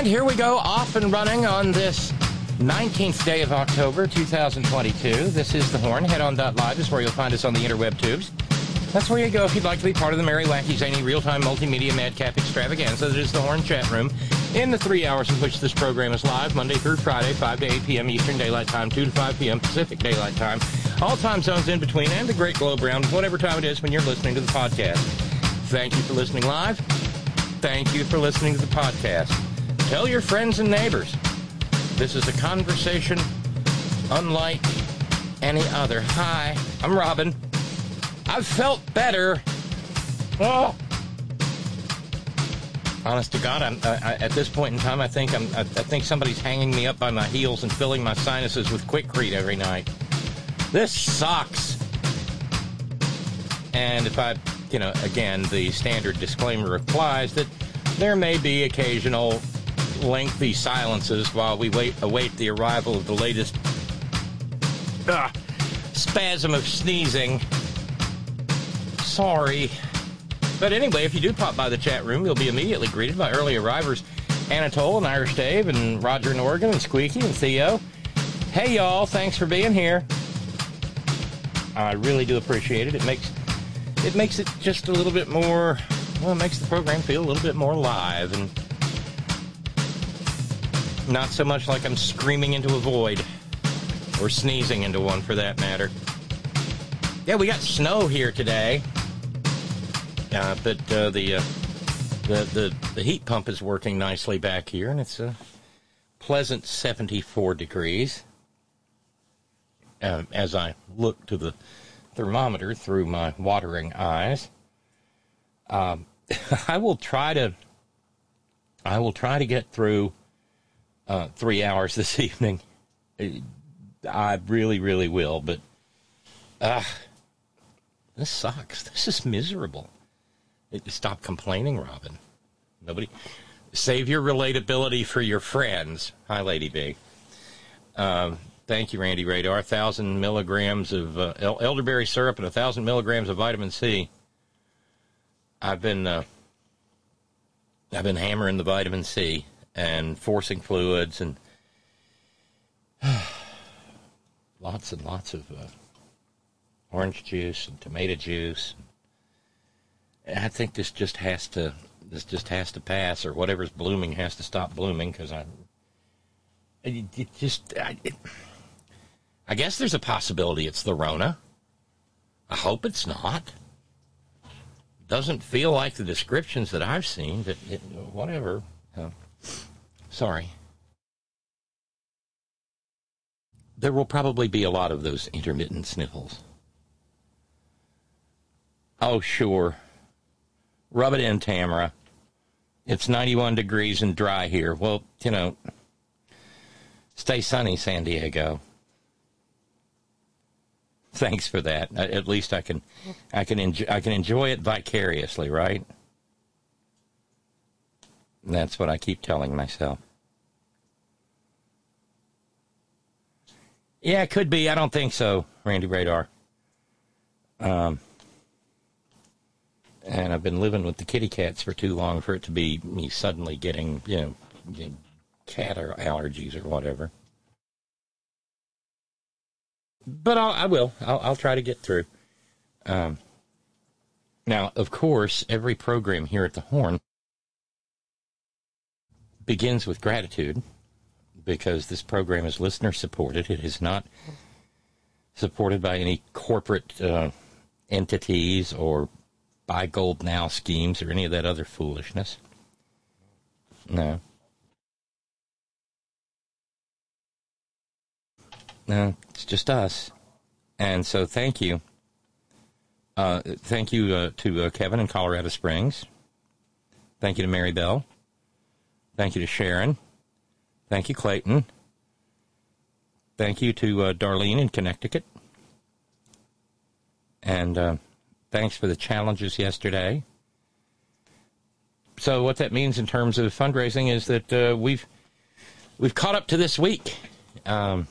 And here we go, off and running on this 19th day of October, 2022. This is The Horn. Head on .live is where you'll find us on the interweb tubes. That's where you go if you'd like to be part of the Merry Wacky Zany real-time multimedia madcap extravaganza that is The Horn chat room in the three hours in which this program is live, Monday through Friday, 5 to 8 p.m. Eastern Daylight Time, 2 to 5 p.m. Pacific Daylight Time. All time zones in between and the Great Globe Round, whatever time it is when you're listening to the podcast. Thank you for listening live. Thank you for listening to the podcast. Tell your friends and neighbors. This is a conversation unlike any other. Hi, I'm Robin. I've felt better. Oh. Honest to God, I'm, I, I, at this point in time, I think I'm, I, I think somebody's hanging me up by my heels and filling my sinuses with Quikrete every night. This sucks. And if I, you know, again, the standard disclaimer applies that there may be occasional lengthy silences while we wait await the arrival of the latest ah, spasm of sneezing. Sorry. But anyway, if you do pop by the chat room, you'll be immediately greeted by early arrivers Anatole and Irish Dave and Roger and Oregon and Squeaky and Theo. Hey y'all, thanks for being here. I really do appreciate it. It makes it makes it just a little bit more well, it makes the program feel a little bit more live and not so much like I'm screaming into a void or sneezing into one for that matter. Yeah, we got snow here today. Uh, but uh, the, uh, the the the heat pump is working nicely back here, and it's a pleasant 74 degrees. Uh, as I look to the thermometer through my watering eyes, um, I will try to I will try to get through uh, three hours this evening. I really, really will, but uh, this sucks. This is miserable. Stop complaining, Robin. Nobody. Save your relatability for your friends. Hi, Lady B. Um, thank you, Randy Radar. Thousand milligrams of uh, elderberry syrup and a thousand milligrams of vitamin C. I've been uh, I've been hammering the vitamin C and forcing fluids and lots and lots of uh, orange juice and tomato juice. I think this just has to this just has to pass, or whatever's blooming has to stop blooming because I it, it just I, it, I guess there's a possibility it's the Rona. I hope it's not. Doesn't feel like the descriptions that I've seen. That it, whatever. Sorry. There will probably be a lot of those intermittent sniffles. Oh, sure. Rub it in, Tamara. It's 91 degrees and dry here. Well, you know, stay sunny, San Diego. Thanks for that. At least I can, I can enjoy, I can enjoy it vicariously, right? That's what I keep telling myself. Yeah, it could be. I don't think so, Randy Radar. Um, and I've been living with the kitty cats for too long for it to be me suddenly getting, you know, cat allergies or whatever. But I'll, I will. I'll, I'll try to get through. Um, now, of course, every program here at the Horn begins with gratitude because this program is listener supported. It is not supported by any corporate uh, entities or buy gold now schemes or any of that other foolishness. No. No, it's just us. And so thank you. Uh, thank you uh, to uh, Kevin in Colorado Springs. Thank you to Mary Bell. Thank you to Sharon. Thank you, Clayton. Thank you to uh, Darlene in Connecticut. And uh, thanks for the challenges yesterday. So what that means in terms of fundraising is that uh, we've we've caught up to this week. Um,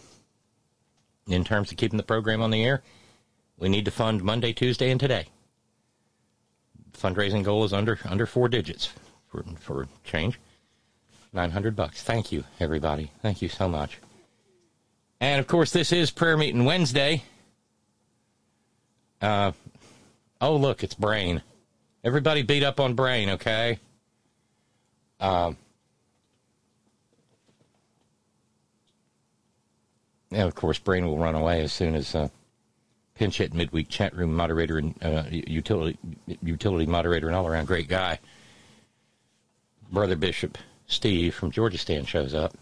in terms of keeping the program on the air, we need to fund Monday, Tuesday, and today. Fundraising goal is under under four digits for for change. Nine hundred bucks. Thank you, everybody. Thank you so much. And of course, this is prayer meeting Wednesday. Uh, oh look, it's Brain. Everybody beat up on Brain, okay? Um. Yeah, of course, Brain will run away as soon as uh, pinch hit midweek chat room moderator and uh, utility utility moderator and all around great guy, brother Bishop Steve from Georgia Stand shows up.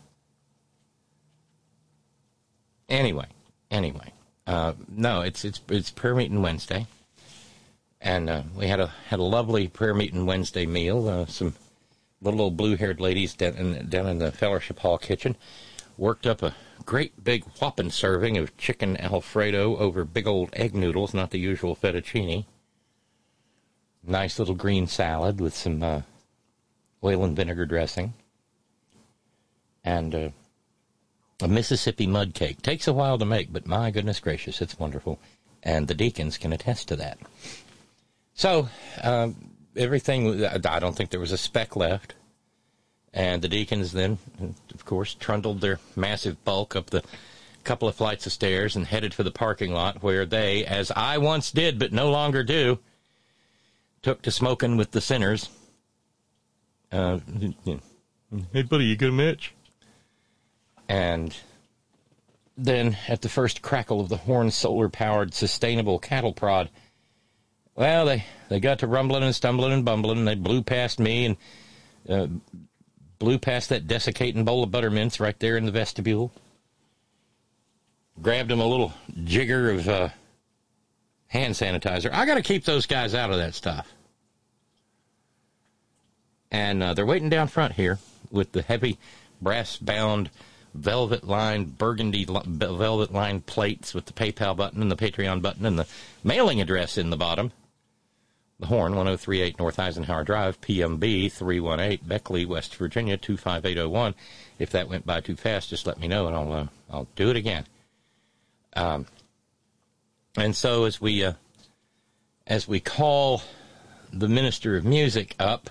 Anyway, anyway, uh, no, it's it's it's prayer meeting Wednesday, and uh, we had a had a lovely prayer meeting Wednesday meal. Uh, some little old blue haired ladies down in, down in the fellowship hall kitchen worked up a great big whopping serving of chicken alfredo over big old egg noodles, not the usual fettuccine. Nice little green salad with some uh, oil and vinegar dressing. And uh, a Mississippi mud cake. Takes a while to make, but my goodness gracious, it's wonderful. And the deacons can attest to that. So, um, everything, I don't think there was a speck left. And the deacons then, of course, trundled their massive bulk up the couple of flights of stairs and headed for the parking lot where they, as I once did but no longer do, took to smoking with the sinners. Uh, hey, buddy, you got a match? And then, at the first crackle of the Horn solar powered sustainable cattle prod, well, they, they got to rumbling and stumbling and bumbling, and they blew past me and uh, blew past that desiccating bowl of buttermints right there in the vestibule. Grabbed him a little jigger of uh, hand sanitizer. I got to keep those guys out of that stuff. And uh, they're waiting down front here with the heavy brass bound velvet lined burgundy velvet lined plates with the PayPal button and the Patreon button and the mailing address in the bottom. The Horn, 1038 North Eisenhower Drive, PMB 318, Beckley, West Virginia 25801. If that went by too fast, just let me know and I'll uh, I'll do it again. Um, and so as we uh, as we call the minister of music up,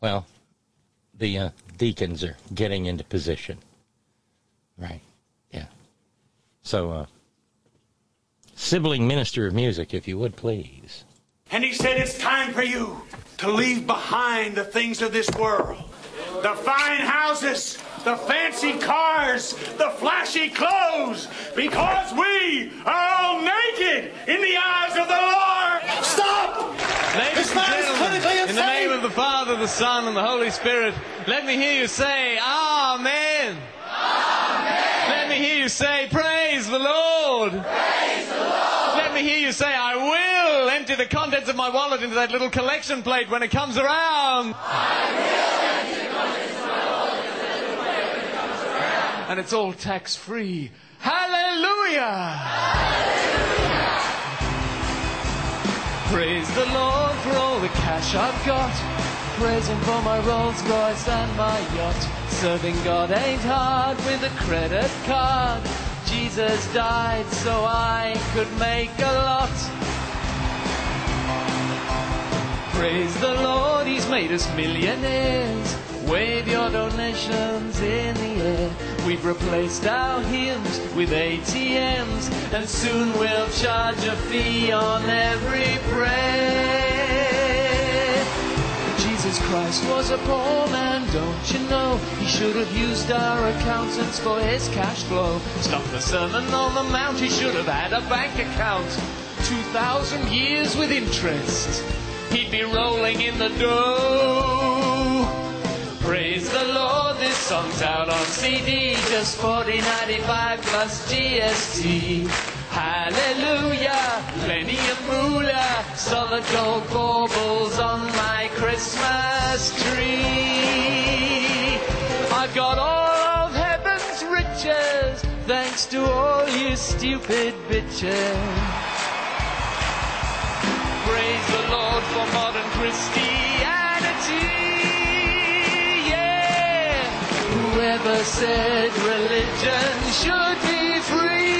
well, the uh, deacons are getting into position. Right. Yeah. So, uh, sibling minister of music, if you would please. And he said, It's time for you to leave behind the things of this world the fine houses, the fancy cars, the flashy clothes, because we are all naked in the eyes of the Lord. Stop! Ladies and gentlemen, in the name of the Father, the Son, and the Holy Spirit, let me hear you say, Amen. Amen. Let me hear you say, Praise the Lord. Praise the Lord. Let me hear you say, I will empty the contents of my wallet into that little collection plate when it comes around. and it's all tax free. Hallelujah! Praise the Lord for all the cash I've got. Praise Him for my Rolls Royce and my yacht. Serving God ain't hard with a credit card. Jesus died so I could make a lot. Praise the Lord, He's made us millionaires. Wave your donations in the air. We've replaced our hymns with ATMs, and soon we'll charge a fee on every prayer. Jesus Christ was a poor man, don't you know? He should have used our accountants for his cash flow. Stop the Sermon on the Mount, he should have had a bank account. Two thousand years with interest, he'd be rolling in the dough. Praise the Lord, this song's out on CD, just forty ninety five plus GST. Hallelujah, plenty of moolah, solid gold baubles on my Christmas tree. I've got all of heaven's riches, thanks to all you stupid bitches. Praise the Lord for modern Christianity. Whoever said religion should be free?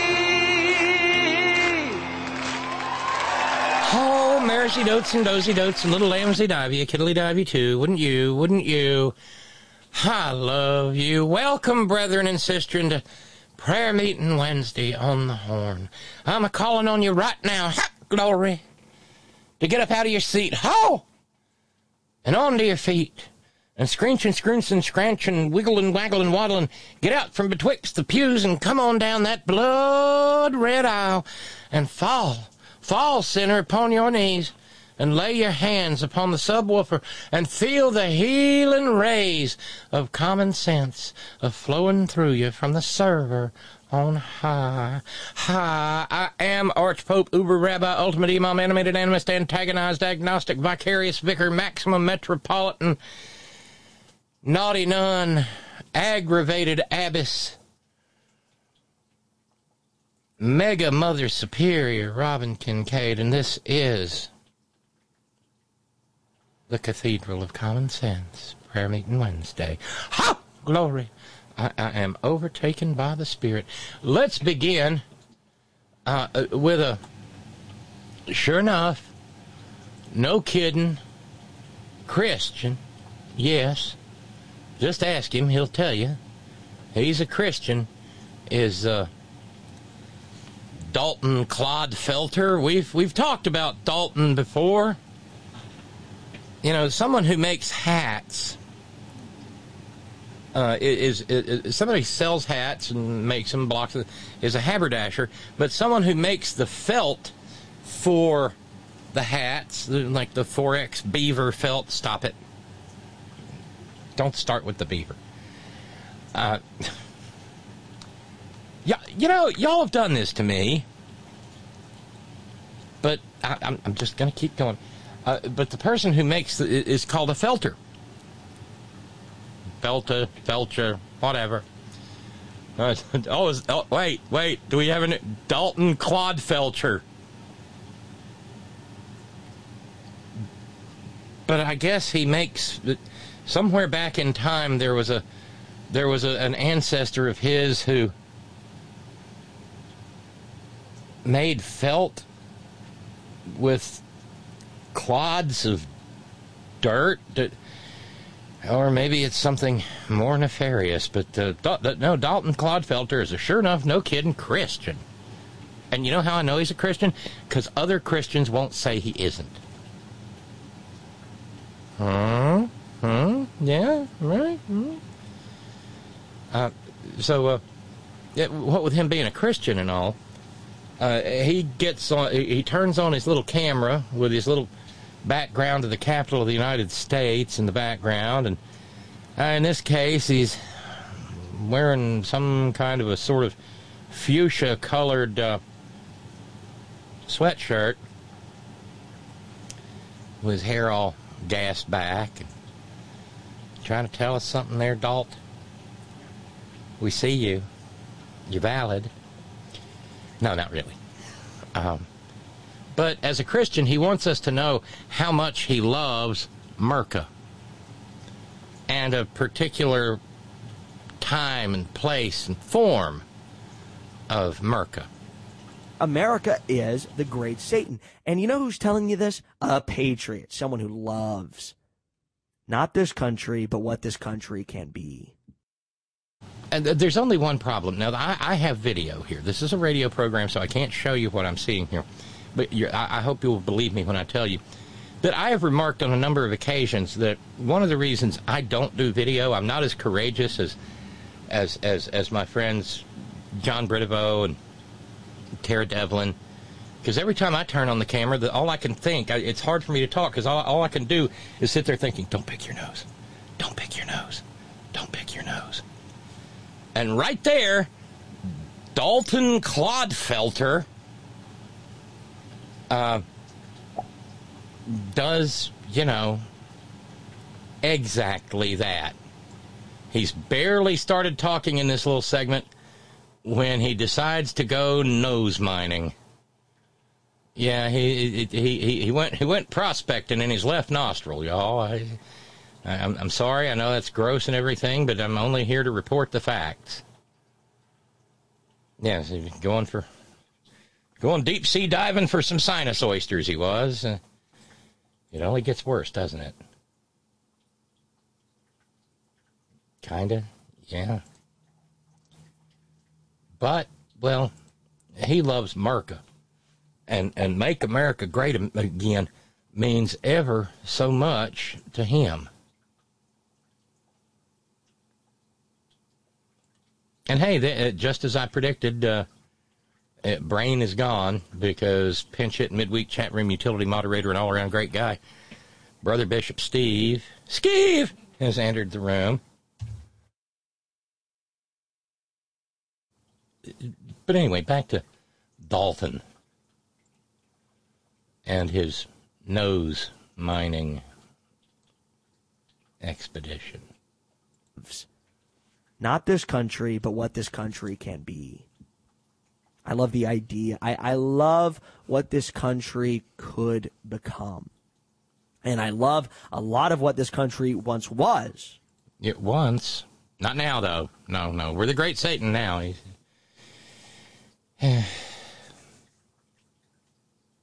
Oh, Marisy dotes and dozy dotes and little lambsy divey, a kiddly divey too. Wouldn't you? Wouldn't you? I love you. Welcome, brethren and sisters, to prayer meeting Wednesday on the horn. I'm a calling on you right now. Ha, glory. To get up out of your seat. Ho! And onto your feet. And screech and scroonch and scranch and wiggle and waggle and waddle and get out from betwixt the pews and come on down that blood red aisle and fall. Fall, sinner, upon your knees and lay your hands upon the subwoofer and feel the healing rays of common sense of flowing through you from the server on high. Hi, I am Archpope, Uber Rabbi, Ultimate Imam, Animated Animist, Antagonized, Agnostic, Vicarious Vicar, Maximum Metropolitan, Naughty Nun, Aggravated Abbess, Mega Mother Superior, Robin Kincaid, and this is the Cathedral of Common Sense, Prayer Meeting Wednesday. Ha! Glory! I, I am overtaken by the Spirit. Let's begin uh, uh, with a, sure enough, no kidding, Christian, yes. Just ask him, he'll tell you. He's a Christian, is uh, Dalton Clodfelter. We've, we've talked about Dalton before you know, someone who makes hats uh, is, is, is, somebody sells hats and makes them blocks is a haberdasher, but someone who makes the felt for the hats, like the 4X beaver felt. Stop it! Don't start with the beaver. Uh, yeah, you know, y'all have done this to me, but I, I'm, I'm just gonna keep going. Uh, but the person who makes the, is called a felter. Felter, felcher, whatever. Uh, oh, is, oh, wait, wait. Do we have a Dalton Clodfelcher? But I guess he makes somewhere back in time there was a there was a, an ancestor of his who made felt with clods of dirt that, or maybe it's something more nefarious. But uh, no, Dalton Clodfelter is a sure enough, no kidding Christian. And you know how I know he's a Christian? Because other Christians won't say he isn't. Huh? Huh? Yeah, right. Hmm. Uh, so, uh, yeah, what with him being a Christian and all, uh, he gets on. He turns on his little camera with his little background of the capital of the United States in the background, and uh, in this case, he's wearing some kind of a sort of fuchsia colored uh, sweatshirt with his hair all gassed back. And trying to tell us something there, Dalt? We see you. You're valid. No, not really. Um, but as a Christian, he wants us to know how much he loves Merca and a particular time and place and form of Merca. America is the great Satan. And you know who's telling you this? A patriot, someone who loves not this country, but what this country can be. And there's only one problem. Now, I, I have video here. This is a radio program, so I can't show you what I'm seeing here. But I, I hope you'll believe me when I tell you that I have remarked on a number of occasions that one of the reasons I don't do video, I'm not as courageous as as as, as my friends John Britovo and Tara Dublin. Because every time I turn on the camera, the, all I can think, I, it's hard for me to talk because all, all I can do is sit there thinking, don't pick your nose. Don't pick your nose. Don't pick your nose. And right there, Dalton Clodfelter uh, does, you know, exactly that. He's barely started talking in this little segment when he decides to go nose mining. Yeah, he he he, he went he went prospecting in his left nostril, y'all. I, I'm, I'm sorry. I know that's gross and everything, but I'm only here to report the facts. Yeah, so going for going deep sea diving for some sinus oysters. He was. Uh, it only gets worse, doesn't it? Kinda, yeah. But well, he loves Merca, and and make America great again means ever so much to him. And hey, uh, just as I predicted, uh, uh, Brain is gone because pinch hit midweek chat room utility moderator and all around great guy, Brother Bishop Steve, Steve has entered the room. But anyway, back to Dalton and his nose mining expedition. Not this country, but what this country can be. I love the idea. I, I love what this country could become. And I love a lot of what this country once was. It once. Not now, though. No, no. We're the great Satan now.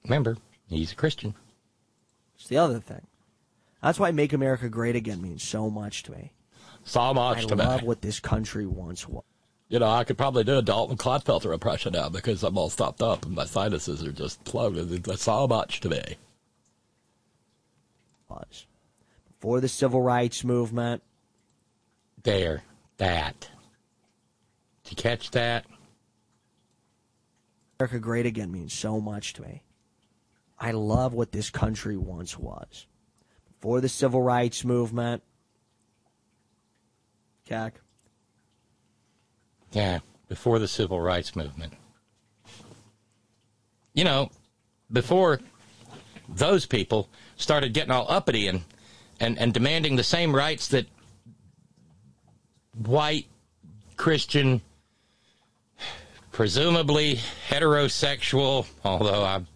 Remember, he's a Christian. It's the other thing. That's why Make America Great Again means so much to me. So much I to love what this country once was. You know, I could probably do a Dalton Clodfelter impression now because I'm all stopped up and my sinuses are just plugged. It's so much to me. Was. Before the civil rights movement. There. That. Did you catch that? America Great Again means so much to me. I love what this country once was. Before the civil rights movement. Cac. Yeah, before the civil rights movement. You know, before those people started getting all uppity and, and, and demanding the same rights that white Christian, presumably heterosexual, although I'm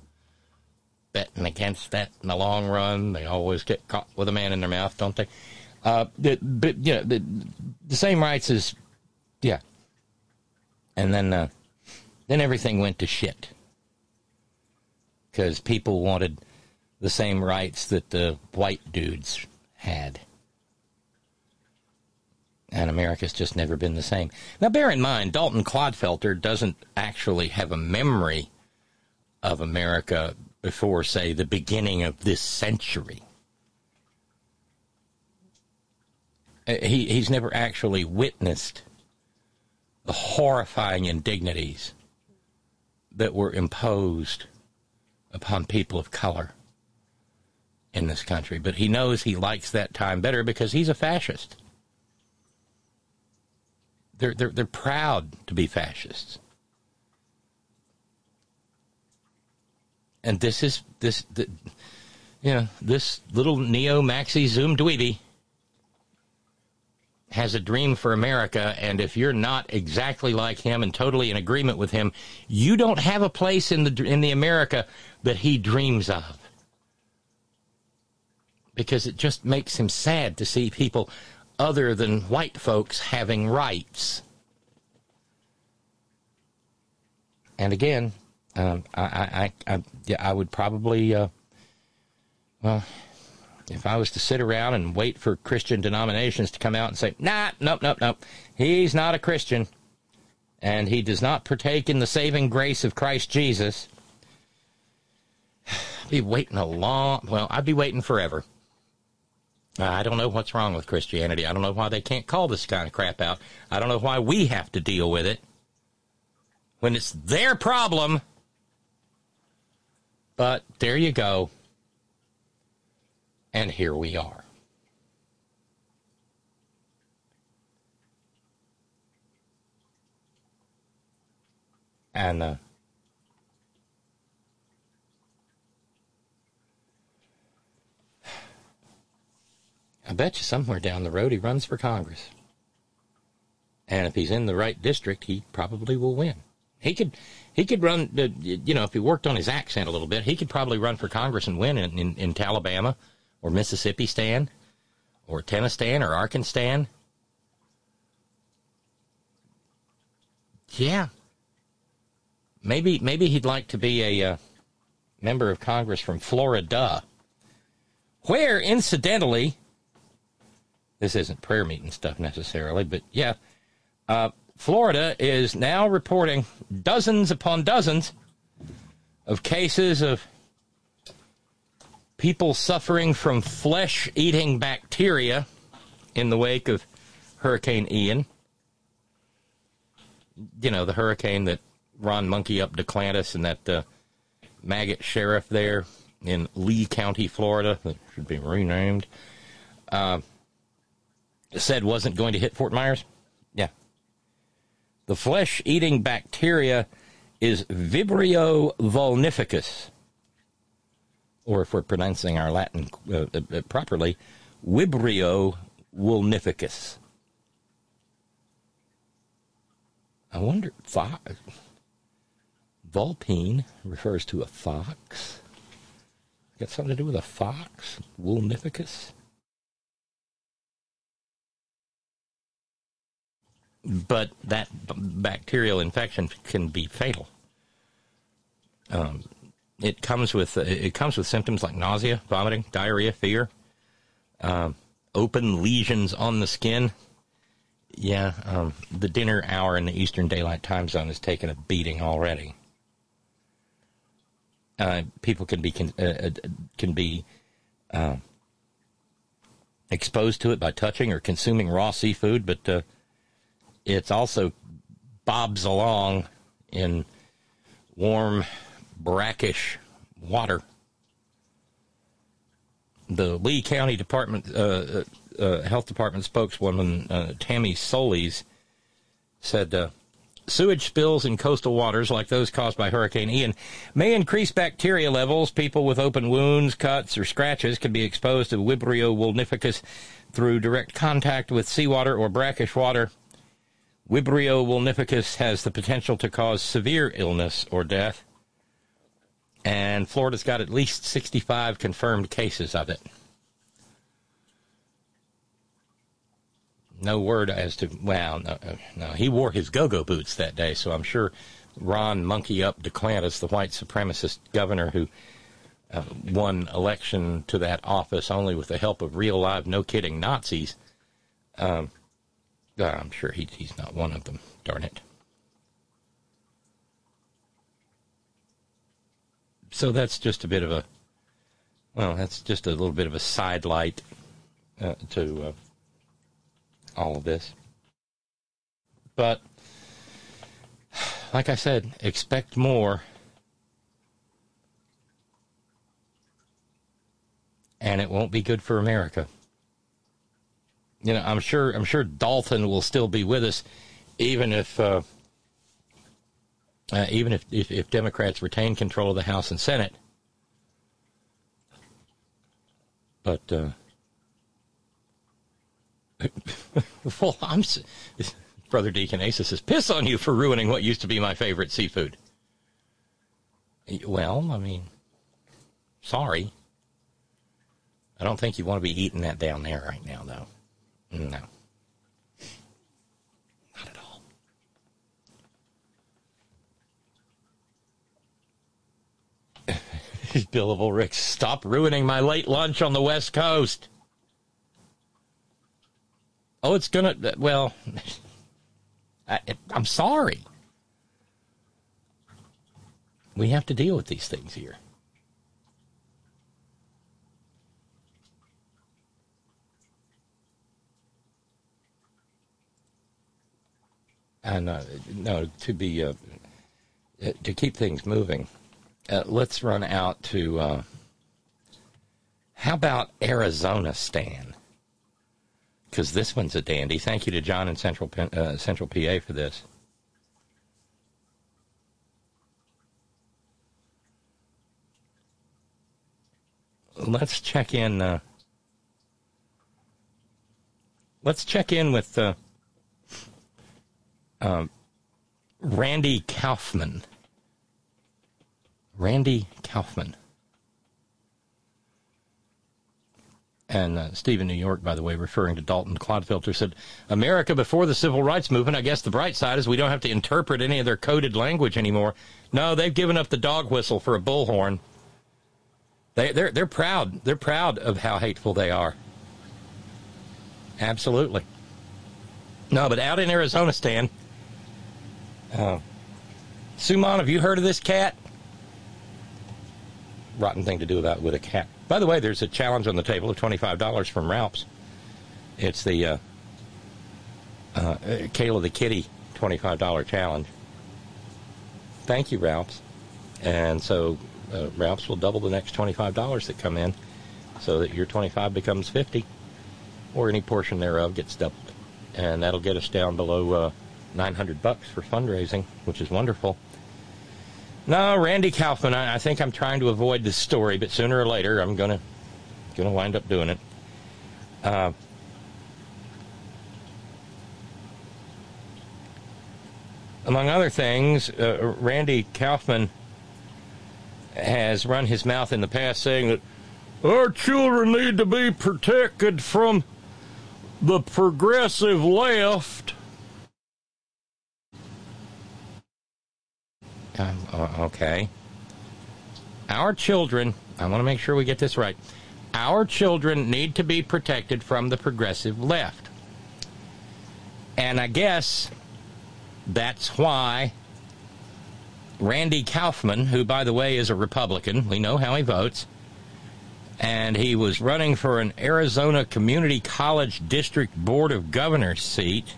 betting against that in the long run. They always get caught with a man in their mouth, don't they? Uh, but, you know, the, the same rights as, yeah. And then, uh, then everything went to shit. Because people wanted the same rights that the white dudes had. And America's just never been the same. Now, bear in mind, Dalton Clodfelter doesn't actually have a memory of America before, say, the beginning of this century. Uh, he, he's never actually witnessed the horrifying indignities that were imposed upon people of color in this country. But he knows he likes that time better because he's a fascist. They're, they're, they're proud to be fascists. And this is this, the, you know, this little neo maxi zoom dweeby has a dream for America, and if you're not exactly like him and totally in agreement with him, you don't have a place in the in the America that he dreams of. Because it just makes him sad to see people other than white folks having rights. and again, um, I, I, I, yeah, I would probably, uh, well, if I was to sit around and wait for Christian denominations to come out and say, nah, nope, nope, nope, he's not a Christian, and he does not partake in the saving grace of Christ Jesus, I'd be waiting a long, well, I'd be waiting forever. I don't know what's wrong with Christianity. I don't know why they can't call this kind of crap out. I don't know why we have to deal with it when it's their problem. But there you go. And here we are. And uh, I bet you somewhere down the road he runs for Congress. And if he's in the right district, he probably will win. He could, he could run. Uh, you know, if he worked on his accent a little bit, he could probably run for Congress and win in, in, in Alabama or Mississippi stand or Tennessee or Arkansas. Yeah. Maybe maybe he'd like to be a uh, member of Congress from Florida, where incidentally, this isn't prayer meeting stuff necessarily, but yeah, uh, Florida is now reporting dozens upon dozens of cases of people suffering from flesh eating bacteria in the wake of Hurricane Ian. You know, the hurricane that Ron Monkey up DeClantis and that uh, maggot sheriff there in Lee County, Florida, that should be renamed, uh, said wasn't going to hit Fort Myers. The flesh eating bacteria is Vibrio vulnificus, or if we're pronouncing our Latin uh, uh, properly, Vibrio vulnificus. I wonder, fox, vulpine refers to a fox. Got something to do with a fox? Vulnificus? But that bacterial infection can be fatal. Um, it comes with it comes with symptoms like nausea, vomiting, diarrhea, fever, um, open lesions on the skin. Yeah, um, the dinner hour in the Eastern Daylight Time Zone has taken a beating already. Uh, people can be can, uh, uh can be uh, exposed to it by touching or consuming raw seafood, but uh, it's also bobs along in warm, brackish water. The Lee County Department uh, uh, uh Health Department spokeswoman uh, Tammy Solis said uh, sewage spills in coastal waters like those caused by Hurricane Ian may increase bacteria levels. People with open wounds, cuts, or scratches can be exposed to Vibrio vulnificus through direct contact with seawater or brackish water. Vibrio vulnificus has the potential to cause severe illness or death, and Florida's got at least 65 confirmed cases of it. No word as to, well, no, no, he wore his go go boots that day, so I'm sure Ron Monkey Up DeClantis, the white supremacist governor who uh, won election to that office only with the help of real live, no kidding Nazis, um, I'm sure he, he's not one of them. Darn it. So that's just a bit of a, well, that's just a little bit of a side light uh, to uh, all of this. But, like I said, expect more. And it won't be good for America you know, I'm sure I'm sure Dalton will still be with us, even if uh, uh, even if, if, if Democrats retain control of the House and Senate. But uh, well, I'm brother Deacon Asa says piss on you for ruining what used to be my favorite seafood. Well, I mean, sorry. I don't think you want to be eating that down there right now, though. No. Not at all. Bill of stop ruining my late lunch on the West Coast. Oh, it's gonna. Uh, well, I, I'm sorry. We have to deal with these things here. And uh, no, to be uh, to keep things moving, uh, let's run out to. Uh, how about Arizona, Stan? Because this one's a dandy. Thank you to John in Central uh, Central PA for this. Let's check in. Uh, let's check in with um, Randy Kaufman. Randy Kaufman. And uh, Steve in New York, by the way, referring to Dalton Clodfelter, said, America before the civil rights movement, I guess the bright side is we don't have to interpret any of their coded language anymore. No, they've given up the dog whistle for a bullhorn. They, they're, they're proud. They're proud of how hateful they are. Absolutely. No, but out in Arizona, Stan, uh, Suman, have you heard of this cat? Rotten thing to do about with a cat. By the way, there's a challenge on the table of $25 from Ralph's. It's the uh, uh, Kayla the Kitty $25 challenge. Thank you, Ralph's. And so uh, Ralph's will double the next $25 that come in so that your 25 becomes 50 or any portion thereof gets doubled. And that'll get us down below uh, 900 bucks for fundraising, which is wonderful. No, Randy Kaufman, I, I think I'm trying to avoid this story, but sooner or later I'm going to going to wind up doing it. Uh, among other things, uh, Randy Kaufman has run his mouth in the past saying that our children need to be protected from the progressive left. Um, okay. Our children, I want to make sure we get this right. Our children need to be protected from the progressive left. And I guess that's why Randy Kaufman, who, by the way, is a Republican, we know how he votes, and he was running for an Arizona Community College District Board of Governors seat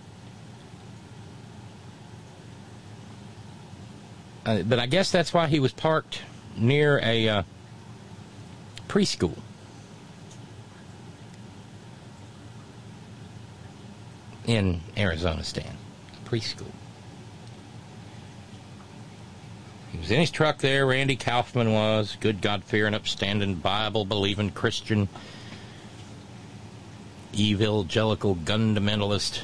Uh, but I guess that's why he was parked near a uh, preschool. In Arizona, Stan. Preschool. He was in his truck there. Randy Kaufman was. Good God fearing, upstanding, Bible believing Christian, evangelical, fundamentalist,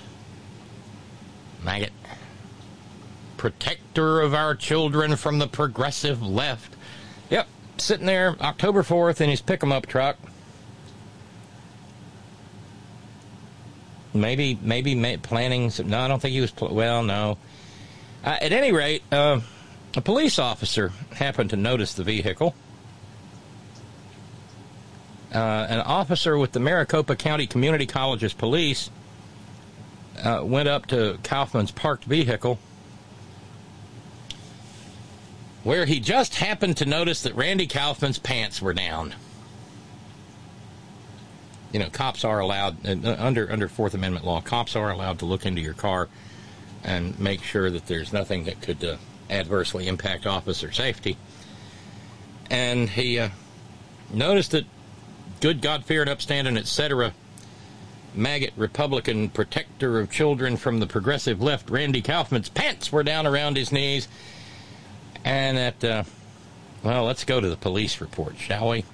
maggot protector of our children from the progressive left. Yep, sitting there October 4th in his pick 'em up truck. Maybe, maybe planning. Some, no, I don't think he was. Pl- well, no. Uh, at any rate, uh, a police officer happened to notice the vehicle. Uh, an officer with the Maricopa County Community College's police uh, went up to Kaufman's parked vehicle where he just happened to notice that Randy Kaufman's pants were down. You know, cops are allowed uh, under under Fourth Amendment law. Cops are allowed to look into your car and make sure that there's nothing that could uh, adversely impact officer safety. And he uh, noticed that good God fearing, upstanding, etc. Maggot Republican protector of children from the progressive left, Randy Kaufman's pants were down around his knees and that, uh, well, let's go to the police report, shall we?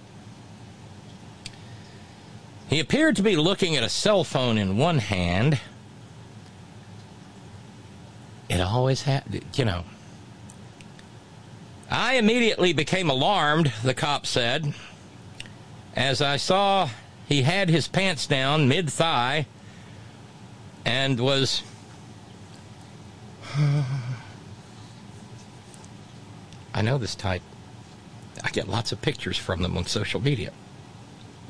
He appeared to be looking at a cell phone in one hand. It always had, you know. I immediately became alarmed, the cop said, as I saw he had his pants down mid thigh and was I know this type. I get lots of pictures from them on social media,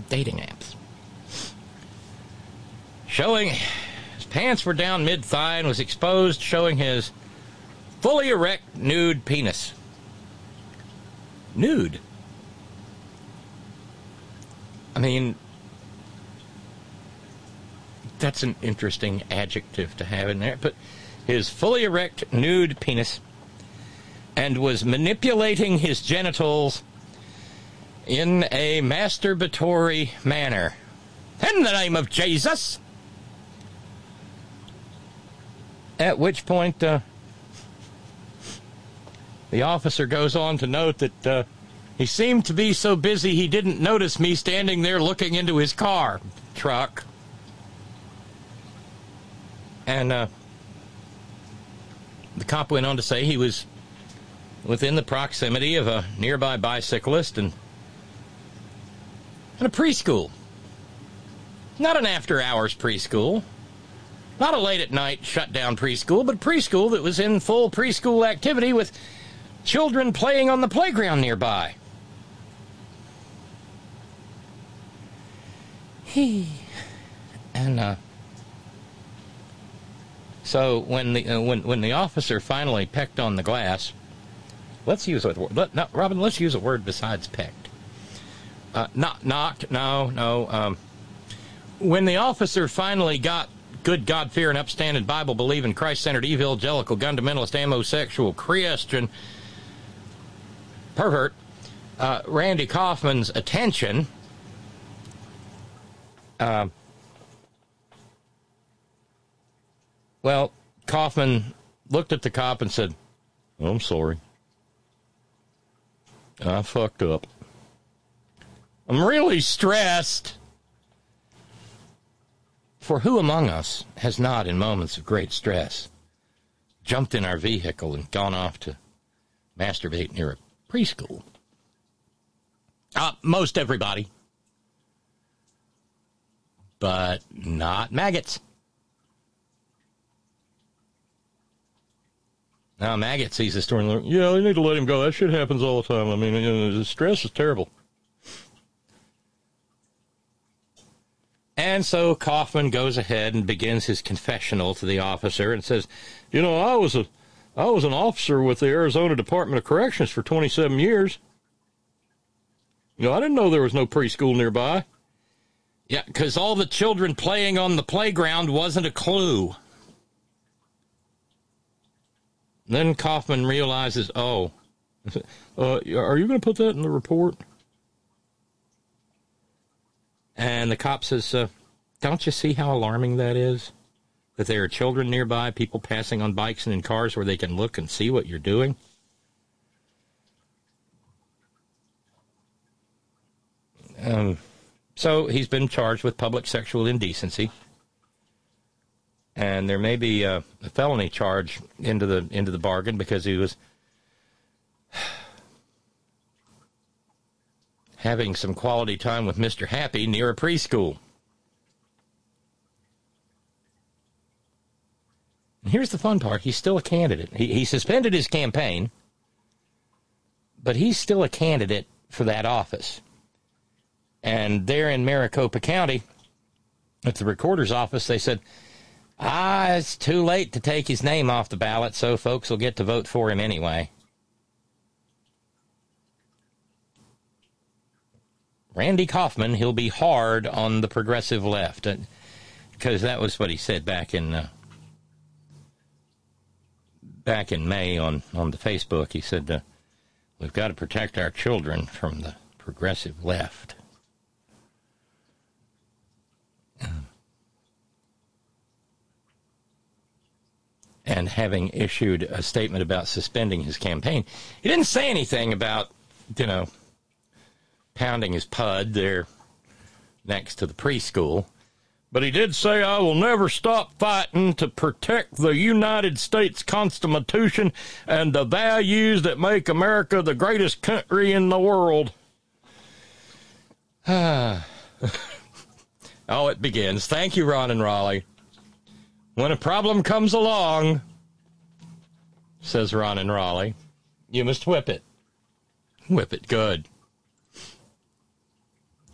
dating apps, showing his pants were down mid thigh and was exposed, showing his fully erect nude penis. Nude. I mean, that's an interesting adjective to have in there, but his fully erect nude penis and was manipulating his genitals in a masturbatory manner. In the name of Jesus! At which point, uh, the officer goes on to note that uh, he seemed to be so busy he didn't notice me standing there looking into his car truck. And uh, the cop went on to say he was within the proximity of a nearby bicyclist and, and a preschool. Not an after hours preschool, not a late at night shut down preschool, but preschool that was in full preschool activity with children playing on the playground nearby. He and uh, so when the uh, when when the officer finally pecked on the glass, let's use a word. Let, no, Robin, let's use a word besides pecked. Uh, not knocked. No, no. Um, when the officer finally got good God fearing, upstanding, Bible believing, Christ centered, evangelical, fundamentalist, homosexual, Christian pervert, uh, Randy Kaufman's attention. Uh, well, Kaufman looked at the cop and said, I'm sorry. I fucked up. I'm really stressed. For who among us has not, in moments of great stress, jumped in our vehicle and gone off to masturbate near a preschool? Uh, most everybody. But not maggots. Now Maggot sees the story and yeah, you need to let him go. That shit happens all the time. I mean, you know, the stress is terrible. And so Kaufman goes ahead and begins his confessional to the officer and says, "You know, I was a I was an officer with the Arizona Department of Corrections for 27 years. You know, I didn't know there was no preschool nearby. Yeah, because all the children playing on the playground wasn't a clue. Then Kaufman realizes, oh, uh, are you going to put that in the report? And the cop says, uh, don't you see how alarming that is? That there are children nearby, people passing on bikes and in cars where they can look and see what you're doing? Um, so he's been charged with public sexual indecency and there may be a, a, felony charge into the into the bargain because he was having some quality time with Mr. Happy near a preschool. And here's the fun part: he's still a candidate. He, he suspended his campaign, but he's still a candidate for that office. And there in Maricopa County, at the recorder's office, they said Ah, it's too late to take his name off the ballot, so folks will get to vote for him anyway. Randy Kaufman, he'll be hard on the progressive left, because uh, that was what he said back in uh, back in May on on the Facebook. He said, uh, "We've got to protect our children from the progressive left." And having issued a statement about suspending his campaign, he didn't say anything about, you know, pounding his pud there next to the preschool. But he did say, I will never stop fighting to protect the United States Constitution and the values that make America the greatest country in the world. Ah. oh, it begins. Thank you, Ron and Raleigh. When a problem comes along, says Ron and Raleigh, you must whip it. Whip it good.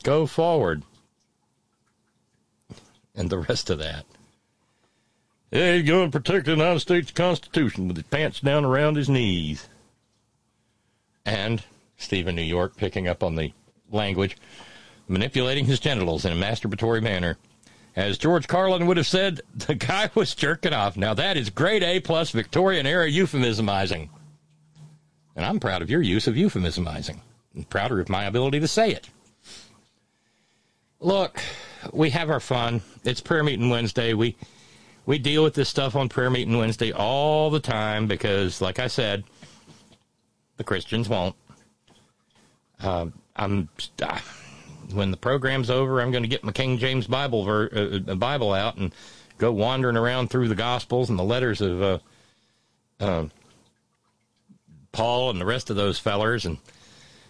Go forward. And the rest of that. Yeah, he's going to protect the United States Constitution with his pants down around his knees. And Stephen New York picking up on the language, manipulating his genitals in a masturbatory manner. As George Carlin would have said, the guy was jerking off. Now that is grade A plus Victorian era euphemismizing. And I'm proud of your use of euphemismizing. I'm prouder of my ability to say it. Look, we have our fun. It's prayer meeting Wednesday. We we deal with this stuff on prayer meeting Wednesday all the time because, like I said, the Christians won't. Um, I'm uh, when the program's over, I'm going to get my King James Bible ver- uh, uh, Bible out and go wandering around through the Gospels and the letters of uh, um, Paul and the rest of those fellers and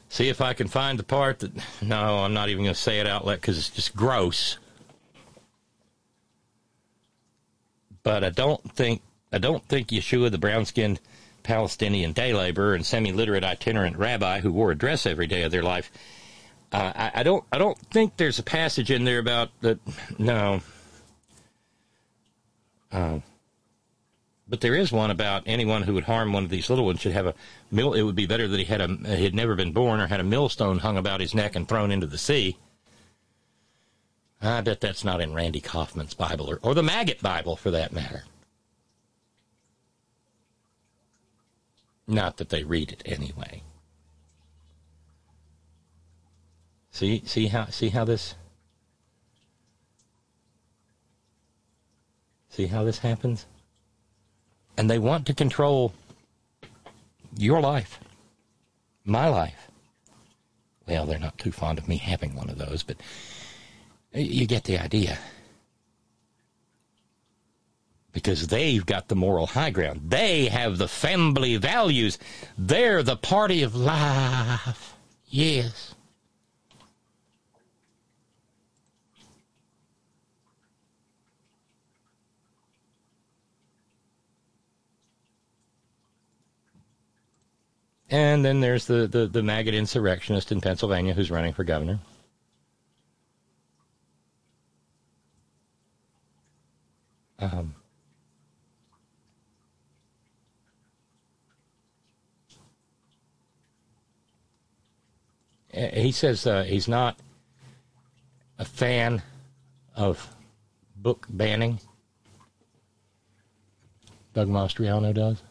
see if I can find the part that. No, I'm not even going to say it out loud because it's just gross. But I don't think I don't think Yeshua, the brown-skinned Palestinian day laborer and semi-literate itinerant rabbi who wore a dress every day of their life. Uh, I, I don't I don't think there's a passage in there about that. No. Uh, but there is one about anyone who would harm one of these little ones should have a mill. It would be better that he had a he had never been born or had a millstone hung about his neck and thrown into the sea. I bet that's not in Randy Kaufman's Bible or, or the Maggot Bible for that matter. Not that they read it anyway. See see how see how this See how this happens? And they want to control your life, my life. Well, they're not too fond of me having one of those, but you get the idea. Because they've got the moral high ground. They have the family values. They're the party of life. Yes. And then there's the, the, the maggot insurrectionist in Pennsylvania who's running for governor. Um, he says uh, he's not a fan of book banning. Doug Mastriano does.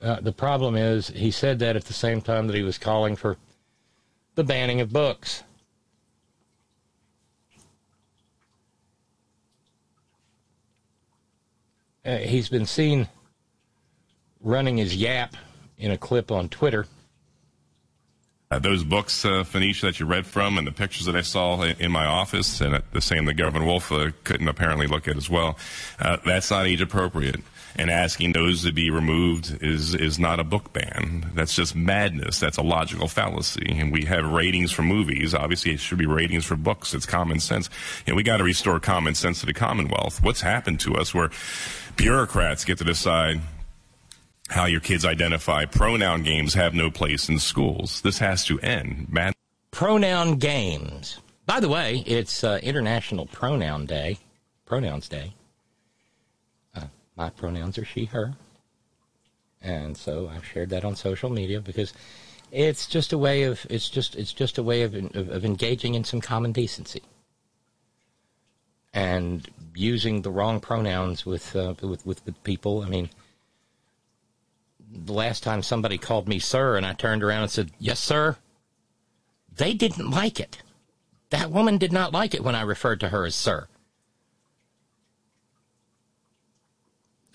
Uh, the problem is, he said that at the same time that he was calling for the banning of books. Uh, he's been seen running his yap in a clip on Twitter. Uh, those books, uh, Phoenicia, that you read from, and the pictures that I saw in my office, and the same that Governor Wolf uh, couldn't apparently look at as well, uh, that's not age appropriate and asking those to be removed is is not a book ban. That's just madness. That's a logical fallacy. And we have ratings for movies. Obviously, it should be ratings for books. It's common sense. And we got to restore common sense to the Commonwealth. What's happened to us where bureaucrats get to decide how your kids identify? Pronoun games have no place in schools. This has to end. Mad- pronoun games. By the way, it's uh, International Pronoun Day. Pronouns Day my pronouns are she, her. And so I've shared that on social media because it's just a way of it's just it's just a way of of, of engaging in some common decency. And using the wrong pronouns with, uh, with with with people. I mean, the last time somebody called me sir, and I turned around and said yes, sir. They didn't like it. That woman did not like it when I referred to her as sir.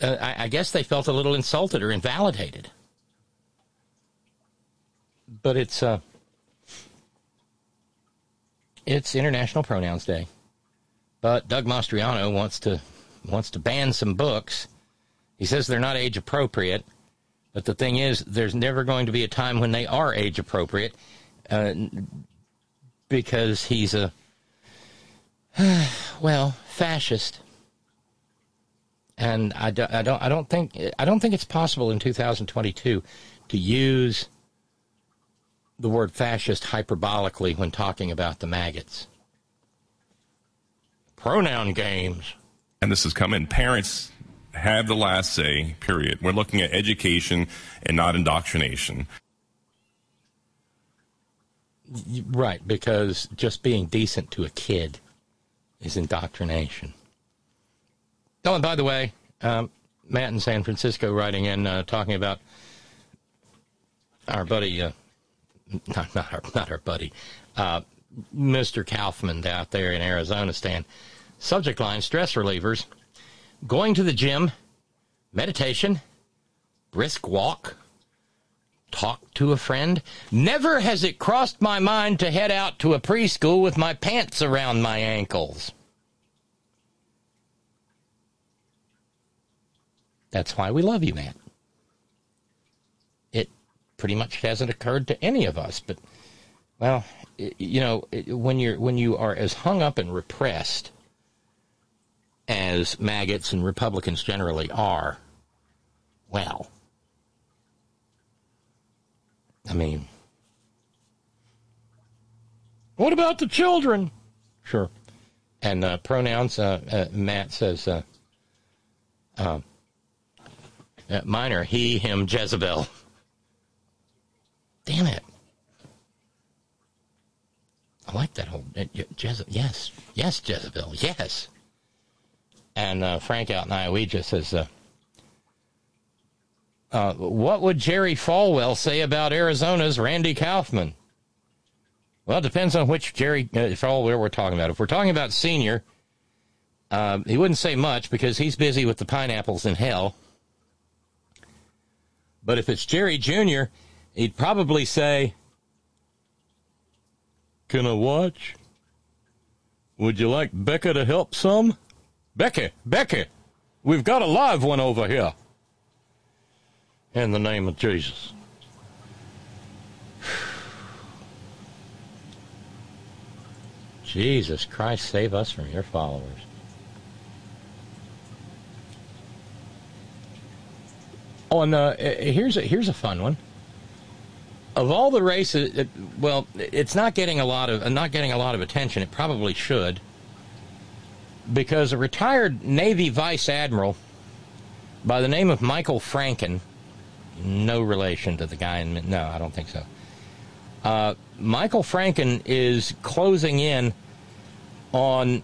Uh, I, I guess they felt a little insulted or invalidated. But it's uh, it's International Pronouns Day. But Doug Mastriano wants to wants to ban some books. He says they're not age appropriate. But the thing is, there's never going to be a time when they are age appropriate, uh, because he's a well fascist And I, do, I don't I don't think I don't think it's possible in 2022 to use the word fascist hyperbolically when talking about the maggots. Pronoun games. And this is coming. Parents have the last say, period. We're looking at education and not indoctrination. Right, because just being decent to a kid is indoctrination. Oh, and by the way, um, Matt in San Francisco writing in uh, talking about our buddy, uh, not not our not our buddy, uh, Mr. Kaufman out there in Arizona. Stand subject line: stress relievers, going to the gym, meditation, brisk walk, talk to a friend. Never has it crossed my mind to head out to a preschool with my pants around my ankles. That's why we love you, Matt. It pretty much hasn't occurred to any of us, but well, you know, when you're when you are as hung up and repressed as maggots and Republicans generally are, well, I mean, what about the children? Sure. And uh, pronouns, uh, uh, Matt says, uh, uh, are he, him, Jezebel. Damn it. I like that whole uh, Jezebel. Yes, yes, Jezebel. Yes. And uh, Frank out in Iowa just says, uh, uh, "What would Jerry Falwell say about Arizona's Randy Kaufman?" Well, it depends on which Jerry uh, Falwell we're talking about. If we're talking about senior, uh, he wouldn't say much because he's busy with the pineapples in hell. But if it's Jerry Jr., he'd probably say, Can I watch? Would you like Becca to help some? Becky, Becky, we've got a live one over here. In the name of Jesus. Jesus Christ, save us from your followers. Oh, and uh, here's a, here's a fun one. Of all the races, it, well, it's not getting a lot of not getting a lot of attention. It probably should, because a retired Navy vice admiral by the name of Michael Franken, no relation to the guy in no, I don't think so. Uh, Michael Franken is closing in on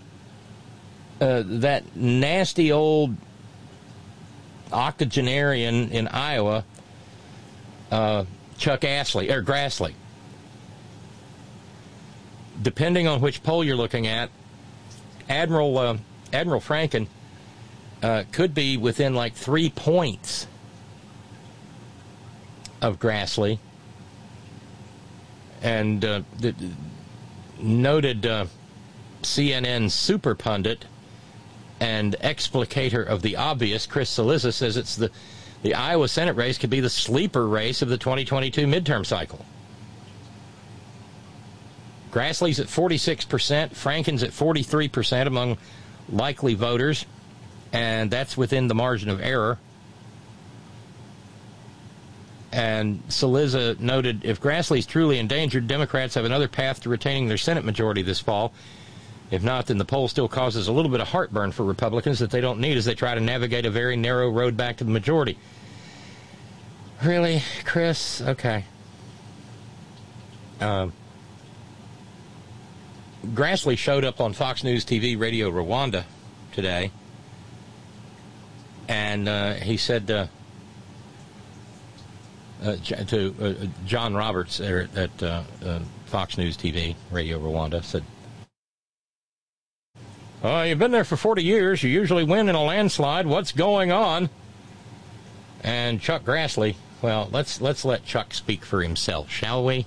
uh, that nasty old octogenarian in Iowa, uh, Chuck Ashley or Grassley. Depending on which poll you're looking at, Admiral uh, Admiral Franken uh, could be within like three points of Grassley, and uh, the noted uh, CNN super pundit and explicator of the obvious, Chris Cillizza, says it's the, the Iowa Senate race could be the sleeper race of the 2022 midterm cycle. Grassley's at 46%, Franken's at 43% among likely voters, and that's within the margin of error. And Cillizza noted if Grassley's truly endangered, Democrats have another path to retaining their Senate majority this fall if not, then the poll still causes a little bit of heartburn for Republicans that they don't need as they try to navigate a very narrow road back to the majority. Really, Chris? Okay. Um, Grassley showed up on Fox News TV Radio Rwanda today, and uh, he said uh, uh, to uh, John Roberts at uh, uh, Fox News TV Radio Rwanda said uh, you've been there for 40 years. You usually win in a landslide. What's going on? And Chuck Grassley, well, let's let's let Chuck speak for himself, shall we?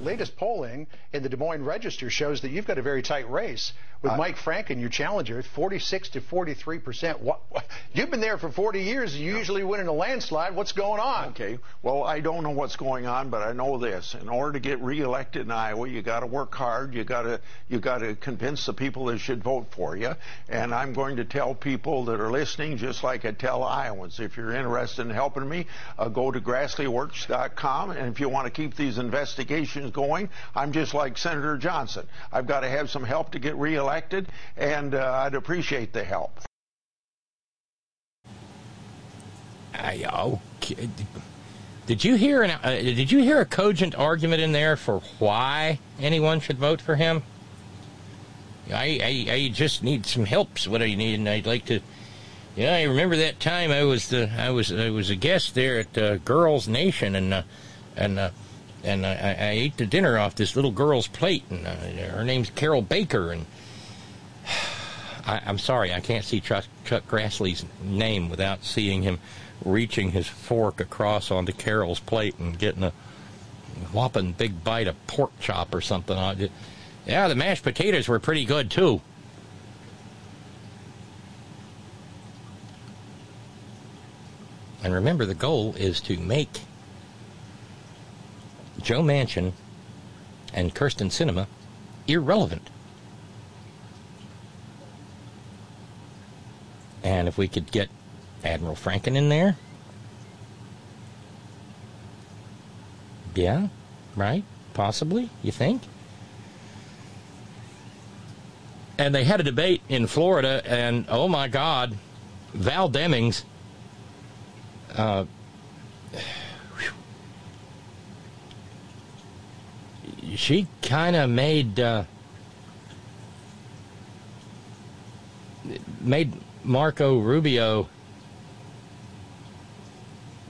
Latest polling in the Des Moines Register shows that you've got a very tight race with Mike Franken, your challenger, 46 to 43 percent. What, what, You've been there for 40 years. You usually win in a landslide. What's going on? Okay. Well, I don't know what's going on, but I know this: in order to get reelected in Iowa, you got to work hard. You got to you got to convince the people that should vote for you. And I'm going to tell people that are listening, just like I tell Iowans, if you're interested in helping me, uh, go to grassleyworks.com. And if you want to keep these investigations going, I'm just like Senator Johnson. I've got to have some help to get reelected, and uh, I'd appreciate the help. I, okay. Did you hear an, uh, Did you hear a cogent argument in there for why anyone should vote for him? I, I, I just need some help. So what I need, and I'd like to. Yeah, I remember that time I was the I was I was a guest there at uh, Girls Nation, and uh, and uh, and I, I, ate the dinner off this little girl's plate, and uh, her name's Carol Baker, and I, am sorry I can't see Chuck, Chuck Grassley's name without seeing him reaching his fork across onto Carol's plate and getting a whopping big bite of pork chop or something. Yeah, the mashed potatoes were pretty good too. And remember, the goal is to make Joe Manchin and Kyrsten Sinema irrelevant. And if we could get Admiral Franken in there, yeah, right? Possibly, you think? And they had a debate in Florida, and oh my God, Val Demings. Uh, she kind of made uh, made Marco Rubio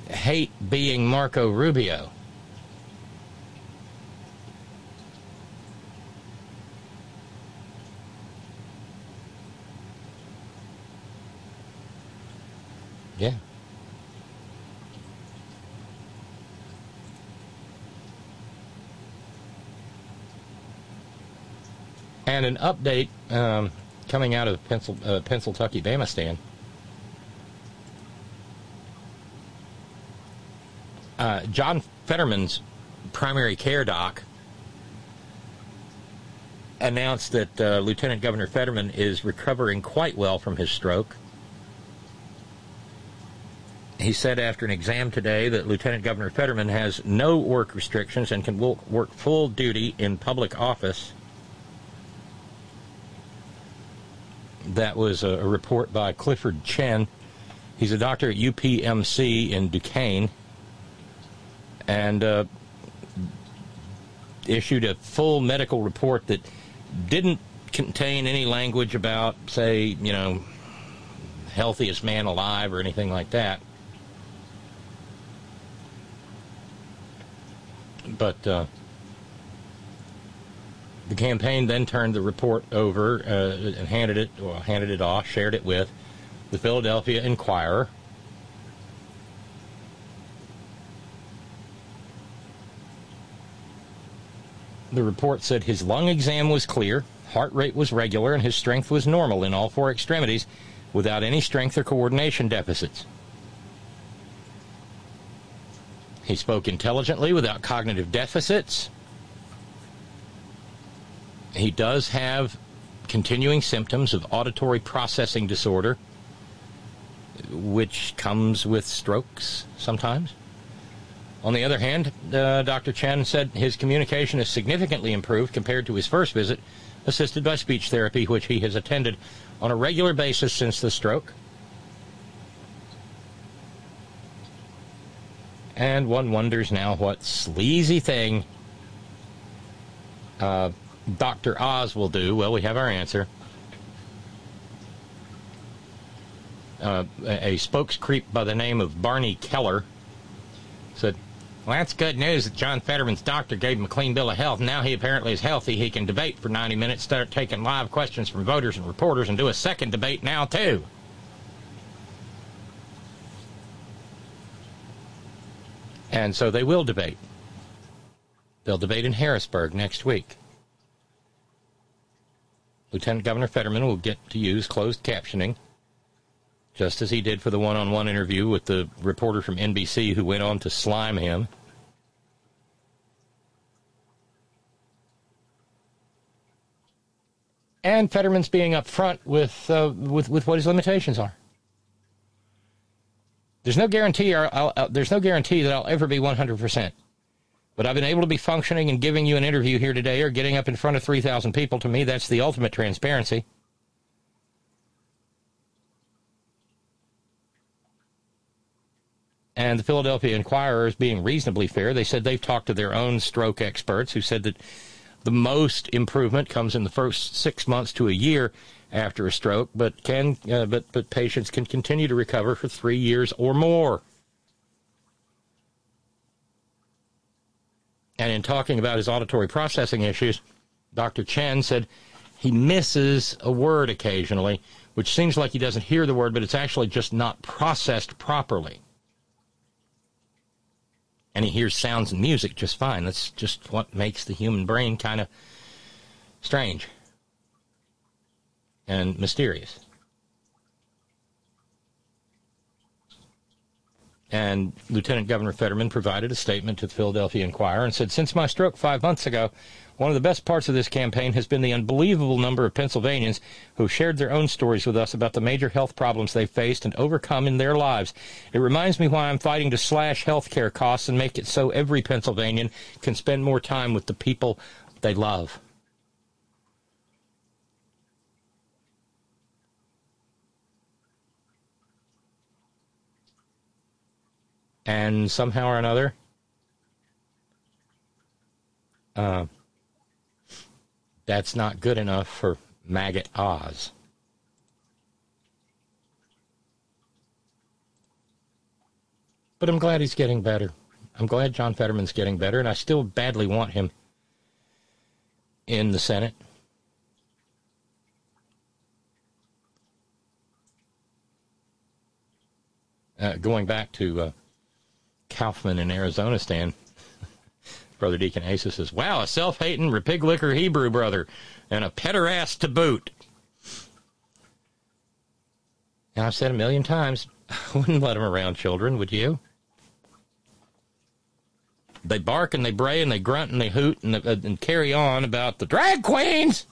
hate being Marco Rubio. Yeah. And an update um, coming out of Pencil, uh, Pennsylvania, Bamistan. Uh, John Fetterman's primary care doc announced that uh, Lieutenant Governor Fetterman is recovering quite well from his stroke. He said after an exam today that Lieutenant Governor Fetterman has no work restrictions and can work full duty in public office. That was a, report by Clifford Chen. He's a doctor at UPMC in Duquesne and uh, issued a full medical report that didn't contain any language about, say, you know, healthiest man alive or anything like that. But uh, the campaign then turned the report over uh, and handed it, well, handed it off, shared it with the Philadelphia Inquirer. The report said his lung exam was clear, heart rate was regular, and his strength was normal in all four extremities without any strength or coordination deficits. He spoke intelligently without cognitive deficits he does have continuing symptoms of auditory processing disorder, which comes with strokes sometimes. On the other hand, uh, Dr. Chen said his communication is significantly improved compared to his first visit, assisted by speech therapy, which he has attended on a regular basis since the stroke. And one wonders now what sleazy thing uh, Dr. Oz will do? Well, we have our answer. Uh, a, spokescreep by the name of Barney Keller said, Well, that's good news that John Fetterman's doctor gave him a clean bill of health. Now he apparently is healthy. He can debate for 90 minutes, start taking live questions from voters and reporters, and do a second debate now, too. And so they will debate. They'll debate in Harrisburg next week. Lieutenant Governor Fetterman will get to use closed captioning, just as he did for the one on one interview with the reporter from NBC who went on to slime him. And Fetterman's being upfront with, uh, with, with what his limitations are. There's no guarantee. I'll, I'll, there's no guarantee that I'll ever be 100 percent. But I've been able to be functioning and giving you an interview here today or getting up in front of 3,000 people. To me, that's the ultimate transparency. And the Philadelphia Inquirer is being reasonably fair. They said they've talked to their own stroke experts who said that the most improvement comes in the first six months to a year after a stroke, but can uh, but but patients can continue to recover for three years or more. And in talking about his auditory processing issues, Dr. Chen said he misses a word occasionally, which seems like he doesn't hear the word, but it's actually just not processed properly. And he hears sounds and music just fine. That's just what makes the human brain kind of strange and mysterious. And Lieutenant Governor Fetterman provided a statement to the Philadelphia Inquirer and said, Since my stroke five months ago, one of the best parts of this campaign has been the unbelievable number of Pennsylvanians who shared their own stories with us about the major health problems they faced and overcome in their lives. It reminds me why I'm fighting to slash health care costs and make it so every Pennsylvanian can spend more time with the people they love. And somehow or another, uh, that's not good enough for maggot Oz. But I'm glad he's getting better. I'm glad John Fetterman's getting better, and I still badly want him in the Senate. Uh, going back to uh, Kaufman in Arizona stand. Brother Deacon Asa says, Wow, a self hating, repig liquor Hebrew brother, and a pederast to boot. And I've said a million times, I wouldn't let him around children, would you? They bark and they bray and they grunt and they hoot and, uh, and carry on about the drag queens.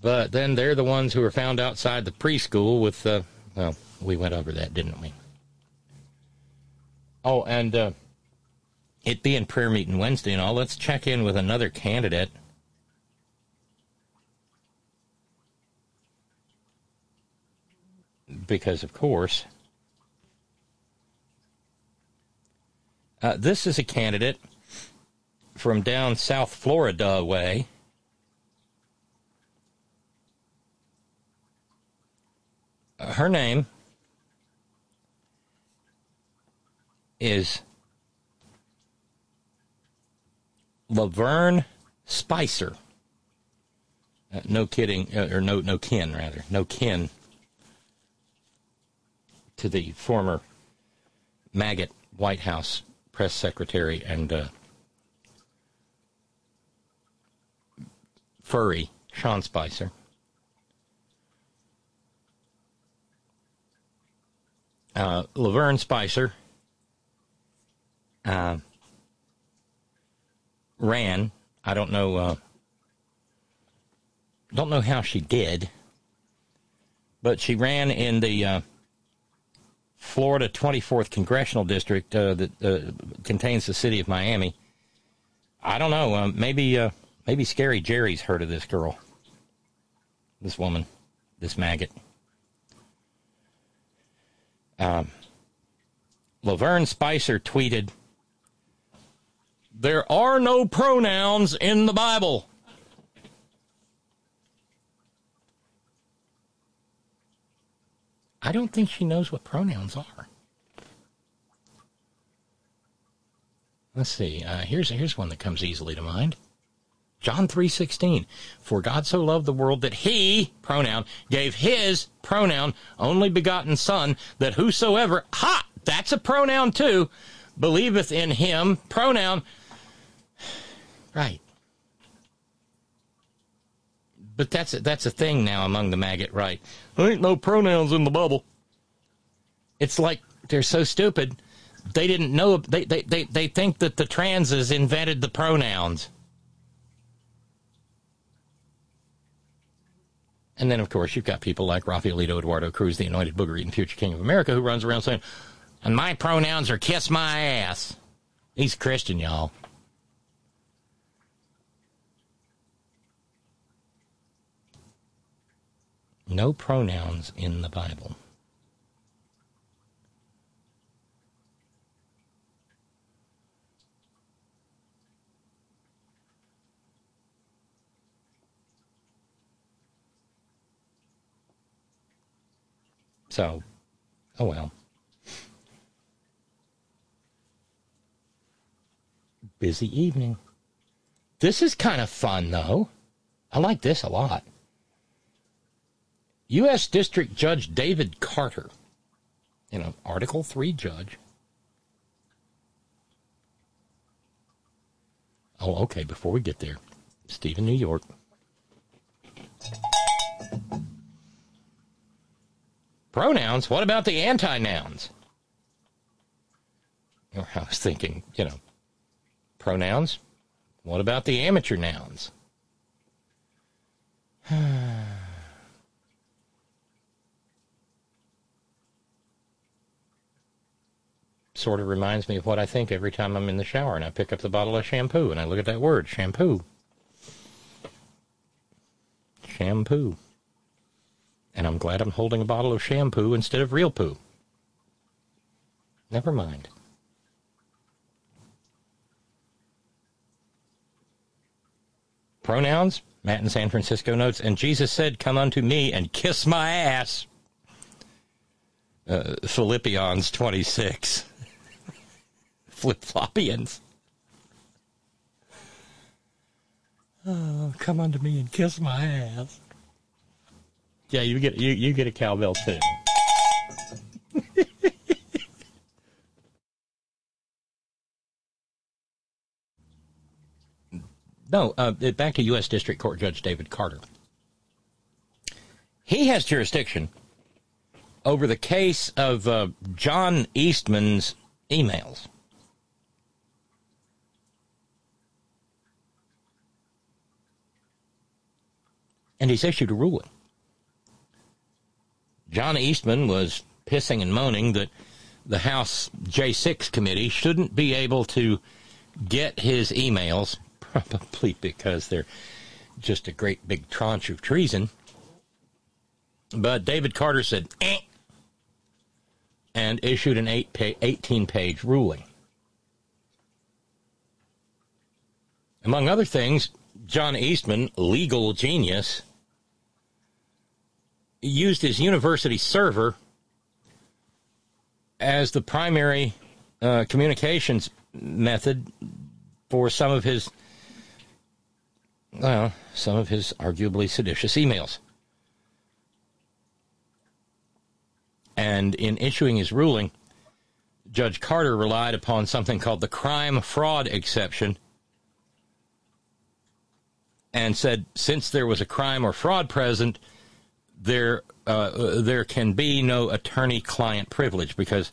But then they're the ones who are found outside the preschool with, uh, well, we went over that, didn't we? Oh, and uh, it being prayer meeting Wednesday and all, let's check in with another candidate. Because, of course, uh, this is a candidate from down South Florida way. Her name is Lavern Spicer. Uh, no kidding, uh, or no, no kin rather, no kin to the former maggot White House press secretary and uh, furry Sean Spicer. Uh, Lavern Spicer uh, ran. I don't know. Uh, don't know how she did, but she ran in the uh, Florida 24th congressional district uh, that uh, contains the city of Miami. I don't know. Uh, maybe maybe Scary Jerry's heard of this girl, this woman, this maggot. Um, Lavern Spicer tweeted there are no pronouns in the Bible. I don't think she knows what pronouns are. Let's see. Uh, here's here's one that comes easily to mind. John 3:16 For God so loved the world that he pronoun gave his pronoun only begotten son that whosoever ha that's a pronoun too believeth in him pronoun Right. But that's a, that's a thing now among the maggot right. There ain't no pronouns in the bubble. It's like they're so stupid. They didn't know. They, they, they, they think that the transes invented the pronouns. And then, of course, you've got people like Rafaelito Eduardo Cruz, the anointed booger eating future king of America, who runs around saying, and my pronouns are kiss my ass. He's Christian, y'all. No pronouns in the Bible. So, oh well. Busy evening. This is kind of fun, though. I like this a lot. U.S. District Judge David Carter, you know, Article 3 judge. Oh, okay, before we get there, Stephen, New York. Pronouns? What about the anti nouns? I was thinking, you know, pronouns? What about the amateur nouns? sort of reminds me of what I think every time I'm in the shower and I pick up the bottle of shampoo and I look at that word, shampoo. Shampoo. And I'm glad I'm holding a bottle of shampoo instead of real poo. Never mind. Pronouns, Matt in San Francisco notes, and Jesus said, Come unto me and kiss my ass. Uh, Philippians 26. Flip floppians. Oh, come unto me and kiss my ass. Yeah, you get you, you get a cowbell too. no, uh, back to U.S. District Court Judge David Carter. He has jurisdiction over the case of uh, John Eastman's emails. And he's issued a ruling. John Eastman was pissing and moaning that the House J6 committee shouldn't be able to get his emails, probably because they're just a great big tranche of treason. But David Carter said, eh, and issued an eight 18 page ruling. Among other things, John Eastman, legal genius, used his university server as the primary uh, communications method for some of his, well, some of his arguably seditious emails. And in issuing his ruling, Judge Carter relied upon something called the crime fraud exception and said since there was a crime or fraud present, there uh, there can be no attorney-client privilege because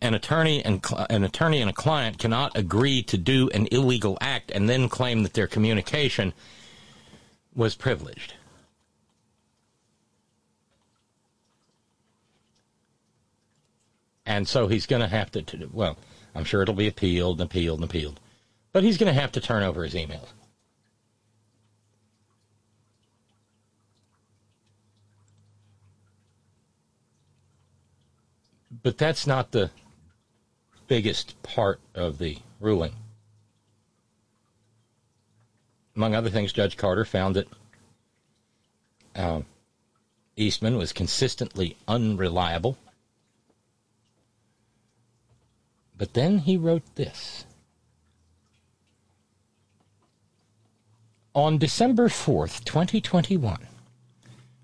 an attorney and cl- an attorney and a client cannot agree to do an illegal act and then claim that their communication was privileged. And so he's going to have to, well, I'm sure it'll be appealed and appealed and appealed, but he's going to have to turn over his emails. But that's not the biggest part of the ruling. Among other things, Judge Carter found that uh, Eastman was consistently unreliable. But then he wrote this. On December 4th, 2021,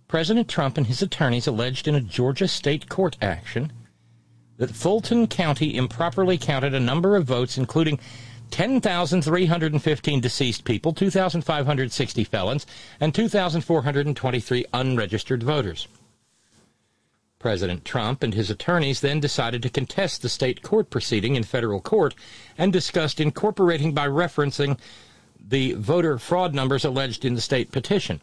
President Trump and his attorneys alleged in a Georgia state court action that Fulton County improperly counted a number of votes, including 10,315 deceased people, 2,560 felons, and 2,423 unregistered voters. President Trump and his attorneys then decided to contest the state court proceeding in federal court and discussed incorporating by referencing the voter fraud numbers alleged in the state petition.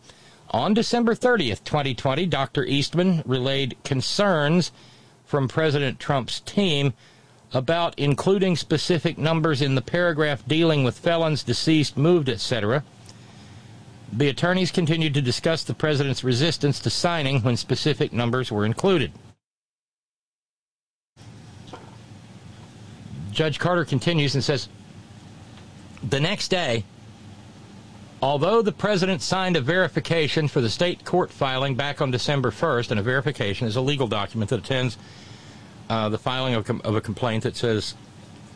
On December 30th, 2020, Dr. Eastman relayed concerns from President Trump's team about including specific numbers in the paragraph dealing with felons, deceased, moved, etc. The attorneys continued to discuss the president's resistance to signing when specific numbers were included. Judge Carter continues and says The next day, although the president signed a verification for the state court filing back on December 1st, and a verification is a legal document that attends uh, the filing of, of a complaint that says,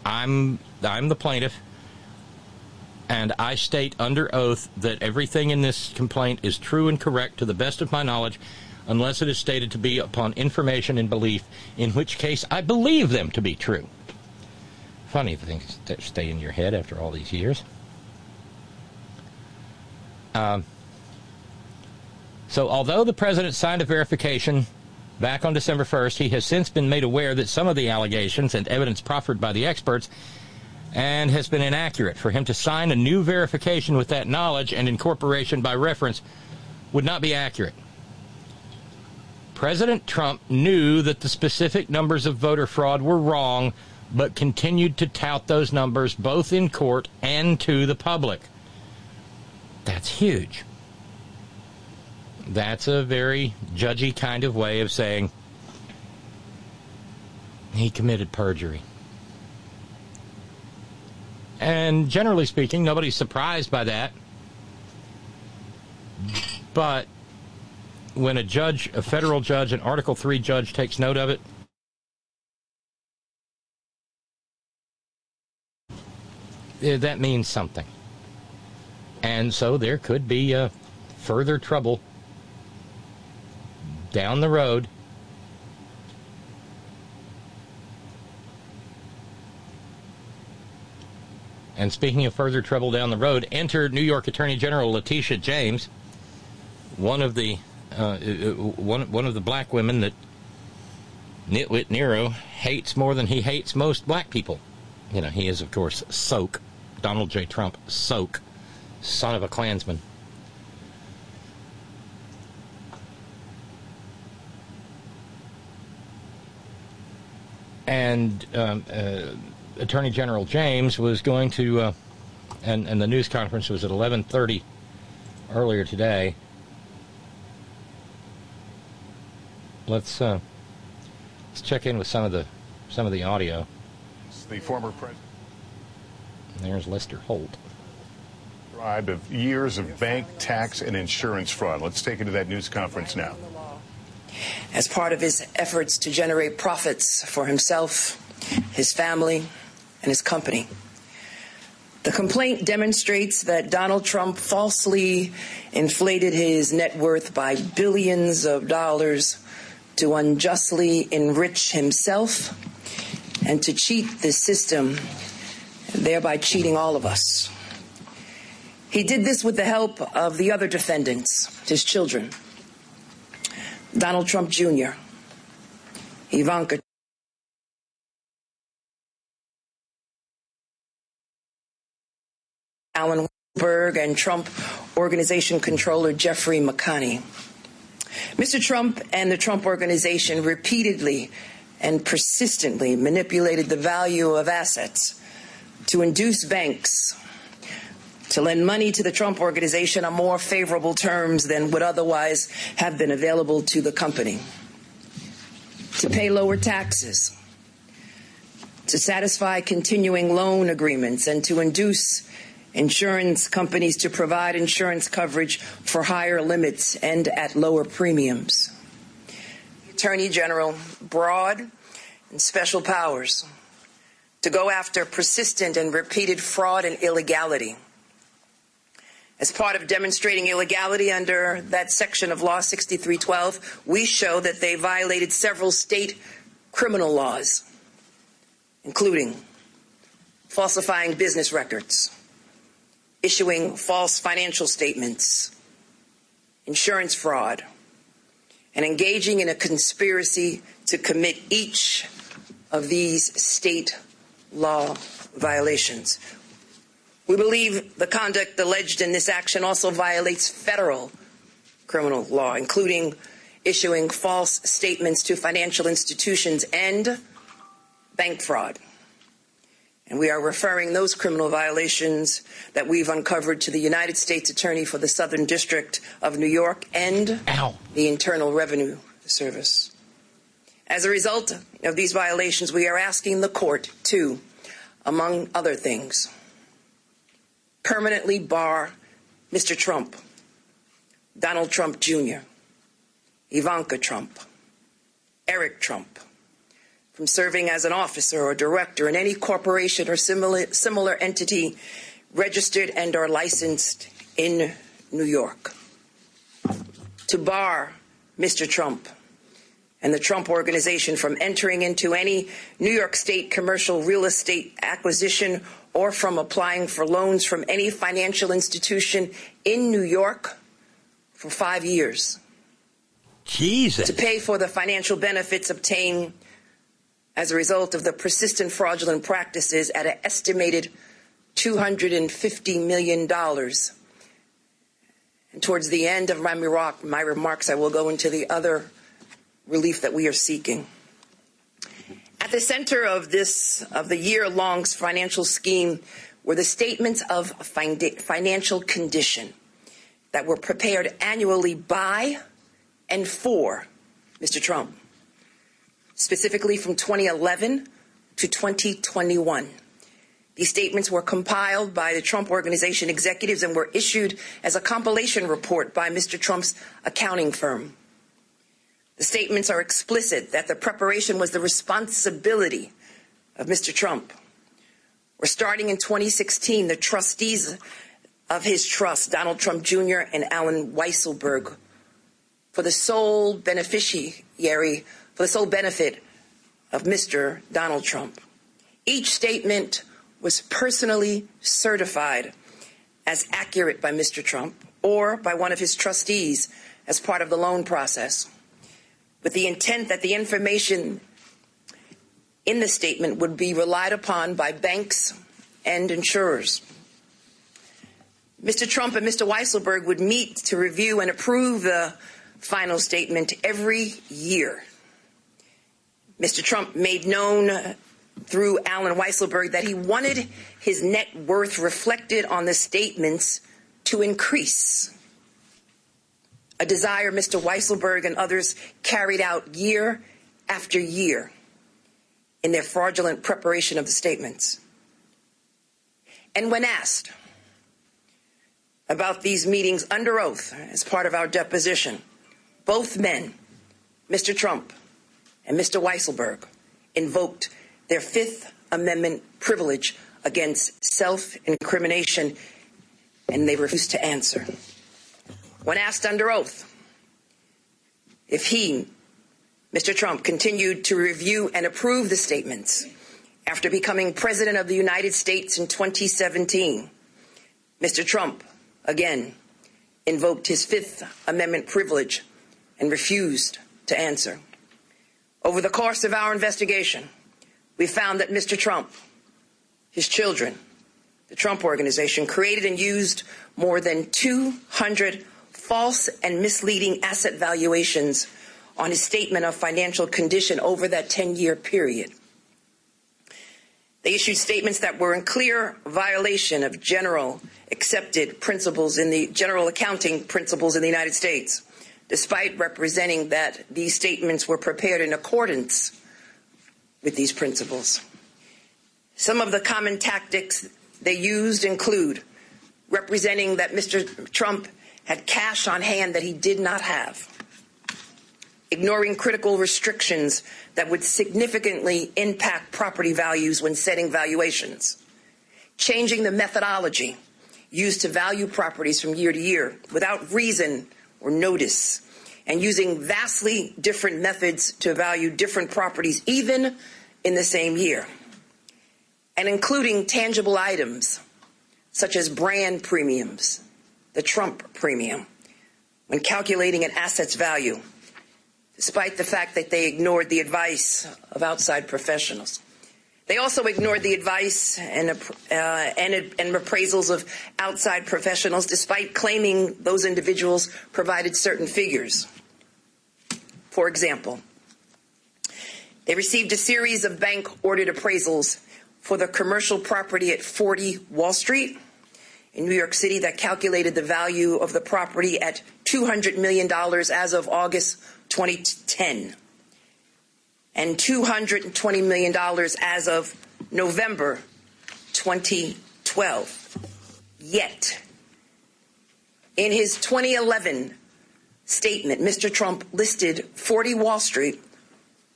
I'm, I'm the plaintiff and I state under oath that everything in this complaint is true and correct to the best of my knowledge, unless it is stated to be upon information and belief, in which case I believe them to be true. Funny things that stay in your head after all these years. Um, so, although the president signed a verification back on December 1st, he has since been made aware that some of the allegations and evidence proffered by the experts and has been inaccurate. For him to sign a new verification with that knowledge and incorporation by reference would not be accurate. President Trump knew that the specific numbers of voter fraud were wrong, but continued to tout those numbers both in court and to the public. That's huge. That's a very judgy kind of way of saying he committed perjury. And generally speaking, nobody's surprised by that. But when a judge, a federal judge, an Article 3 judge takes note of it, eh, that means something. And so there could be uh, further trouble down the road And speaking of further trouble down the road, enter New York Attorney General Letitia James, one of the uh, uh, one one of the black women that Nitwit Nero hates more than he hates most black people. You know, he is of course Soak, Donald J. Trump, Soak, son of a Klansman. And um, uh, Attorney General James was going to, uh, and and the news conference was at 11:30 earlier today. Let's uh, let's check in with some of the some of the audio. The former president. There's Lester Holt. Of years of bank, tax, and insurance fraud. Let's take it to that news conference now. As part of his efforts to generate profits for himself, his family, and his company. The complaint demonstrates that Donald Trump falsely inflated his net worth by billions of dollars to unjustly enrich himself and to cheat the system, thereby cheating all of us. He did this with the help of the other defendants, his children Donald Trump Jr., Ivanka Alan Berg and Trump Organization controller Jeffrey McConney. Mr. Trump and the Trump Organization repeatedly and persistently manipulated the value of assets to induce banks to lend money to the Trump Organization on more favorable terms than would otherwise have been available to the company, to pay lower taxes, to satisfy continuing loan agreements, and to induce insurance companies to provide insurance coverage for higher limits and at lower premiums. Attorney General broad and special powers to go after persistent and repeated fraud and illegality. As part of demonstrating illegality under that section of Law 6312, we show that they violated several state criminal laws, including falsifying business records, issuing false financial statements, insurance fraud, and engaging in a conspiracy to commit each of these state law violations. We believe the conduct alleged in this action also violates federal criminal law, including issuing false statements to financial institutions and bank fraud. And we are referring those criminal violations that we've uncovered to the United States Attorney for the Southern District of New York and Ow. the Internal Revenue Service. As a result of these violations, we are asking the court to, among other things, permanently bar Mr. Trump, Donald Trump Jr., Ivanka Trump, Eric Trump, from serving as an officer or director in any corporation or similar, similar entity registered and or licensed in New York. To bar Mr. Trump and the Trump Organization from entering into any New York State commercial real estate acquisition or from applying for loans from any financial institution in New York for five years. Jesus. To pay for the financial benefits obtained as a result of the persistent fraudulent practices at an estimated $250 million. And towards the end of my, my remarks, I will go into the other relief that we are seeking. At the center of this, of the year long financial scheme, were the statements of financial condition that were prepared annually by and for Mr. Trump, specifically from 2011 to 2021. These statements were compiled by the Trump Organization executives and were issued as a compilation report by Mr. Trump's accounting firm. The statements are explicit that the preparation was the responsibility of Mr. Trump. We're starting in 2016, the trustees of his trust, Donald Trump Jr. and Allen Weisselberg, for the sole beneficiary, for the sole benefit of Mr. Donald Trump. Each statement was personally certified as accurate by Mr. Trump or by one of his trustees as part of the loan process, with the intent that the information in the statement would be relied upon by banks and insurers. Mr. Trump and Mr. Weisselberg would meet to review and approve the final statement every year. Mr. Trump made known through Allen Weisselberg that he wanted his net worth reflected on the statements to increase. A desire Mr. Weisselberg and others carried out year after year in their fraudulent preparation of the statements. And when asked about these meetings under oath as part of our deposition, both men, Mr. Trump and Mr. Weisselberg, invoked their Fifth Amendment privilege against self incrimination, and they refused to answer. When asked under oath if he, Mr. Trump, continued to review and approve the statements after becoming President of the United States in 2017, Mr. Trump again invoked his Fifth Amendment privilege and refused to answer. Over the course of our investigation, we found that Mr. Trump, his children, the Trump Organization created and used more than 200 false and misleading asset valuations on his statement of financial condition over that 10 year period. They issued statements that were in clear violation of general accepted principles in the general accounting principles in the United States, despite representing that these statements were prepared in accordance with these principles. Some of the common tactics they used include representing that Mr. Trump had cash on hand that he did not have, ignoring critical restrictions that would significantly impact property values when setting valuations, changing the methodology used to value properties from year to year without reason or notice, and using vastly different methods to value different properties, even in the same year. and including tangible items such as brand premiums, the Trump premium, when calculating an asset's value, despite the fact that they ignored the advice of outside professionals. They also ignored the advice and, uh, and, and, appraisals of outside professionals, despite claiming those individuals provided certain figures. For example, they received a series of bank ordered appraisals for the commercial property at 40 Wall Street in New York City that calculated the value of the property at $200 million as of August 2010 and $220 million as of November 2012. Yet, in his 2011 statement, Mr. Trump listed 40 Wall Street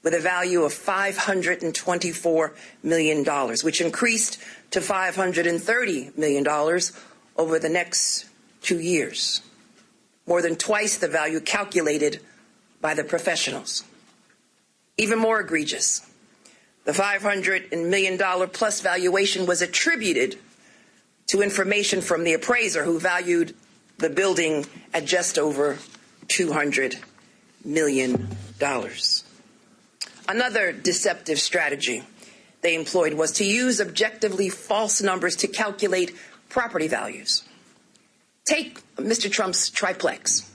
with a value of $524 million, which increased to $530 million over the next two years, more than twice the value calculated by the professionals. Even more egregious, the $500 million plus valuation was attributed to information from the appraiser who valued the building at just over $200 million. Another deceptive strategy they employed was to use objectively false numbers to calculate property values. Take Mr. Trump's triplex.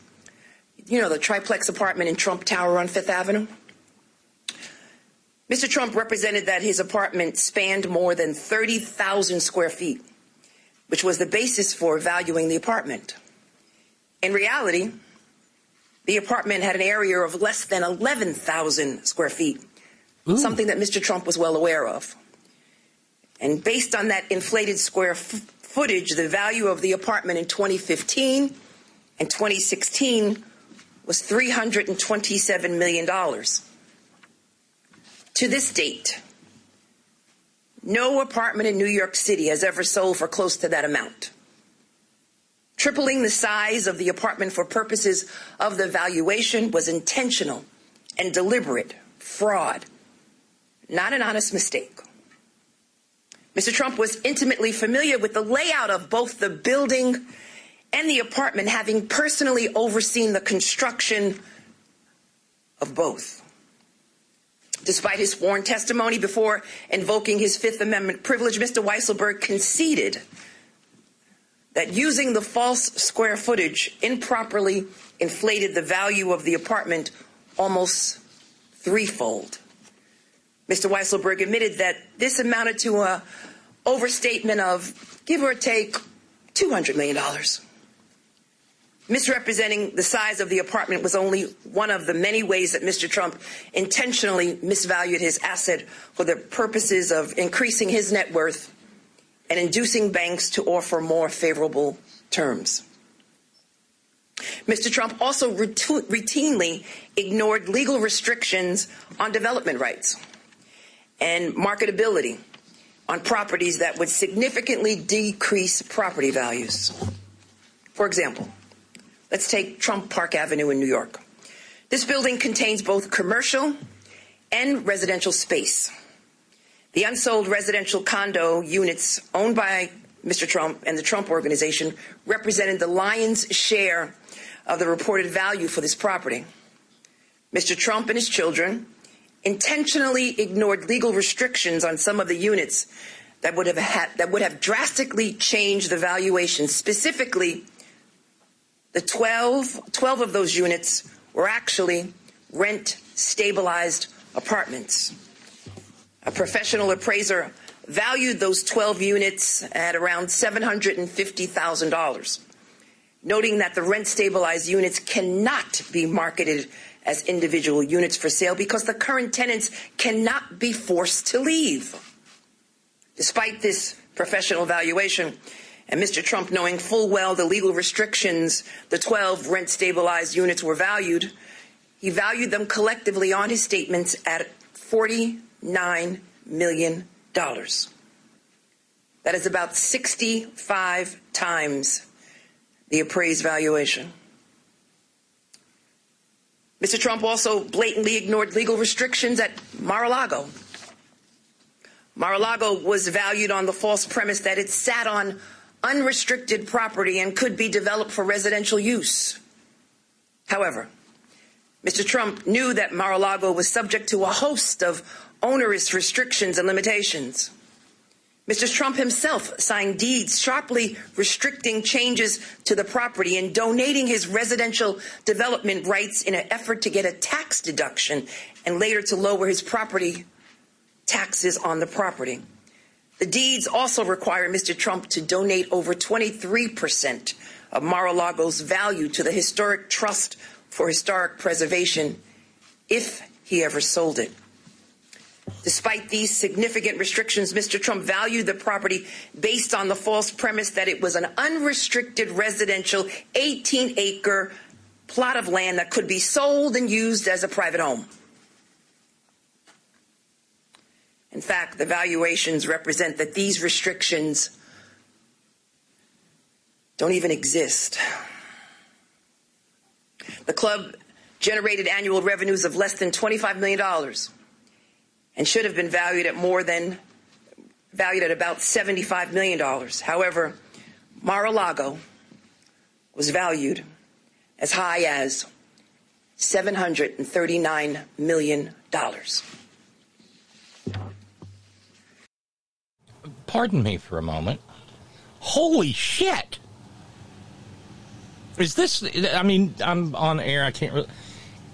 You know, the triplex apartment in Trump Tower on Fifth Avenue? Mr. Trump represented that his apartment spanned more than 30,000 square feet, which was the basis for valuing the apartment. In reality, the apartment had an area of less than 11,000 square feet, Ooh. something that Mr. Trump was well aware of. And based on that inflated square f- footage, the value of the apartment in 2015 and 2016 was $327 million. To this date, no apartment in New York City has ever sold for close to that amount. Tripling the size of the apartment for purposes of the valuation was intentional and deliberate fraud, not an honest mistake. Mr. Trump was intimately familiar with the layout of both the building and the apartment, having personally overseen the construction of both. Despite his sworn testimony before invoking his Fifth Amendment privilege, Mr. Weisselberg conceded that using the false square footage improperly inflated the value of the apartment almost threefold. Mr. Weisselberg admitted that this amounted to a overstatement of give or take $200 million. Misrepresenting the size of the apartment was only one of the many ways that Mr. Trump intentionally misvalued his asset for the purposes of increasing his net worth and inducing banks to offer more favorable terms. Mr. Trump also routinely ignored legal restrictions on development rights and marketability on properties that would significantly decrease property values. For example, Let's take Trump Park Avenue in New York. This building contains both commercial and residential space. The unsold residential condo units owned by Mr. Trump and the Trump Organization represented the lion's share of the reported value for this property. Mr. Trump and his children intentionally ignored legal restrictions on some of the units that would have had, that would have drastically changed the valuation, specifically the 12, 12 of those units were actually rent stabilized apartments. A professional appraiser valued those 12 units at around $750,000, noting that the rent stabilized units cannot be marketed as individual units for sale because the current tenants cannot be forced to leave. Despite this professional valuation, and Mr. Trump, knowing full well the legal restrictions the 12 rent stabilized units were valued, he valued them collectively on his statements at $49 million. That is about 65 times the appraised valuation. Mr. Trump also blatantly ignored legal restrictions at Mar a Lago, Mar-a-Lago was valued on the false premise that it sat on unrestricted property and could be developed for residential use. However, Mr. Trump knew that Mar-a-Lago was subject to a host of onerous restrictions and limitations. Mr. Trump himself signed deeds sharply restricting changes to the property and donating his residential development rights in an effort to get a tax deduction and later to lower his property taxes on the property. The deeds also require Mr. Trump to donate over 23% of Mar-a-Lago's value to the Historic Trust for Historic Preservation if he ever sold it. Despite these significant restrictions, Mr. Trump valued the property based on the false premise that it was an unrestricted residential 18 acre plot of land that could be sold and used as a private home. In fact, the valuations represent that these restrictions don't even exist. The club generated annual revenues of less than $25 million and should have been valued at more than valued at about $75 million. However, Mar-a-Lago was valued as high as $739 million. Pardon me for a moment. Holy shit! Is this? I mean, I'm on air. I can't. Really,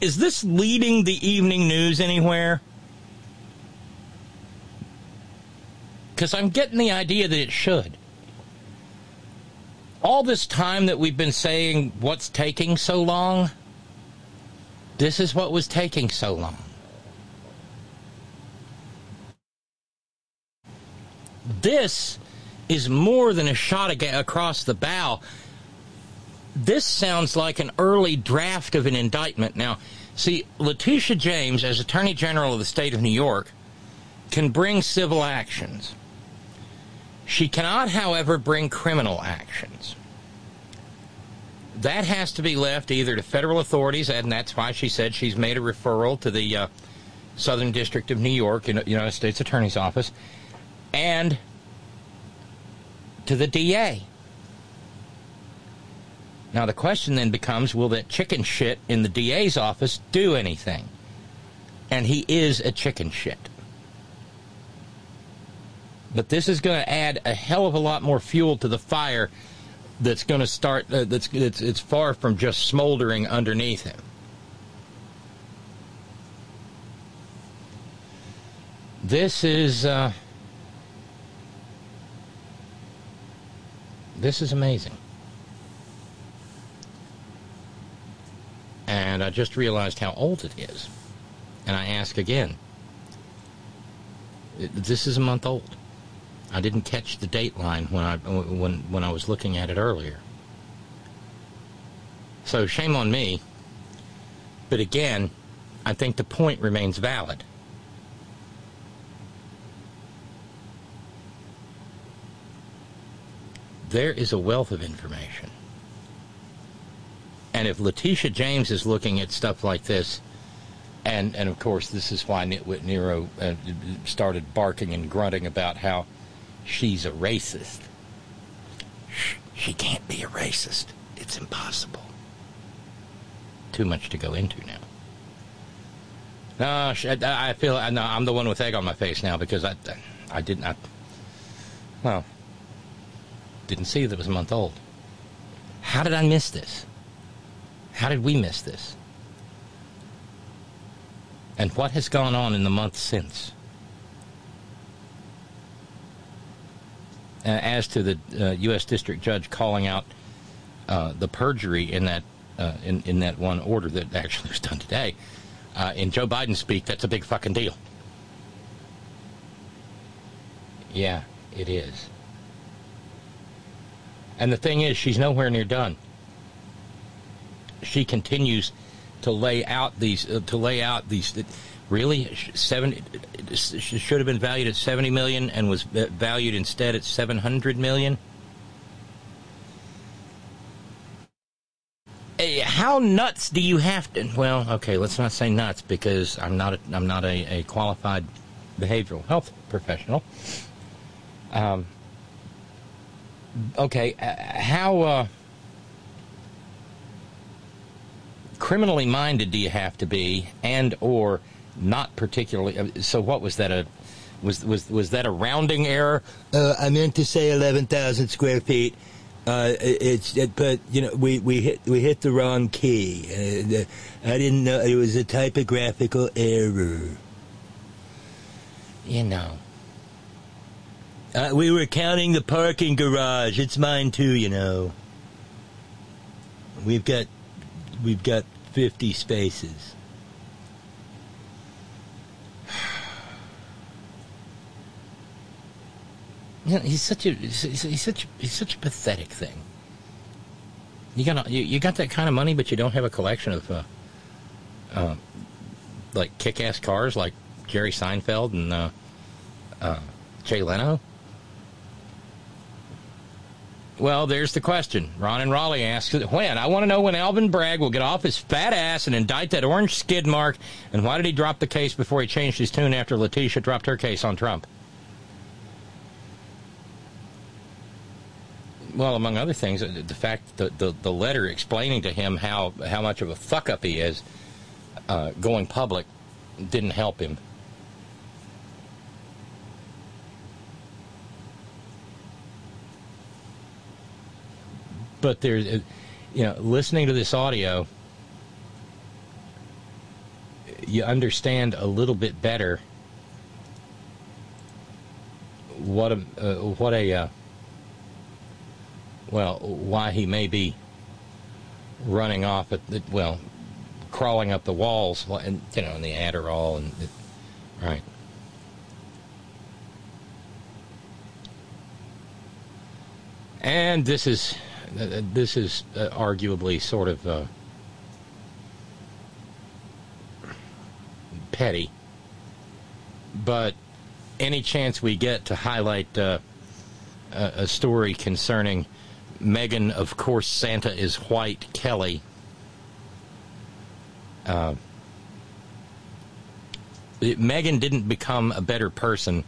is this leading the evening news anywhere? Because I'm getting the idea that it should. All this time that we've been saying what's taking so long, this is what was taking so long. This is more than a shot across the bow this sounds like an early draft of an indictment. Now, see, Letitia James, as Attorney General of the state of New York, can bring civil actions. She cannot, however, bring criminal actions. That has to be left either to federal authorities, and that's why she said she's made a referral to the uh, Southern District of New York, United States Attorney's Office, and to the DA. Now the question then becomes will that chicken shit in the DA's office do anything? And he is a chicken shit. But this is going to add a hell of a lot more fuel to the fire that's going to start uh, that's it's, it's far from just smoldering underneath him. This is uh, this is amazing. And I just realized how old it is. And I ask again. This is a month old. I didn't catch the date line when I when when I was looking at it earlier. So shame on me. But again, I think the point remains valid. There is a wealth of information. And if Letitia James is looking at stuff like this, and and of course this is why Nitwit Nero uh, started barking and grunting about how she's a racist. She can't be a racist. It's impossible. Too much to go into now. No, I feel no, I'm the one with egg on my face now because I, I didn't. Well, didn't see that it was a month old. How did I miss this? How did we miss this? And what has gone on in the month since? As to the uh, U.S. District Judge calling out uh, the perjury in that uh, in in that one order that actually was done today, uh, in Joe Biden speak, that's a big fucking deal. Yeah, it is. And the thing is, she's nowhere near done she continues to lay out these uh, to lay out these really seven should have been valued at 70 million and was valued instead at 700 million how nuts do you have to well okay let's not say nuts because i'm not a, i'm not a, a qualified behavioral health professional. Um, okay, uh, how uh, criminally minded do you have to be, and or not particularly? uh, So, what was that a was was was that a rounding error? Uh, I meant to say eleven thousand square feet. Uh, it- it's it, but you know we, we hit we hit the wrong key. Uh, the, I didn't know it was a typographical error. You know. Uh, we were counting the parking garage. It's mine too, you know. We've got we've got fifty spaces. You know, he's such a he's, he's such he's such a pathetic thing. You got you, you got that kind of money, but you don't have a collection of uh, uh, like kick-ass cars like Jerry Seinfeld and uh, uh, Jay Leno. Well, there's the question. Ron and Raleigh asks when. I want to know when Alvin Bragg will get off his fat ass and indict that orange skid mark. And why did he drop the case before he changed his tune after Letitia dropped her case on Trump? Well, among other things, the fact that the, the letter explaining to him how, how much of a fuck up he is uh, going public didn't help him. But there's, uh, you know, listening to this audio, you understand a little bit better what a uh, what a uh, well why he may be running off at the well crawling up the walls and you know in the Adderall and right. And this is uh, this is uh, arguably sort of uh, petty. But any chance we get to highlight uh, a story concerning Megyn, of course, Santa is white, Kelly. Uh, Megyn didn't become a better person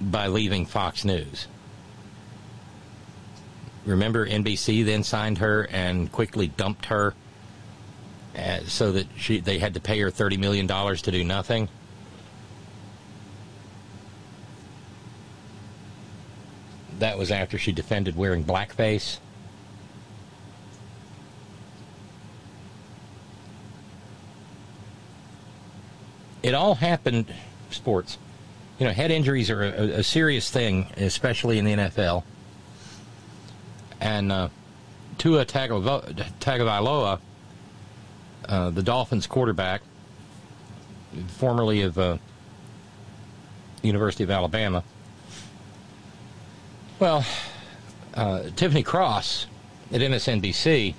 by leaving Fox News. Remember, NBC then signed her and quickly dumped her, uh, so that she they had to pay her thirty million dollars to do nothing. That was after she defended wearing blackface. It all happened, sports. You know, head injuries are a, a serious thing, especially in the NFL. And uh, Tua Tagovailoa, uh, the Dolphins quarterback, formerly of uh, University of Alabama, well, uh, Tiffany Cross at MSNBC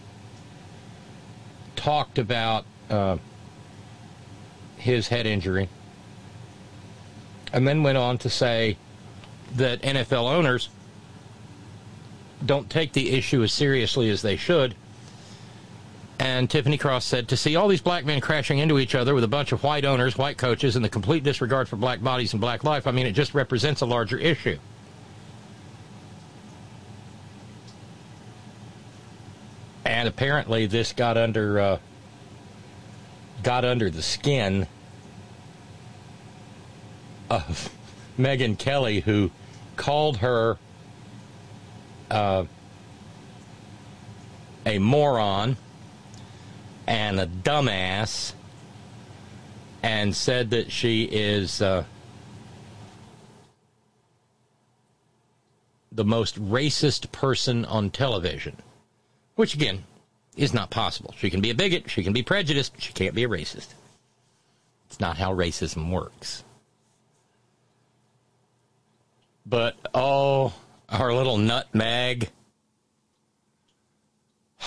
talked about uh, his head injury and then went on to say that NFL owners don't take the issue as seriously as they should. And Tiffany Cross said to see all these black men crashing into each other with a bunch of white owners, white coaches, and the complete disregard for black bodies and black life, I mean, it just represents a larger issue. And apparently this got under uh, got under the skin of Megyn Kelly, who called her uh, a moron and a dumbass, and said that she is uh, the most racist person on television which again is not possible. She can be a bigot, she can be prejudiced, she can't be a racist. It's not how racism works. But oh, our little nutmeg.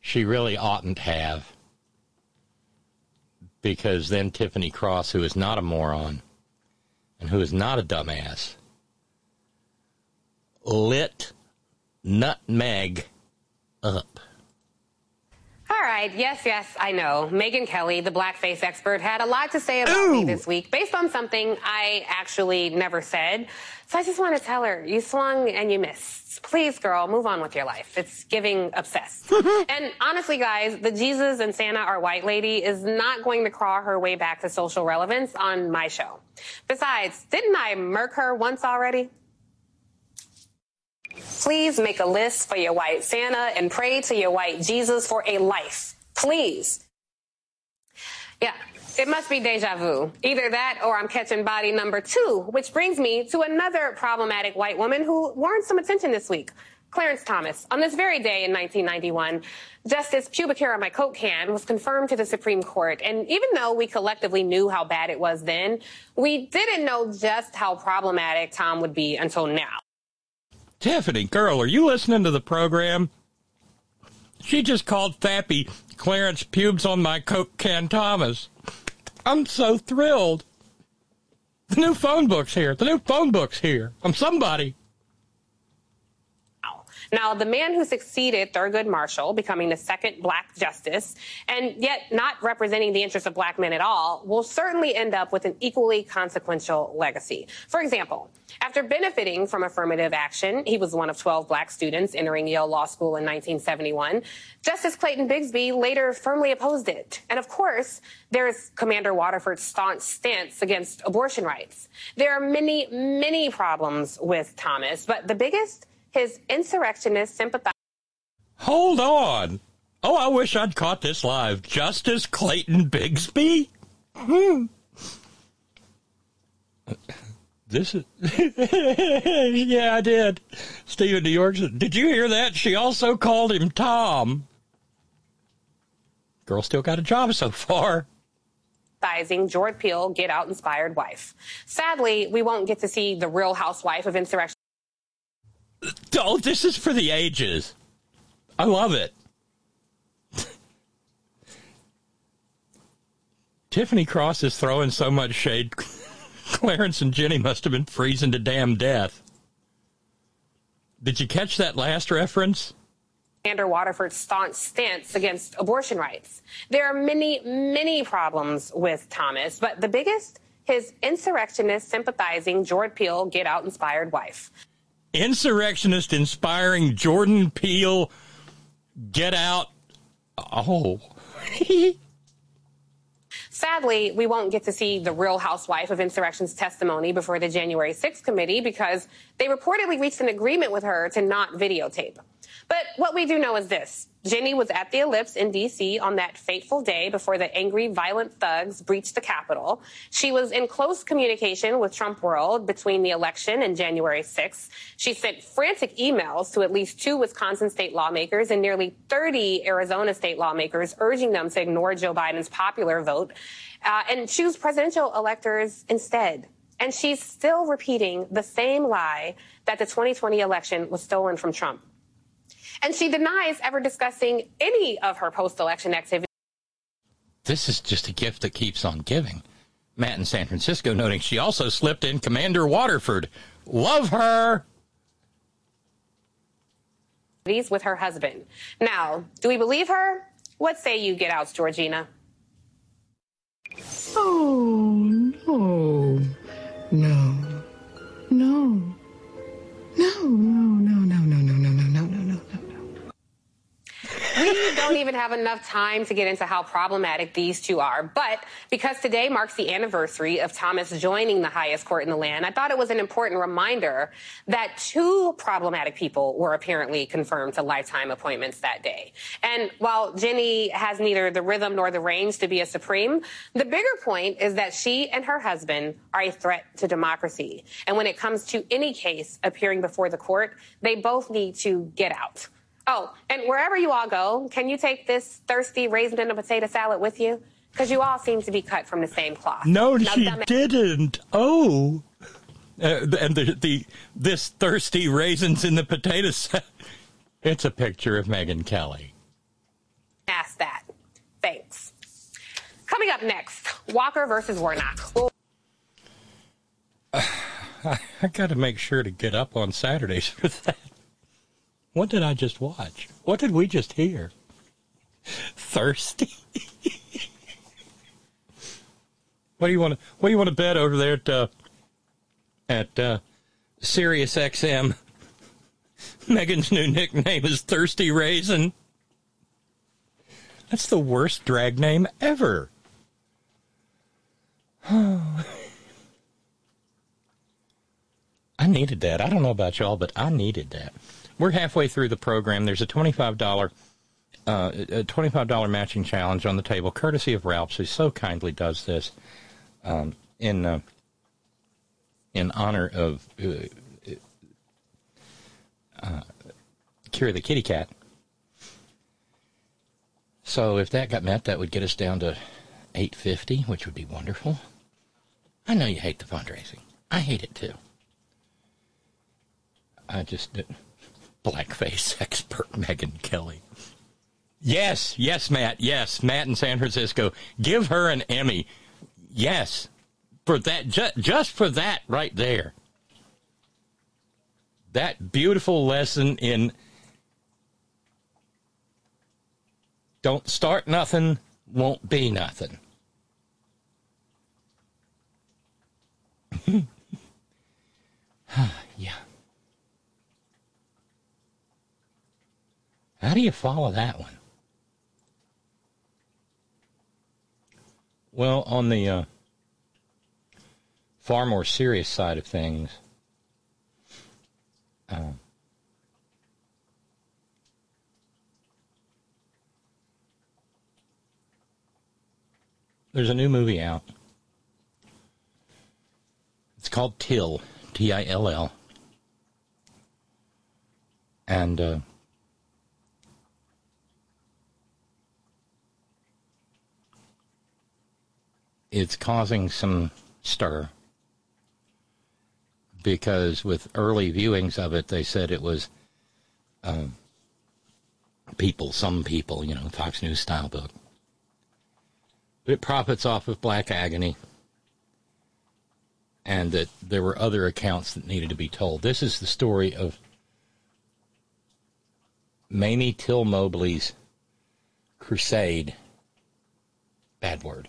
She really oughtn't have. Because then Tiffany Cross, who is not a moron and who is not a dumbass, lit nutmeg up. All right. Yes, yes, I know. Megyn Kelly, the blackface expert, had a lot to say about me this week based on something I actually never said. So I just want to tell her, you swung and you missed. Please, girl, move on with your life. It's giving obsessed. and honestly, guys, the Jesus and Santa are white lady is not going to crawl her way back to social relevance on my show. Besides, didn't I murk her once already? Please make a list for your white Santa and pray to your white Jesus for a life. Please. Yeah, it must be deja vu. Either that or I'm catching body number two, which brings me to another problematic white woman who warrants some attention this week. Clarence Thomas. On this very day in 1991, Justice Coke can was confirmed to the Supreme Court. And even though we collectively knew how bad it was then, we didn't know just how problematic Tom would be until now. Tiffany, girl, are you listening to the program? She just called Fappy Clarence Pubes on my Coke can Thomas. I'm so thrilled. The new phone book's here. The new phone book's here. I'm somebody. Now, the man who succeeded Thurgood Marshall, becoming the second black justice, and yet not representing the interests of black men at all, will certainly end up with an equally consequential legacy. For example, after benefiting from affirmative action, he was one of 12 black students entering Yale Law School in 1971. Justice Clayton Bigsby later firmly opposed it. And of course, there's Commander Waterford's staunch stance against abortion rights. There are many, many problems with Thomas, but the biggest his insurrectionist sympathizer. Hold on. Oh, I wish I'd caught this live. Justice Clayton Bigsby? Hmm. This is. yeah, I did. Stephen New York. Did you hear that? She also called him Tom. Girl still got a job so far. Jordan Peele Get Out inspired wife. Sadly, we won't get to see the real housewife of insurrection. Oh, this is for the ages. I love it. Tiffany Cross is throwing so much shade. Clarence and Ginni must have been freezing to damn death. Did you catch that last reference? Commander Waterford's staunch stance against abortion rights. There are many, many problems with Thomas, but the biggest, his insurrectionist, sympathizing, Jordan Peele, get out inspired wife insurrectionist inspiring Jordan Peele get out. Oh. Sadly, we won't get to see the real housewife of insurrection's testimony before the January 6th committee because they reportedly reached an agreement with her to not videotape. But what we do know is this. Ginni was at the Ellipse in D.C. on that fateful day before the angry, violent thugs breached the Capitol. She was in close communication with Trump World between the election and January 6th. She sent frantic emails to at least two Wisconsin state lawmakers and nearly 30 Arizona state lawmakers urging them to ignore Joe Biden's popular vote uh, and choose presidential electors instead. And she's still repeating the same lie that the 2020 election was stolen from Trump. And she denies ever discussing any of her post election activities. This is just a gift that keeps on giving. Matt in San Francisco noting she also slipped in Commander Waterford. Love her. With her husband. Now, do we believe her? What say you, get outs, Georgina? Oh, no. No. No. No, no, no, no, no, no, no, no, no, no, no. We don't even have enough time to get into how problematic these two are. But because today marks the anniversary of Thomas joining the highest court in the land, I thought it was an important reminder that two problematic people were apparently confirmed to lifetime appointments that day. And while Ginni has neither the rhythm nor the range to be a supreme, the bigger point is that she and her husband are a threat to democracy. And when it comes to any case appearing before the court, they both need to get out. Oh, and wherever you all go, can you take this thirsty raisin and a potato salad with you? Because you all seem to be cut from the same cloth. No, now, she didn't. Oh. Uh, and the, the this thirsty raisins in the potato salad. It's a picture of Megyn Kelly. Ask that. Thanks. Coming up next, Walker versus Warnock. Uh, I, I got to make sure to get up on Saturdays for that. What did I just watch? What did we just hear? thirsty. what do you want to What do you want to bet over there at uh, at uh, Sirius XM? Megyn's new nickname is Thirsty Raisin. That's the worst drag name ever. I needed that. I don't know about y'all, but I needed that. We're halfway through the program. There's a twenty-five dollar, uh, a twenty-five dollar matching challenge on the table, courtesy of Ralph's, who so kindly does this um, in uh, in honor of uh, uh, Cure the Kitty Cat. So if that got met, that would get us down to eight fifty, which would be wonderful. I know you hate the fundraising. I hate it too. I just blackface expert Megyn Kelly. Yes, yes, Matt. Yes, Matt in San Francisco. Give her an Emmy. Yes, for that. Just, just for that right there. That beautiful lesson in don't start nothing, won't be nothing. yeah. How do you follow that one? Well, on the uh, far more serious side of things, uh, there's a new movie out. It's called Till, T I L L. And uh, it's causing some stir because with early viewings of it, they said it was um, people, some people, you know, Fox News style book. But it profits off of black agony, and that there were other accounts that needed to be told. This is the story of Mamie Till Mobley's crusade. Bad word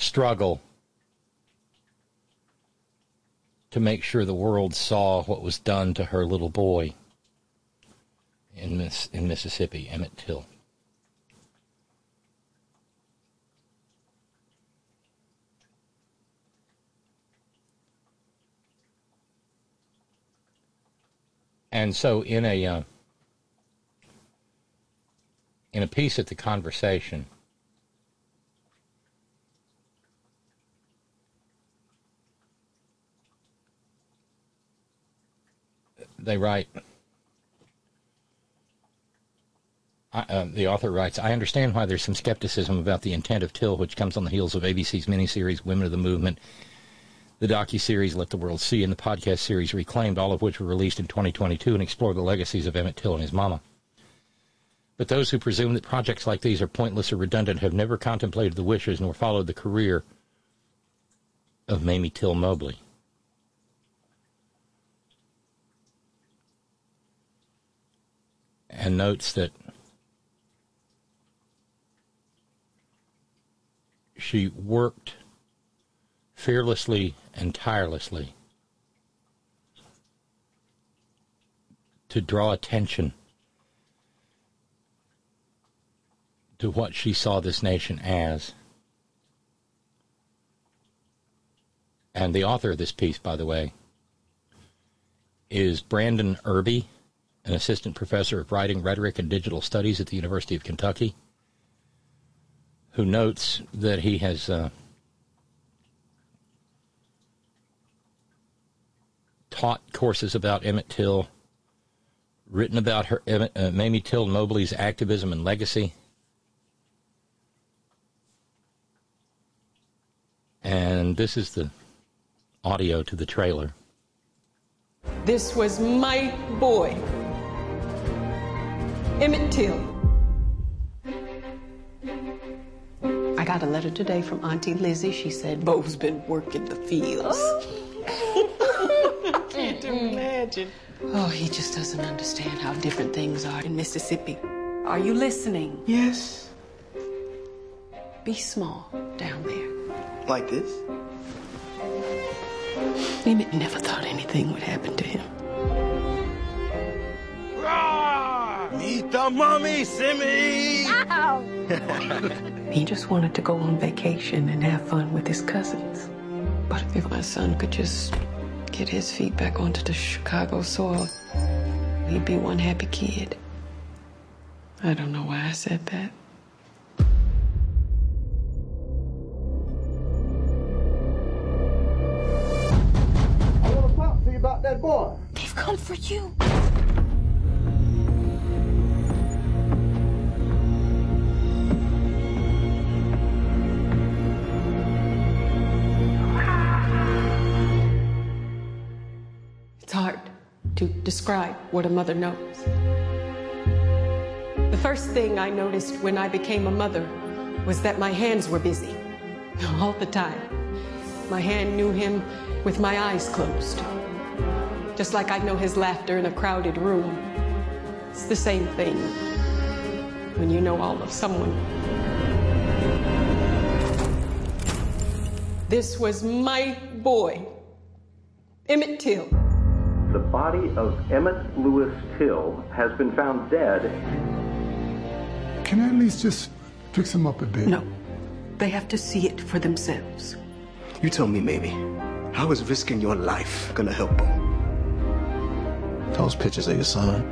struggle to make sure the world saw what was done to her little boy in, Miss, in Mississippi, Emmett Till. And so, in a uh, in a piece at the conversation, they write. Uh, the author writes, I understand why there's some skepticism about the intent of Till, which comes on the heels of ABC's miniseries Women of the Movement, the docu-series Let the World See, and the podcast series Reclaimed, all of which were released in 2022 and explore the legacies of Emmett Till and his mama. But those who presume that projects like these are pointless or redundant have never contemplated the wishes nor followed the career of Mamie Till Mobley. And notes that she worked fearlessly and tirelessly to draw attention to what she saw this nation as. And the author of this piece, by the way, is Brandon Erby an assistant professor of writing, rhetoric, and digital studies at the University of Kentucky, who notes that he has uh, taught courses about Emmett Till, written about her uh, Mamie Till Mobley's activism and legacy. And this is the audio to the trailer. This was my boy. Emmett Till. I got a letter today from Auntie Lizzie. She said Bo's been working the fields. Oh. Can't imagine. Oh, he just doesn't understand how different things are in Mississippi. Are you listening? Yes. Be small down there. Like this? Emmett never thought anything would happen to him. Ah! Meet the mummy, Simmy! He just wanted to go on vacation and have fun with his cousins. But if my son could just get his feet back onto the Chicago soil, he'd be one happy kid. I don't know why I said that. I want to talk to you about that boy. They've come for you. Describe what a mother knows. The first thing I noticed when I became a mother was that my hands were busy all the time. My hand knew him with my eyes closed, just like I know his laughter in a crowded room. It's the same thing when you know all of someone. This was my boy, Emmett Till. The body of Emmett Lewis Till has been found dead. Can I at least just fix him up a bit? No. They have to see it for themselves. You tell me, maybe. How is risking your life gonna help him? Those pictures of your son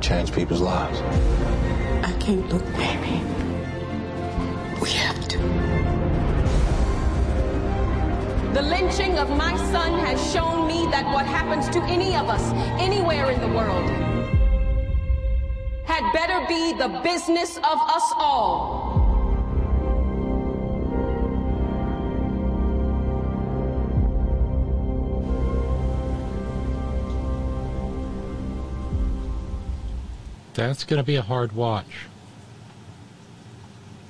change people's lives. I can't look, baby. The lynching of my son has shown me that what happens to any of us, anywhere in the world, had better be the business of us all. That's going to be a hard watch.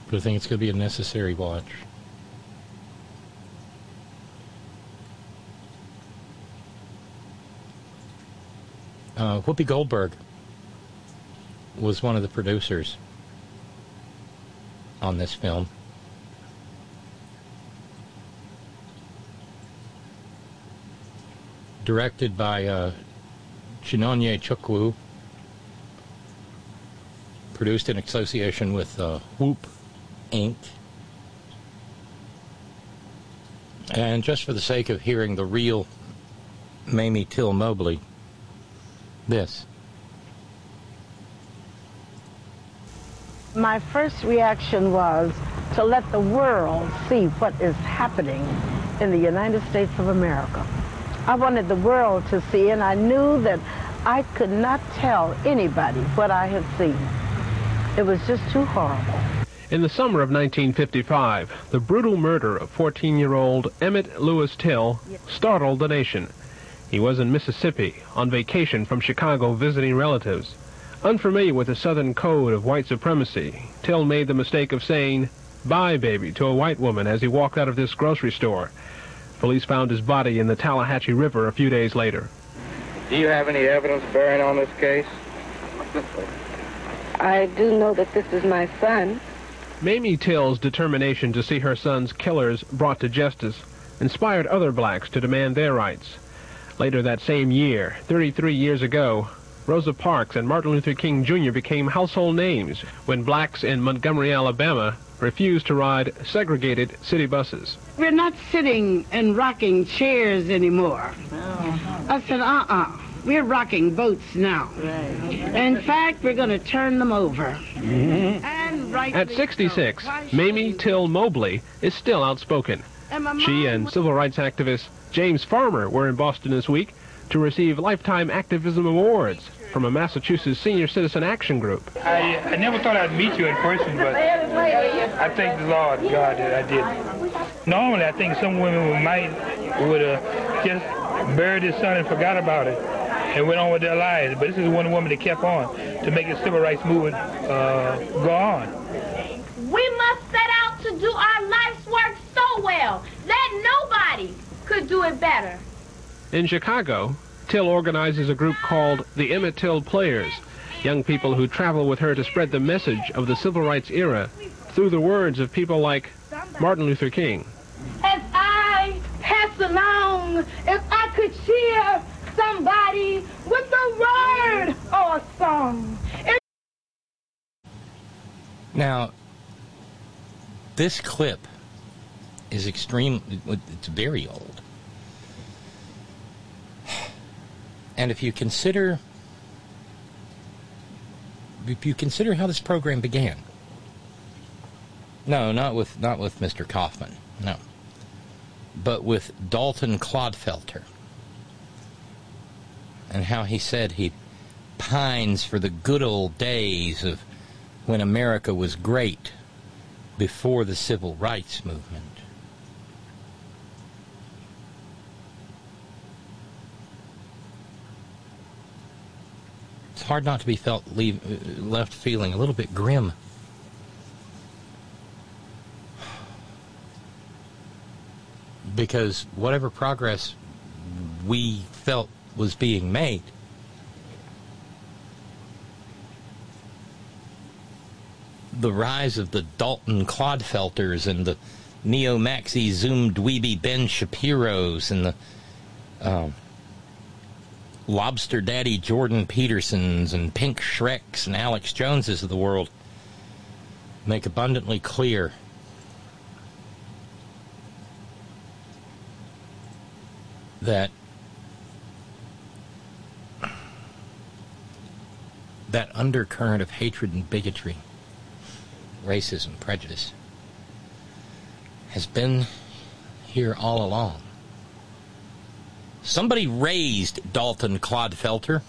But I think it's going to be a necessary watch. Uh, Whoopi Goldberg was one of the producers on this film. Directed by uh, Chinonye Chukwu. Produced in association with uh, Whoop Inc. And just for the sake of hearing the real Mamie Till Mobley, this. My first reaction was to let the world see what is happening in the United States of America. I wanted the world to see, and I knew that I could not tell anybody what I had seen. It was just too horrible. In the summer of 1955, the brutal murder of 14-year-old Emmett Lewis Till startled the nation. He was in Mississippi on vacation from Chicago visiting relatives. Unfamiliar with the Southern code of white supremacy, Till made the mistake of saying, bye, baby, to a white woman as he walked out of this grocery store. Police found his body in the Tallahatchie River a few days later. Do you have any evidence bearing on this case? I do know that this is my son. Mamie Till's determination to see her son's killers brought to justice inspired other blacks to demand their rights. Later that same year, 33 years ago, Rosa Parks and Martin Luther King Jr. became household names when blacks in Montgomery, Alabama refused to ride segregated city buses. We're not sitting in rocking chairs anymore. Oh. I said, uh-uh. We're rocking boats now. In fact, we're going to turn them over. Mm-hmm. And right At 66, Mamie Till Mobley is still outspoken. She and civil rights activist James Farmer were in Boston this week to receive Lifetime Activism Awards from a Massachusetts Senior Citizen Action Group. I, I never thought I'd meet you in person, but I thank the Lord God that I did. Normally, I think some women might would have just buried his son and forgot about it and went on with their lives. But this is one woman that kept on to make the civil rights movement uh, go on. We must set out to do our life's work so well that nobody could do it better. In Chicago, Till organizes a group called the Emmett Till Players. young people who travel with her to spread the message of the civil rights era through the words of people like Martin Luther King. As I pass along, if I could cheer somebody with a word or a song. If Now, this clip is extreme. It's very old. And if you consider, if you consider how this program began, no, not with not with Mr. Kaufman, no, but with Dalton Clodfelter, and how he said he pines for the good old days of when America was great before the civil rights movement. It's hard not to be felt leave, left feeling a little bit grim. Because whatever progress we felt was being made the rise of the Dalton Clodfelters and the Neo Maxi Zoom Dweeby Ben Shapiro's and the um, Lobster Daddy Jordan Petersons and Pink Shreks and Alex Joneses of the world make abundantly clear that that undercurrent of hatred and bigotry racism, prejudice, has been here all along. Somebody raised Dalton Clodfelter.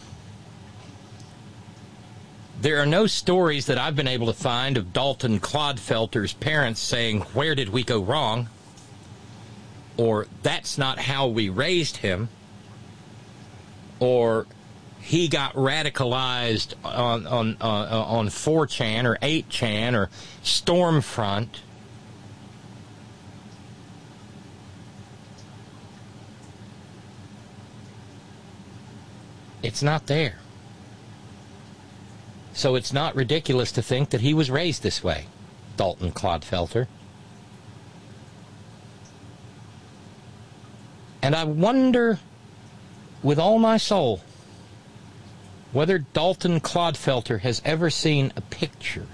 There are no stories that I've been able to find of Dalton Clodfelter's parents saying, Where did we go wrong? Or, That's not how we raised him. Or, he got radicalized on on uh, on 4chan or 8chan or Stormfront. It's not there. So it's not ridiculous to think that he was raised this way, Dalton Clodfelter. And I wonder, with all my soul, whether Dalton Clodfelter has ever seen a picture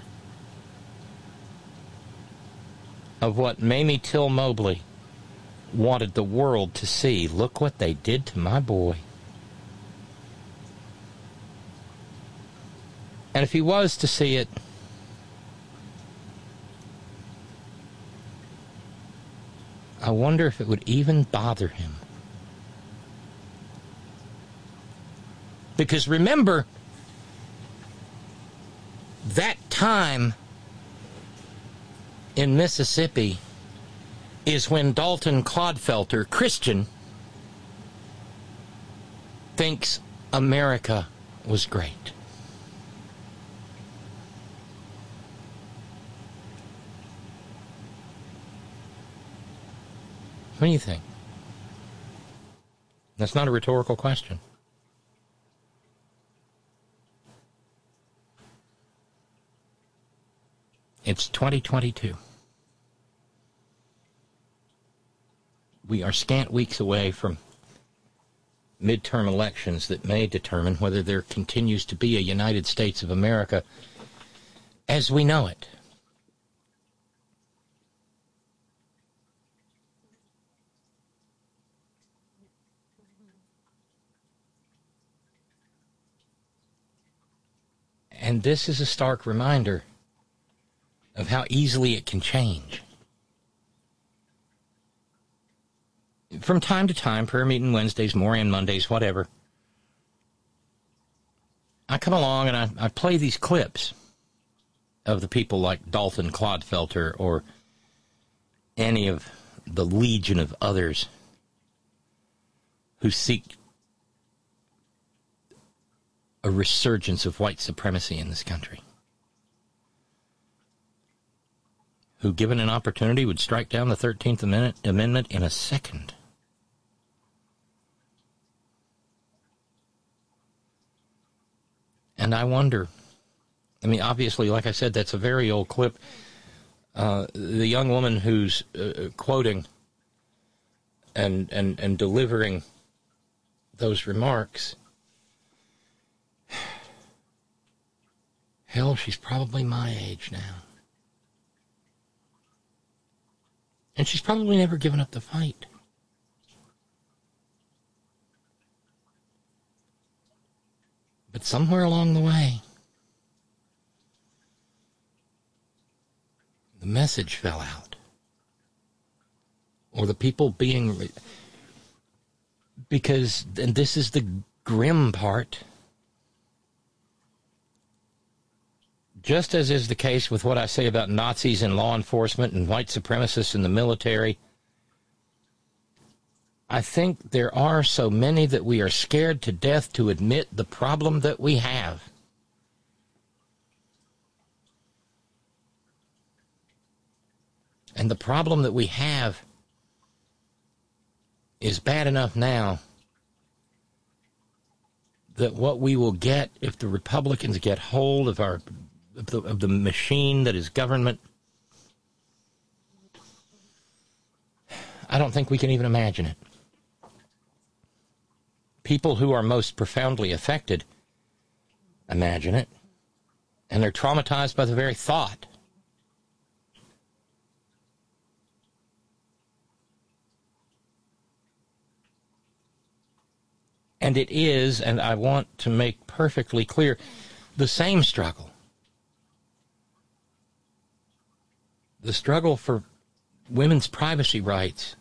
of what Mamie Till Mobley wanted the world to see. Look what they did to my boy. And if he was to see it, I wonder if it would even bother him. Because remember, that time in Mississippi is when Dalton Clodfelter, Christian, thinks America was great. What do you think? That's not a rhetorical question. It's 2022. We are scant weeks away from midterm elections that may determine whether there continues to be a United States of America as we know it. And this is a stark reminder of how easily it can change. From time to time, prayer meeting Wednesdays, Moran Mondays, whatever, I come along and I, I play these clips of the people like Dalton Clodfelter or any of the legion of others who seek a resurgence of white supremacy in this country. Who, given an opportunity, would strike down the 13th Amendment in a second. And I wonder. I mean, obviously, like I said, that's a very old clip. Uh, the young woman who's uh, quoting and, and, and delivering those remarks. Hell, she's probably my age now. And she's probably never given up the fight. But somewhere along the way, the message fell out. Or the people being. Because, and this is the grim part. Just as is the case with what I say about Nazis in law enforcement and white supremacists in the military, I think there are so many that we are scared to death to admit the problem that we have. And the problem that we have is bad enough now that what we will get if the Republicans get hold of our of the, of the machine that is government, I don't think we can even imagine it. People who are most profoundly affected imagine it, and they're traumatized by the very thought. And it is, and I want to make perfectly clear, the same struggle. The struggle for women's privacy rights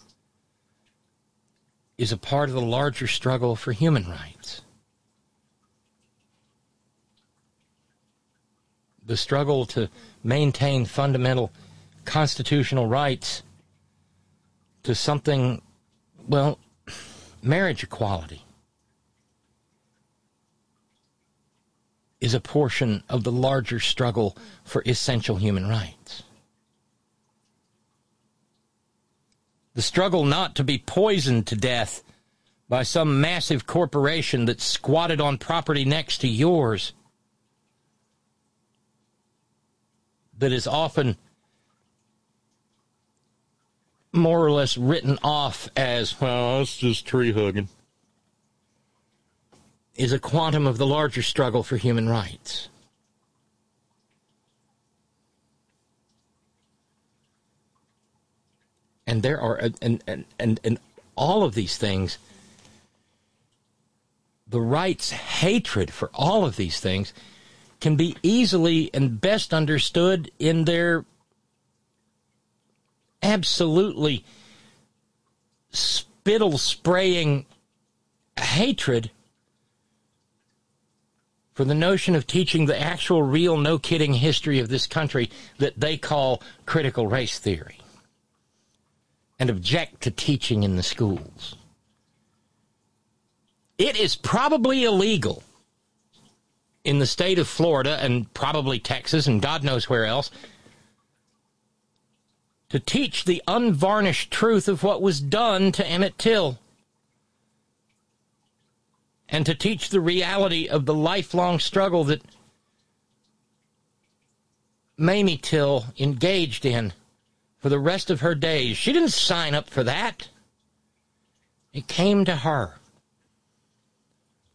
is a part of the larger struggle for human rights. The struggle to maintain fundamental constitutional rights to something, well, marriage equality is a portion of the larger struggle for essential human rights. The struggle not to be poisoned to death by some massive corporation that squatted on property next to yours that is often more or less written off as, well, it's just tree hugging, is a quantum of the larger struggle for human rights. And there are, and, and, and, and all of these things, the right's hatred for all of these things can be easily and best understood in their absolutely spittle spraying hatred for the notion of teaching the actual, real, no kidding history of this country that they call critical race theory and object to teaching in the schools. It is probably illegal in the state of Florida and probably Texas and God knows where else to teach the unvarnished truth of what was done to Emmett Till and to teach the reality of the lifelong struggle that Mamie Till engaged in for the rest of her days. She didn't sign up for that. It came to her.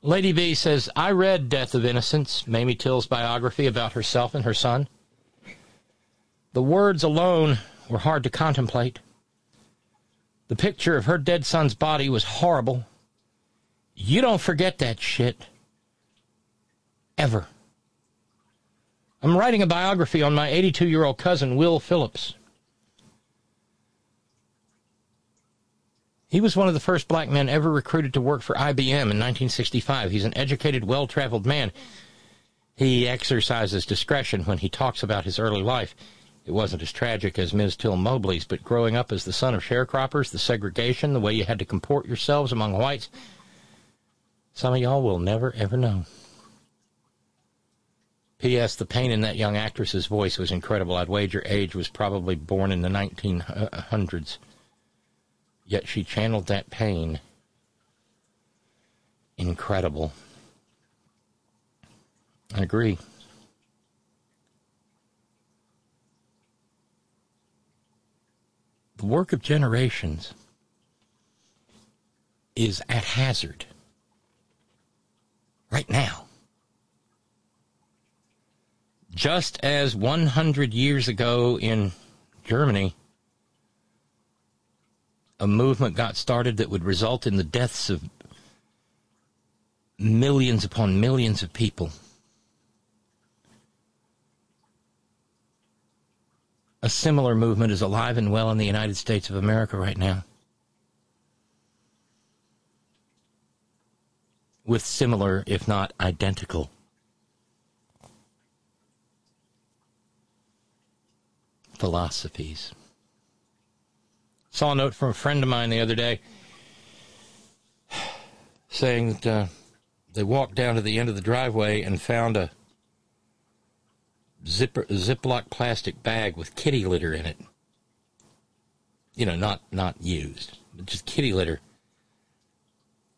Lady B says, I read Death of Innocence, Mamie Till's biography about herself and her son. The words alone were hard to contemplate. The picture of her dead son's body was horrible. You don't forget that shit. Ever. I'm writing a biography on my 82 year old cousin, Will Phillips. He was one of the first black men ever recruited to work for IBM in 1965. He's an educated, well traveled man. He exercises discretion when he talks about his early life. It wasn't as tragic as Ms. Till Mobley's, but growing up as the son of sharecroppers, the segregation, the way you had to comport yourselves among whites, some of y'all will never, ever know. P.S. The pain in that young actress's voice was incredible. I'd wager age was probably born in the 1900s. Yet she channeled that pain. Incredible. I agree. The work of generations is at hazard right now. Just as 100 years ago in Germany, a movement got started that would result in the deaths of millions upon millions of people. A similar movement is alive and well in the United States of America right now. With similar, if not identical, philosophies. Saw a note from a friend of mine the other day saying that uh, they walked down to the end of the driveway and found a zipper, Ziploc plastic bag with kitty litter in it. You know, not not used, but just kitty litter,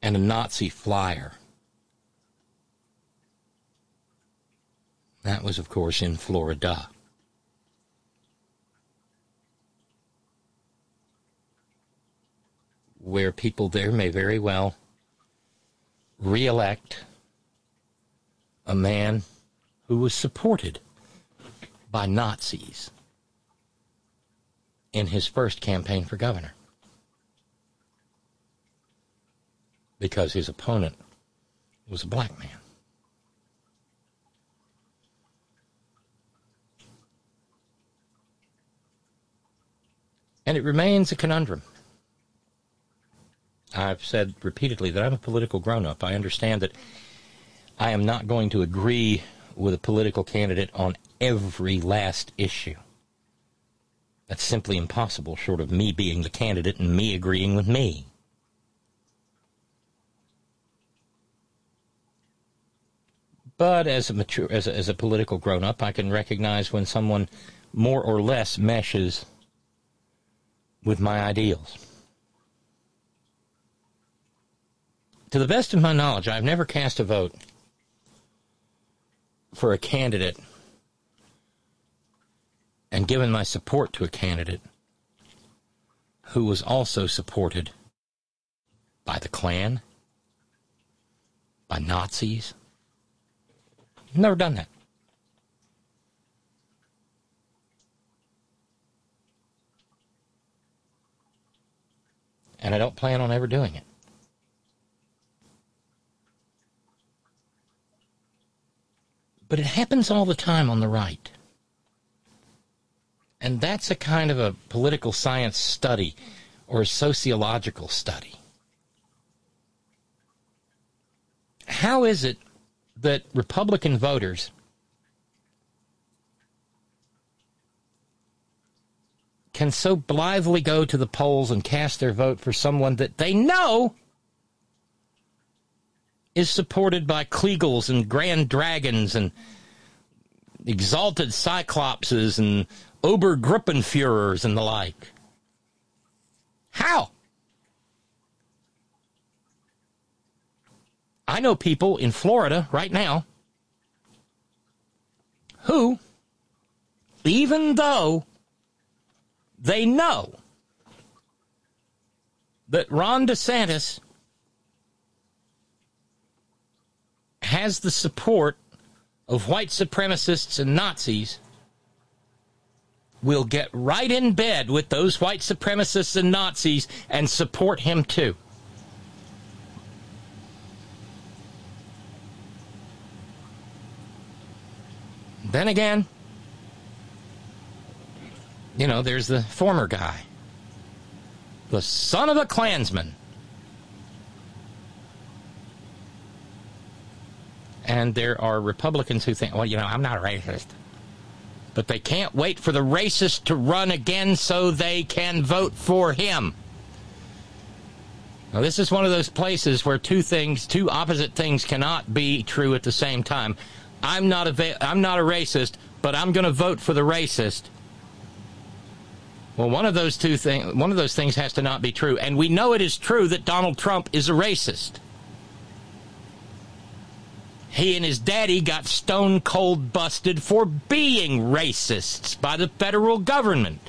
and a Nazi flyer. That was, of course, in Florida. Where people there may very well reelect a man who was supported by Nazis in his first campaign for governor. Because his opponent was a black man. And it remains a conundrum. I've said repeatedly that I'm a political grown up. I understand that I am not going to agree with a political candidate on every last issue. That's simply impossible, short of me being the candidate and me agreeing with me. But as a mature, as a, as a political grown up, I can recognize when someone more or less meshes with my ideals. To the best of my knowledge, I've never cast a vote for a candidate and given my support to a candidate who was also supported by the Klan, by Nazis. Never done that. And I don't plan on ever doing it. But it happens all the time on the right. And that's a kind of a political science study or a sociological study. How is it that Republican voters can so blithely go to the polls and cast their vote for someone that they know is supported by Kleagles and Grand Dragons and exalted Cyclopses and Obergruppenführers and the like. How? I know people in Florida right now who, even though they know that Ron DeSantis has the support of white supremacists and Nazis will get right in bed with those white supremacists and Nazis and support him too. Then again, you know, there's the former guy, the son of a Klansman. And there are Republicans who think, well, you know, I'm not a racist. But they can't wait for the racist to run again so they can vote for him. Now, this is one of those places where two things, two opposite things cannot be true at the same time. I'm not a, I'm not a racist, but I'm going to vote for the racist. Well, one of those two things, one of those things has to not be true, and we know it is true that Donald Trump is a racist. He and his daddy got stone cold busted for being racists by the federal government.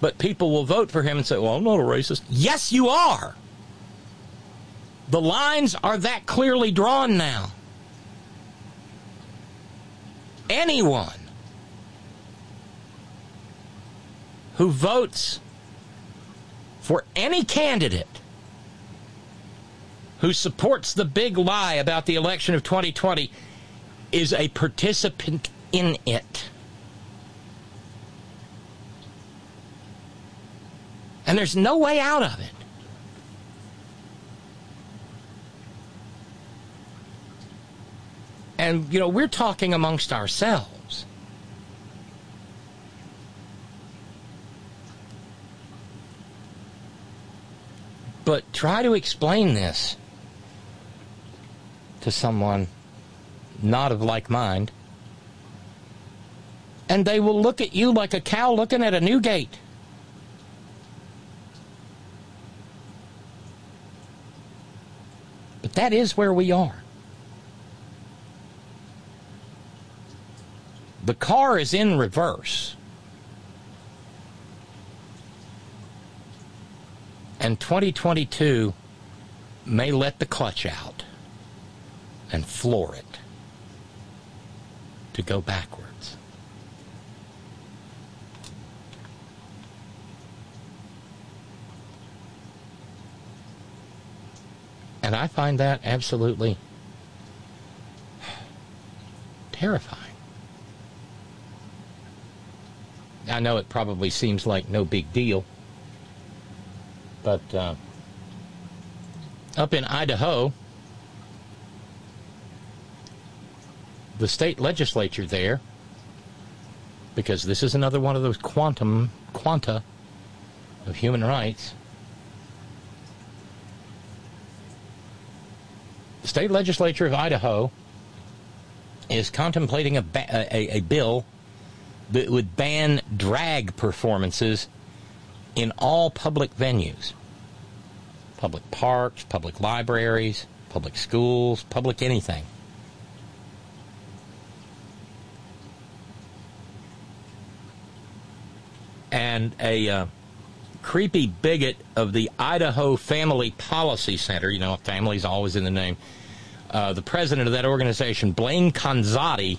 But people will vote for him and say, well, I'm not a racist. Yes, you are. The lines are that clearly drawn now. Anyone who votes for any candidate who supports the big lie about the election of 2020 is a participant in it. And there's no way out of it. And, you know, we're talking amongst ourselves. But try to explain this to someone not of like mind, and they will look at you like a cow looking at a new gate. But that is where we are. The car is in reverse. And 2022 may let the clutch out and floor it to go backwards. And I find that absolutely terrifying. I know it probably seems like no big deal, but uh, up in Idaho, the state legislature there, because this is another one of those quantum quanta of human rights. The state legislature of Idaho is contemplating a, ba- a, a bill that would ban drag performances in all public venues public parks, public libraries, public schools, public anything. And a uh, creepy bigot of the Idaho Family Policy Center, you know, family's always in the name, uh, the president of that organization, Blaine Conzatti,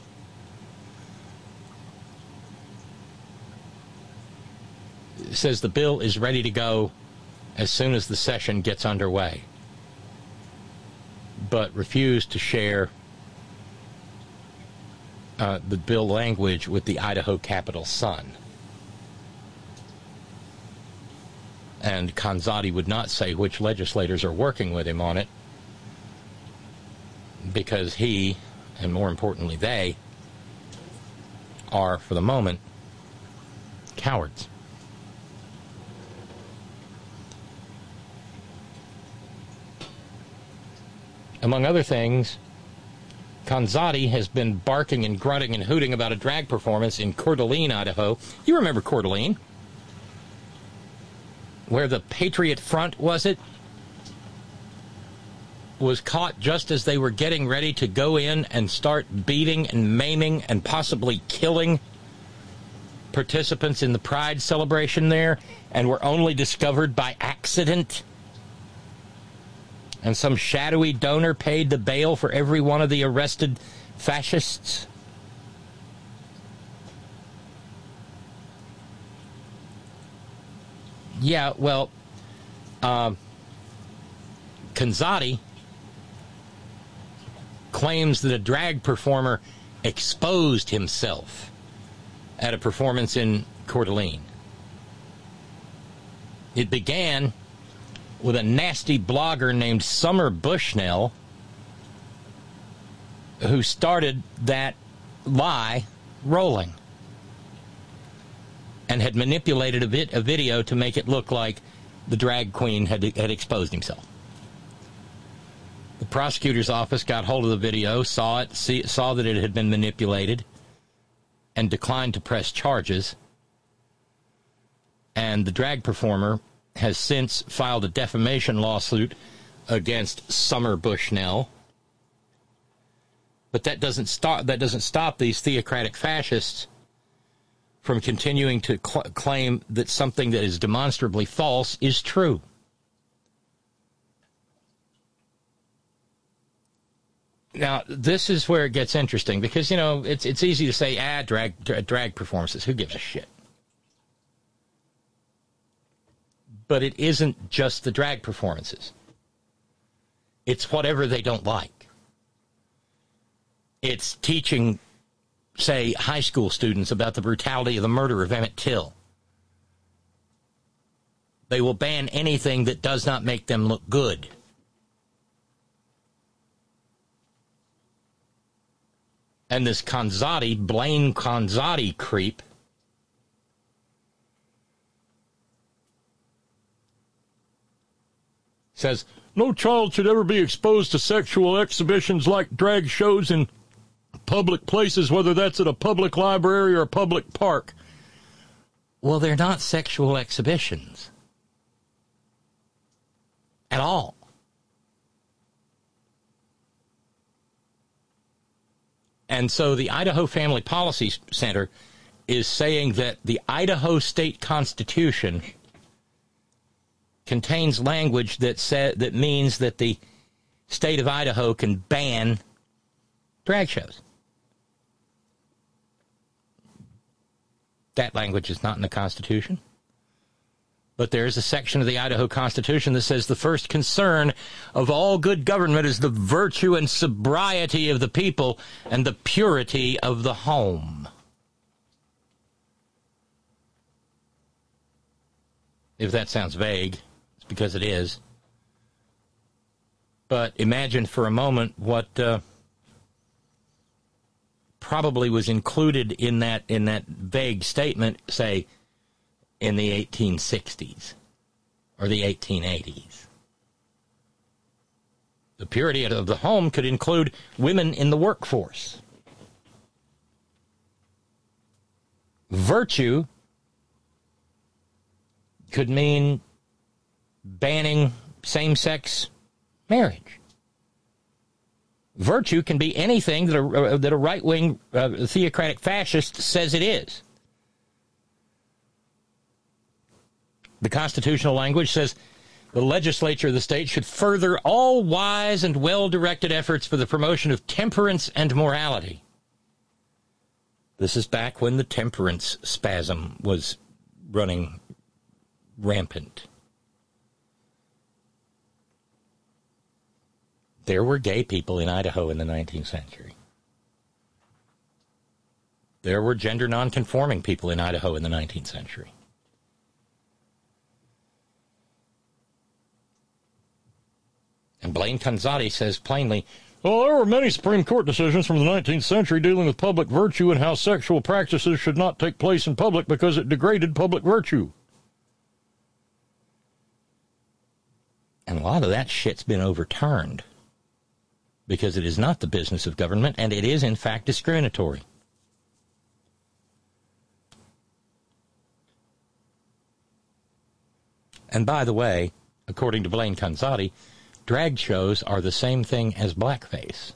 says the bill is ready to go as soon as the session gets underway, but refused to share uh, the bill language with the Idaho Capital Sun. And Conzatti would not say which legislators are working with him on it because he, and more importantly, they, are, for the moment, cowards. Among other things, Conzatti has been barking and grunting and hooting about a drag performance in Coeur d'Alene, Idaho. You remember Coeur d'Alene? Where the Patriot Front, was it? Was caught just as they were getting ready to go in and start beating and maiming and possibly killing participants in the Pride celebration there and were only discovered by accident and some shadowy donor paid the bail for every one of the arrested fascists? Yeah, well, um, Conzatti claims that a drag performer exposed himself at a performance in Coeur d'Alene. It began with a nasty blogger named Summer Bushnell who started that lie rolling and had manipulated a, bit, a video to make it look like the drag queen had, had exposed himself. The prosecutor's office got hold of the video, saw it, see, saw that it had been manipulated, and declined to press charges. And the drag performer has since filed a defamation lawsuit against Summer Bushnell. But that doesn't stop that doesn't stop these theocratic fascists from continuing to cl- claim that something that is demonstrably false is true. Now, this is where it gets interesting because you know it's it's easy to say, ah, drag drag performances. Who gives a shit? But it isn't just the drag performances. It's whatever they don't like. It's teaching, say, high school students about the brutality of the murder of Emmett Till. They will ban anything that does not make them look good. And this Conzatti, Blaine Conzatti creep, says no child should ever be exposed to sexual exhibitions like drag shows in public places, whether that's at a public library or a public park. Well, they're not sexual exhibitions at all. And so the Idaho Family Policy Center is saying that the Idaho State Constitution contains language that sa- that means that the state of Idaho can ban drag shows. That language is not in the Constitution. But there is a section of the Idaho Constitution that says the first concern of all good government is the virtue and sobriety of the people and the purity of the home. If that sounds vague, it's because it is. But imagine for a moment what uh, probably was included in that in that vague statement, say in the 1860s or the 1880s. The purity of the home could include women in the workforce. Virtue could mean banning same sex marriage. Virtue can be anything that a, that a right wing uh, theocratic fascist says it is. The constitutional language says the legislature of the state should further all wise and well directed efforts for the promotion of temperance and morality. This is back when the temperance spasm was running rampant. There were gay people in Idaho in the 19th century. There were gender nonconforming people in Idaho in the 19th century. And Blaine Conzatti says plainly, well, there were many Supreme Court decisions from the 19th century dealing with public virtue and how sexual practices should not take place in public because it degraded public virtue. And a lot of that shit's been overturned because it is not the business of government and it is, in fact, discriminatory. And by the way, according to Blaine Conzatti, drag shows are the same thing as blackface.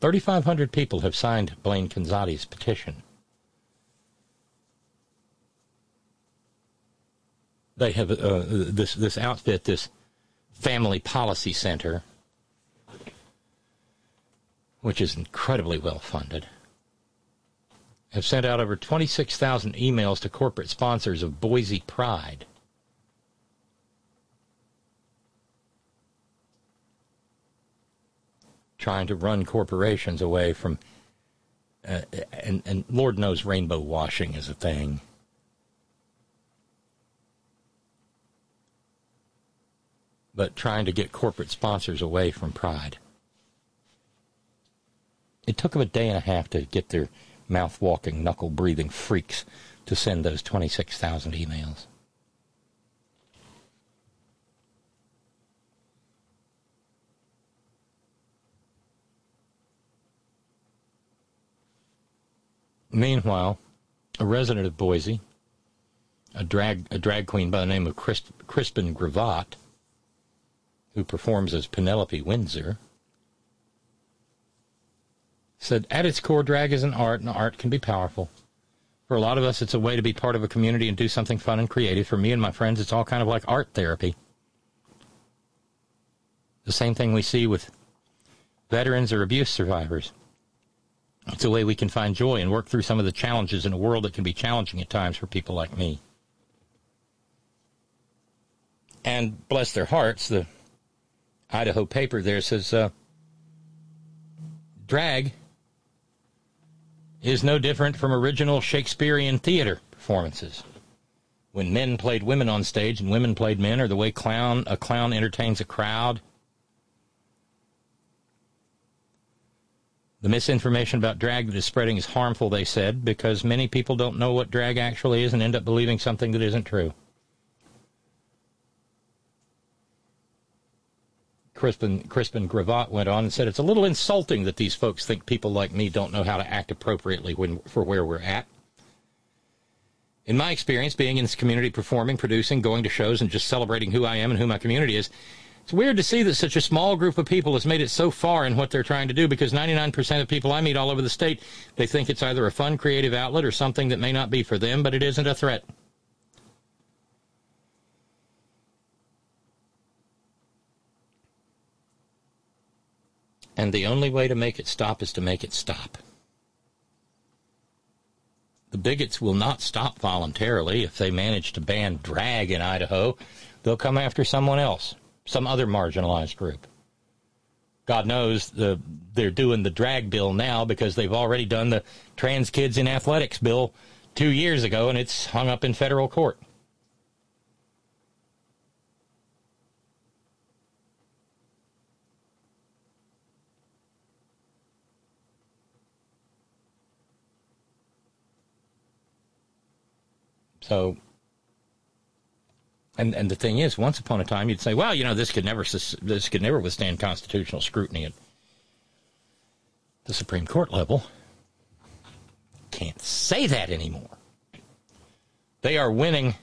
Thirty-five hundred people have signed Blaine Conzatti's petition. They have uh, this this outfit, this Family Policy Center, which is incredibly well funded, have sent out over 26,000 emails to corporate sponsors of Boise Pride. Trying to run corporations away from, uh, and, and Lord knows rainbow washing is a thing. But trying to get corporate sponsors away from Pride. It took them a day and a half to get their mouth walking, knuckle breathing freaks to send those 26,000 emails. Meanwhile, a resident of Boise, a drag a drag queen by the name of Crispin Gravatt, who performs as Penelope Windsor, said, "At its core, drag is an art, and art can be powerful. For a lot of us, it's a way to be part of a community and do something fun and creative. For me and my friends, it's all kind of like art therapy. The same thing we see with veterans or abuse survivors." It's a way we can find joy and work through some of the challenges in a world that can be challenging at times for people like me. And bless their hearts, the Idaho paper there says uh, drag is no different from original Shakespearean theater performances. When men played women on stage and women played men, or the way clown a clown entertains a crowd, The misinformation about drag that is spreading is harmful, they said, because many people don't know what drag actually is and end up believing something that isn't true. Crispin, Crispin Gravatt went on and said, It's a little insulting that these folks think people like me don't know how to act appropriately when, for where we're at. In my experience, being in this community, performing, producing, going to shows, and just celebrating who I am and who my community is, it's weird to see that such a small group of people has made it so far in what they're trying to do because 99% of people I meet all over the state, they think it's either a fun, creative outlet or something that may not be for them, but it isn't a threat. And the only way to make it stop is to make it stop. The bigots will not stop voluntarily. If they manage to ban drag in Idaho, they'll come after someone else some other marginalized group. God knows the, they're doing the drag bill now because they've already done the trans kids in athletics bill two years ago and it's hung up in federal court. So and and the thing is, once upon a time, you'd say, well, you know, this could never this could never withstand constitutional scrutiny at the Supreme Court level. Can't say that anymore. They are winning,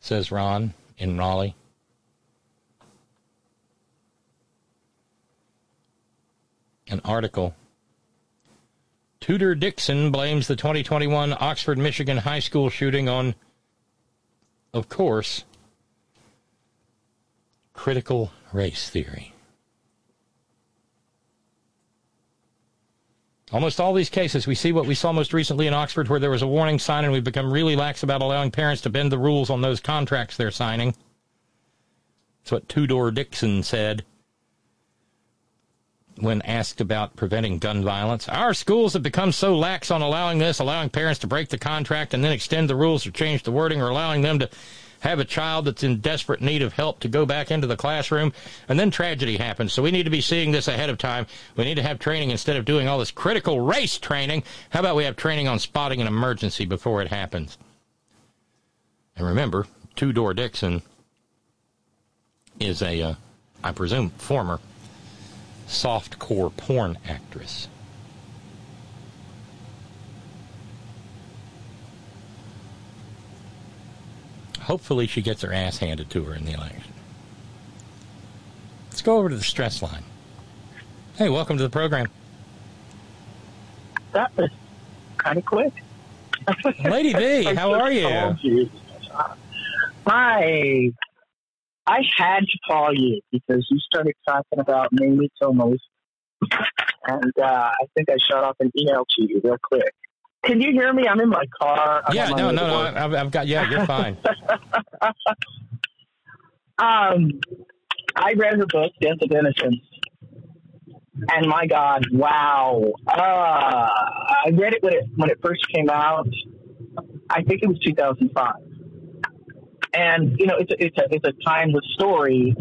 says Ron in Raleigh. An article. Tudor Dixon blames the 2021 Oxford, Michigan high school shooting on of course, critical race theory. Almost all these cases, we see what we saw most recently in Oxford, where there was a warning sign, and we've become really lax about allowing parents to bend the rules on those contracts they're signing. That's what Tudor Dixon said when asked about preventing gun violence. Our schools have become so lax on allowing this, allowing parents to break the contract and then extend the rules or change the wording or allowing them to have a child that's in desperate need of help to go back into the classroom, and then tragedy happens. So we need to be seeing this ahead of time. We need to have training instead of doing all this critical race training. How about we have training on spotting an emergency before it happens? And remember, Tudor Dixon is a, uh, I presume, former soft-core porn actress. Hopefully, she gets her ass handed to her in the election. Let's go over to the stress line. Hey, welcome to the program. That was kind of quick. Lady B, how are you? you? Hi. I had to call you because you started talking about Mamie Tomos, and uh, I think I shot off an email to you real quick. Can you hear me? I'm in my car. I'm yeah, no, no, no. I've, I've, got. Yeah, you're fine. um, I read her book, Death of Innocence, and my God, wow! Uh, I read it when it when it first came out. I think it was 2005 and you know it's a, it's a it's a timeless story.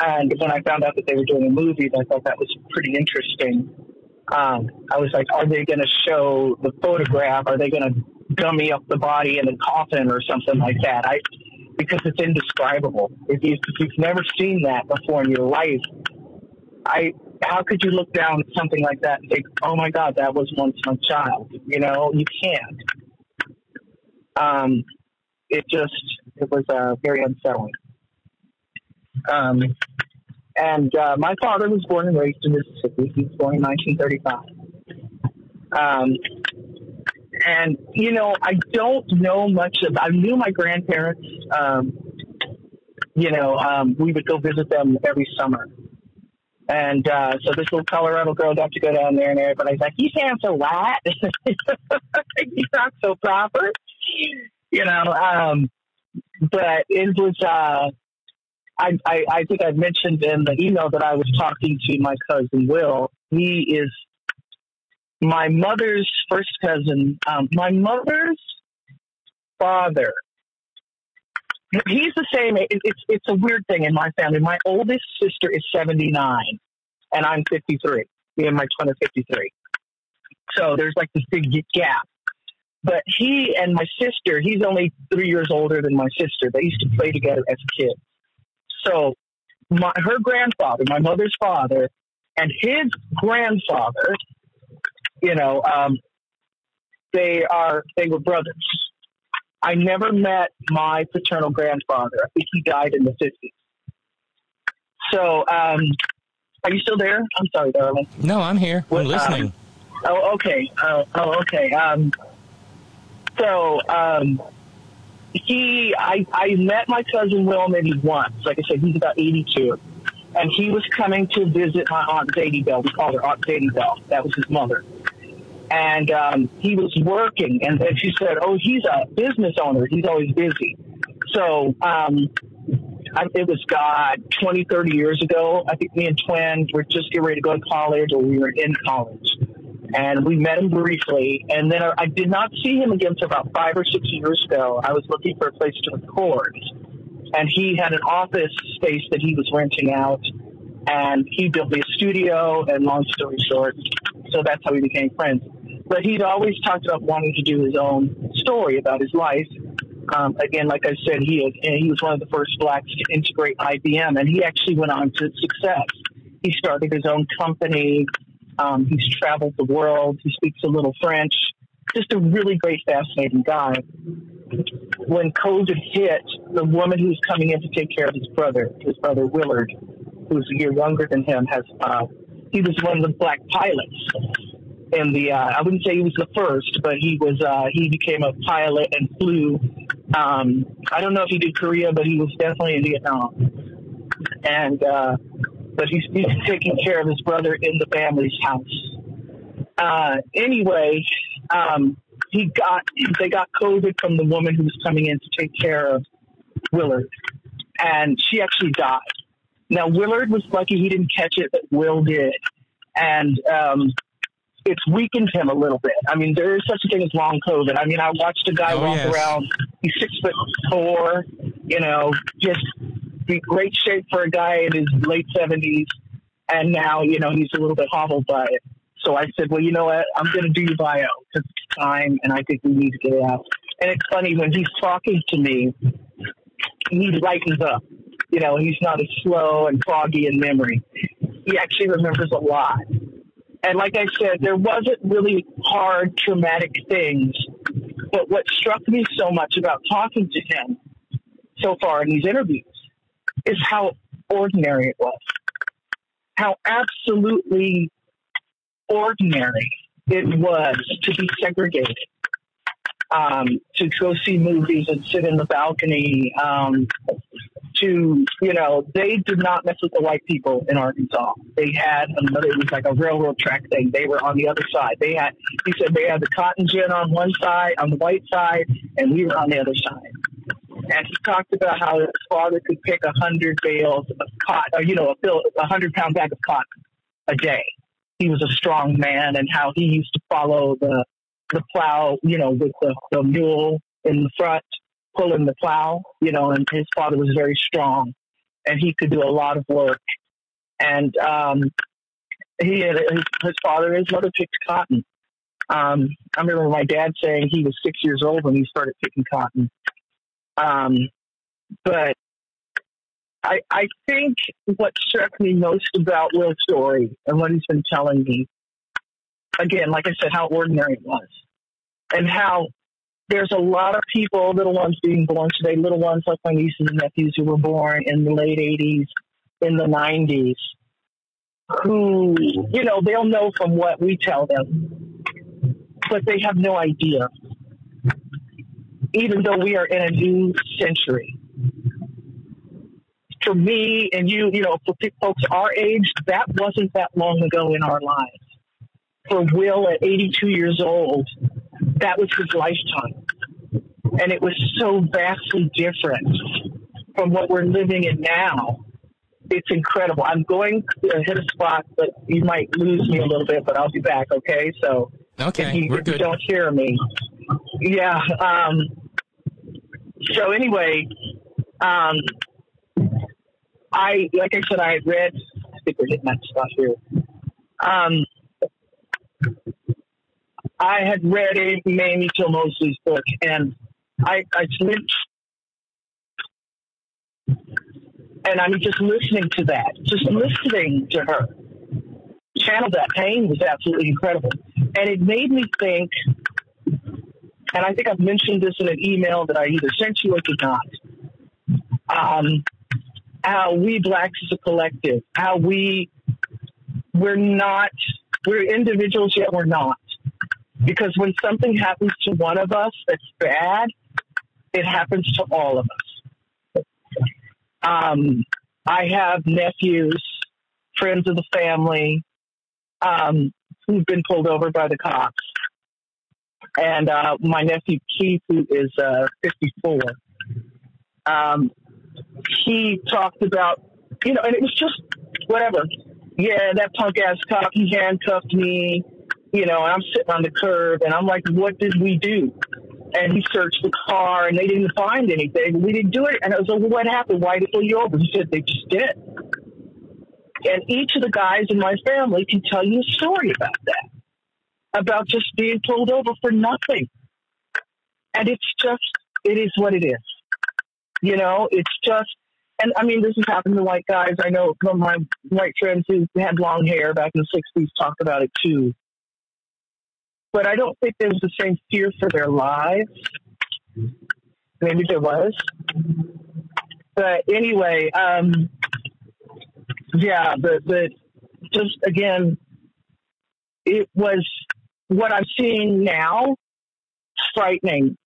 And when I found out that they were doing a movie, I thought that was pretty interesting. Um, I was like, are they going to show the photograph? Are they going to dummy up the body in a coffin or something like that? I because it's indescribable. If, you, if you've never seen that before in your life, I how could you look down at something like that and think, oh my God, that was once my child? You know, you can't. Um, it just it was uh, very unsettling. Um, and uh, my father was born and raised in Mississippi. He was born in 1935. Um, and you know, I don't know much of. I knew my grandparents. Um, you know, um, we would go visit them every summer. And uh, so this little Colorado girl got to go down there, and everybody's like, "You sound so white. you talk so proper." You know, um, but it was. Uh, I, I I think I mentioned in the email that I was talking to my cousin Will. He is my mother's first cousin. Um, my mother's father he's the same. It, it's it's a weird thing in my family. My oldest sister is seventy nine, and I'm fifty three. Me and my twin are fifty three. So there's like this big gap. But he and my sister, he's only three years older than my sister. They used to play together as kids. So my her grandfather, my mother's father, and his grandfather, you know, um, they are they were brothers. I never met my paternal grandfather. I think he died in the 50s. So, um, are you still there? I'm sorry, darling. No, I'm here. I'm Um, listening. oh, okay. Oh, oh okay. Um, so, um, he, I, I met my cousin Will maybe once. Like I said, he's about 82. And he was coming to visit my Aunt Zadie Bell. We called her Aunt Zadie Bell. That was his mother and um, he was working. And then she said, "Oh, he's a business owner. He's always busy." So um, I, it was God 20, 30 years ago. I think me and Twin were just getting ready to go to college, or we were in college, and we met him briefly. And then I, did not see him again until about five or six years ago. I was looking for a place to record, and he had an office space that he was renting out. And he built me a studio, and long story short, so that's how we became friends. But he'd always talked about wanting to do his own story about his life. Um, again, like I said, he he was one of the first blacks to integrate IBM, and he actually went on to success. He started his own company. Um, he's traveled the world. He speaks a little French. Just a really great, fascinating guy. When COVID hit, the woman who was coming in to take care of his brother, his brother Willard, who's a year younger than him, has uh, he was one of the black pilots in the. Uh, I wouldn't say he was the first, but he was. Uh, he became a pilot and flew. Um, I don't know if he did Korea, but he was definitely in Vietnam. And uh, but he's, he's taking care of his brother in the family's house. Uh, anyway, um, he got they got COVID from the woman who was coming in to take care of Willard, and she actually died. Now Willard was lucky he didn't catch it, but Will did, and um, it's weakened him a little bit. I mean, there is such a thing as long COVID. I mean, I watched a guy Oh, walk yes. around. He's six foot four. You know, just great shape for a guy in his late seventies, and now you know he's a little bit hobbled by it. So I said, well, you know what? I'm going to do your bio because it's time, and I think we need to get it out. And it's funny when he's talking to me, he lightens up. You know, he's not as slow and foggy in memory. He actually remembers a lot. And like I said, there wasn't really hard, traumatic things. But what struck me so much about talking to him so far in these interviews is how ordinary it was. How absolutely ordinary it was to be segregated. Um, to go see movies and sit in the balcony, um, to you know they did not mess with the white people in Arkansas. They had another. It was like a railroad track thing. They were on the other side. They had. He said they had the cotton gin on one side, on the white side, and we were on the other side. And he talked about how his father could pick a hundred bales of cotton, or, you know, a hundred pound bag of cotton a day. He was a strong man, and how he used to follow the the plow, you know, with the, the mule in the front pulling the plow, you know, and his father was very strong and he could do a lot of work. And um, he had, his, his father his mother picked cotton. Um, I remember my dad saying he was six years old when he started picking cotton. Um, but I, I think what struck me most about Will's story and what he's been telling me, again, like I said, how ordinary it was, and how there's a lot of people, little ones being born today, little ones like my nieces and nephews who were born in the late 80s, in the 90s, who, you know, they'll know from what we tell them, but they have no idea. Even though we are in a new century. For me and you, you know, for folks our age, that wasn't that long ago in our lives. For Will at 82 years old, that was his lifetime. And it was so vastly different from what we're living in now. It's incredible. I'm going to hit a spot, but you might lose me a little bit, but I'll be back, okay? So Okay, if you, we're if you good. don't hear me. Yeah. Um, so anyway, um, I like I said, I had read. I think we're hitting that spot here. Um, I had read a Mamie Till Mobley's book, and I I went and I'm just listening to that, just listening to her channel that pain was absolutely incredible, and it made me think. And I think I've mentioned this in an email that I either sent you or did not. Um, how we blacks as a collective, how we we're not we're individuals yet we're not. Because when something happens to one of us that's bad, it happens to all of us. Um, I have nephews, friends of the family, um, who've been pulled over by the cops. And uh, my nephew Keith, who is uh, 54, um, he talked about, you know, and it was just whatever. Yeah, that punk ass cop, he handcuffed me, you know, and I'm sitting on the curb, and I'm like, what did we do? And he searched the car, and they didn't find anything. We didn't do it. And I was like, well, what happened? Why did they pull you over? He said, they just did. And each of the guys in my family can tell you a story about that, about just being pulled over for nothing. And it's just, it is what it is. You know, it's just, and I mean, this has happened to white guys. I know some of my white friends who had long hair back in the 60s talked about it too. But I don't think there was the same fear for their lives. Maybe there was. But anyway, um, yeah, but, but just again, it was what I'm seeing now frightening.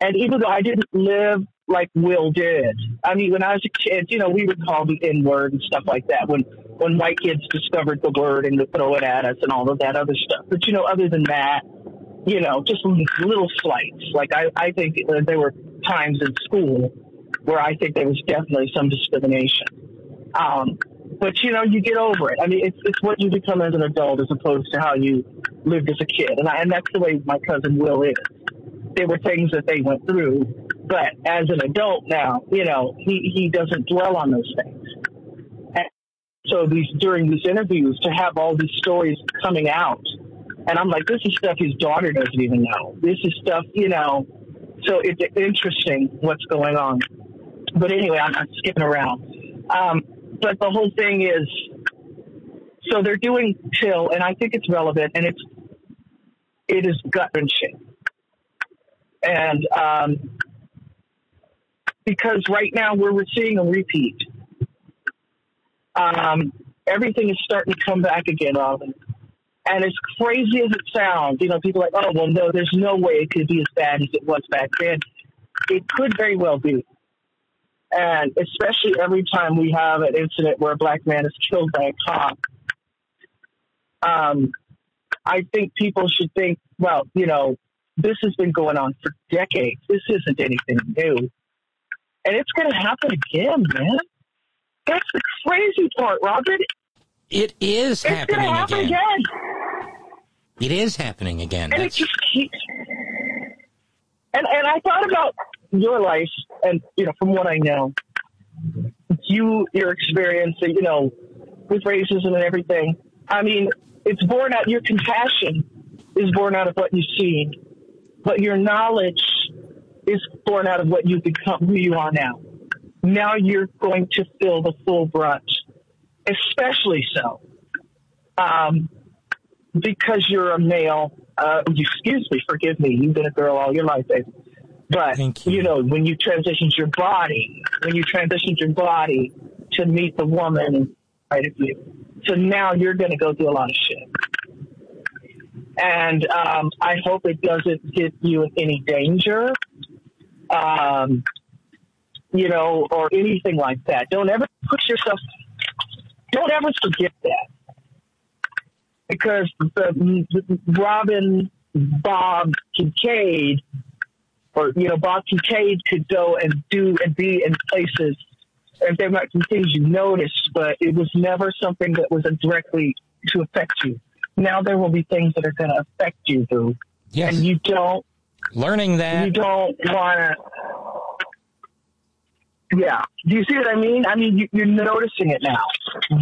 And even though I didn't live like Will did, I mean, when I was a kid, you know, we would call the N word and stuff like that when, when white kids discovered the word and would throw it at us and all of that other stuff. But, you know, other than that, you know, just little slights. Like, I, I think uh, there were times in school where I think there was definitely some discrimination. Um, but, you know, you get over it. I mean, it's, it's what you become as an adult as opposed to how you lived as a kid. And, I, and that's the way my cousin Will is. There were things that they went through, but as an adult now, you know, he, he doesn't dwell on those things. And so these during these interviews to have all these stories coming out, and I'm like, this is stuff his daughter doesn't even know. This is stuff, you know. So it's interesting what's going on. But anyway, I'm, I'm skipping around. Um, but the whole thing is, so they're doing Till, and I think it's relevant, and it's it is gut wrenching, and um, because right now we're seeing a repeat. Um, everything is starting to come back again. And as crazy as it sounds, you know, people are like, oh, well, no, there's no way it could be as bad as it was back then. It could very well be. And especially every time we have an incident where a black man is killed by a cop, um, I think people should think, well, you know, this has been going on for decades. This isn't anything new. And it's going to happen again, man. That's the crazy part, Robert. It is It's happening happen again. again. It is happening again. And it just keeps. And and I thought about your life, and you know, from what I know, you your experience, you know, with racism and everything. I mean, it's born out. Your compassion is born out of what you've seen, but your knowledge is born out of what you've become, who you are now. now you're going to feel the full brunt, especially so um, because you're a male. Uh, excuse me, forgive me. You've been a girl all your life, baby. But you. know, when you transitioned your body, when you transitioned your body to meet the woman inside of you, so now you're going to go through a lot of shit. And um, I hope it doesn't get you in any danger, um, you know, or anything like that. Don't ever put yourself. Don't ever forget that because the, the Robin Bob Kincaid or you know Bob Kincaid could go and do and be in places and there might be things you notice, but it was never something that was directly to affect you. Now there will be things that are going to affect you, though, Yes. and you don't Learning that. you don't want to. Yeah. Do you see what I mean? I mean, you, you're noticing it now,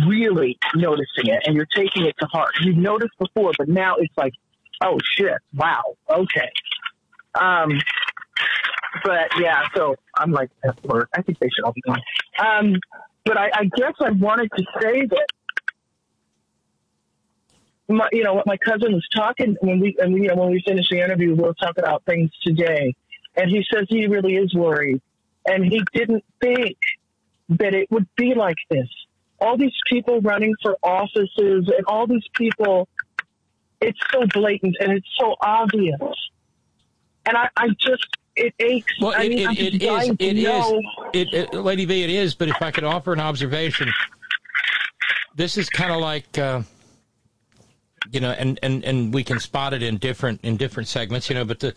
really noticing it, and you're taking it to heart. You've noticed before, but now it's like, oh shit, wow, okay. Um, but yeah, so I'm like, that's word. I think they should all be gone. Um, but I, I guess I wanted to say that, my, you know, what my cousin was talking when we, and you know, when we finished the interview, we'll talk about things today, and he says he really is worried, and he didn't think that it would be like this. All these people running for offices, and all these people, it's so blatant and it's so obvious, and I, I just it aches. Well, I it, mean, it, it is. It is. It, it, Lady B, it is. But if I could offer an observation, this is kind of like, uh, you know, and, and, and we can spot it in different in different segments, you know. But the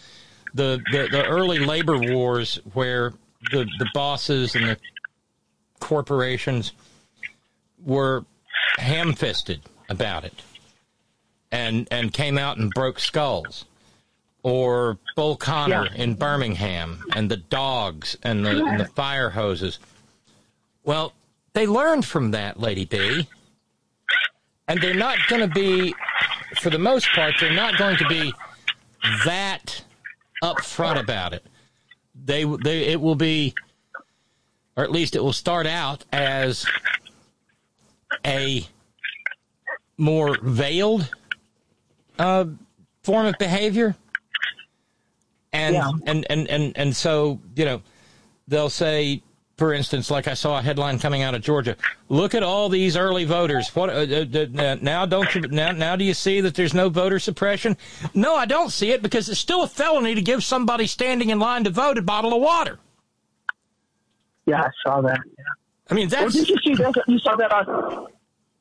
the the, the early labor wars, where the the bosses and the corporations were ham fisted about it, and and came out and broke skulls or Bull Connor Yeah. in Birmingham and the dogs and the, and the fire hoses. Well, they learned from that, Lady B. And they're not going to be, for the most part, they're not going to be that upfront about it. They, they, it will be, or at least it will start out as a more veiled uh, form of behavior and Yeah. and and and and so you know they'll say for instance like i saw a headline coming out of georgia look at all these early voters what uh, uh, now don't you now, now do you see that there's no voter suppression no i don't see it because it's still a felony to give somebody standing in line to vote a bottle of water Yeah, I saw that. Yeah. I mean, that's. Well, did you see that? You saw that on.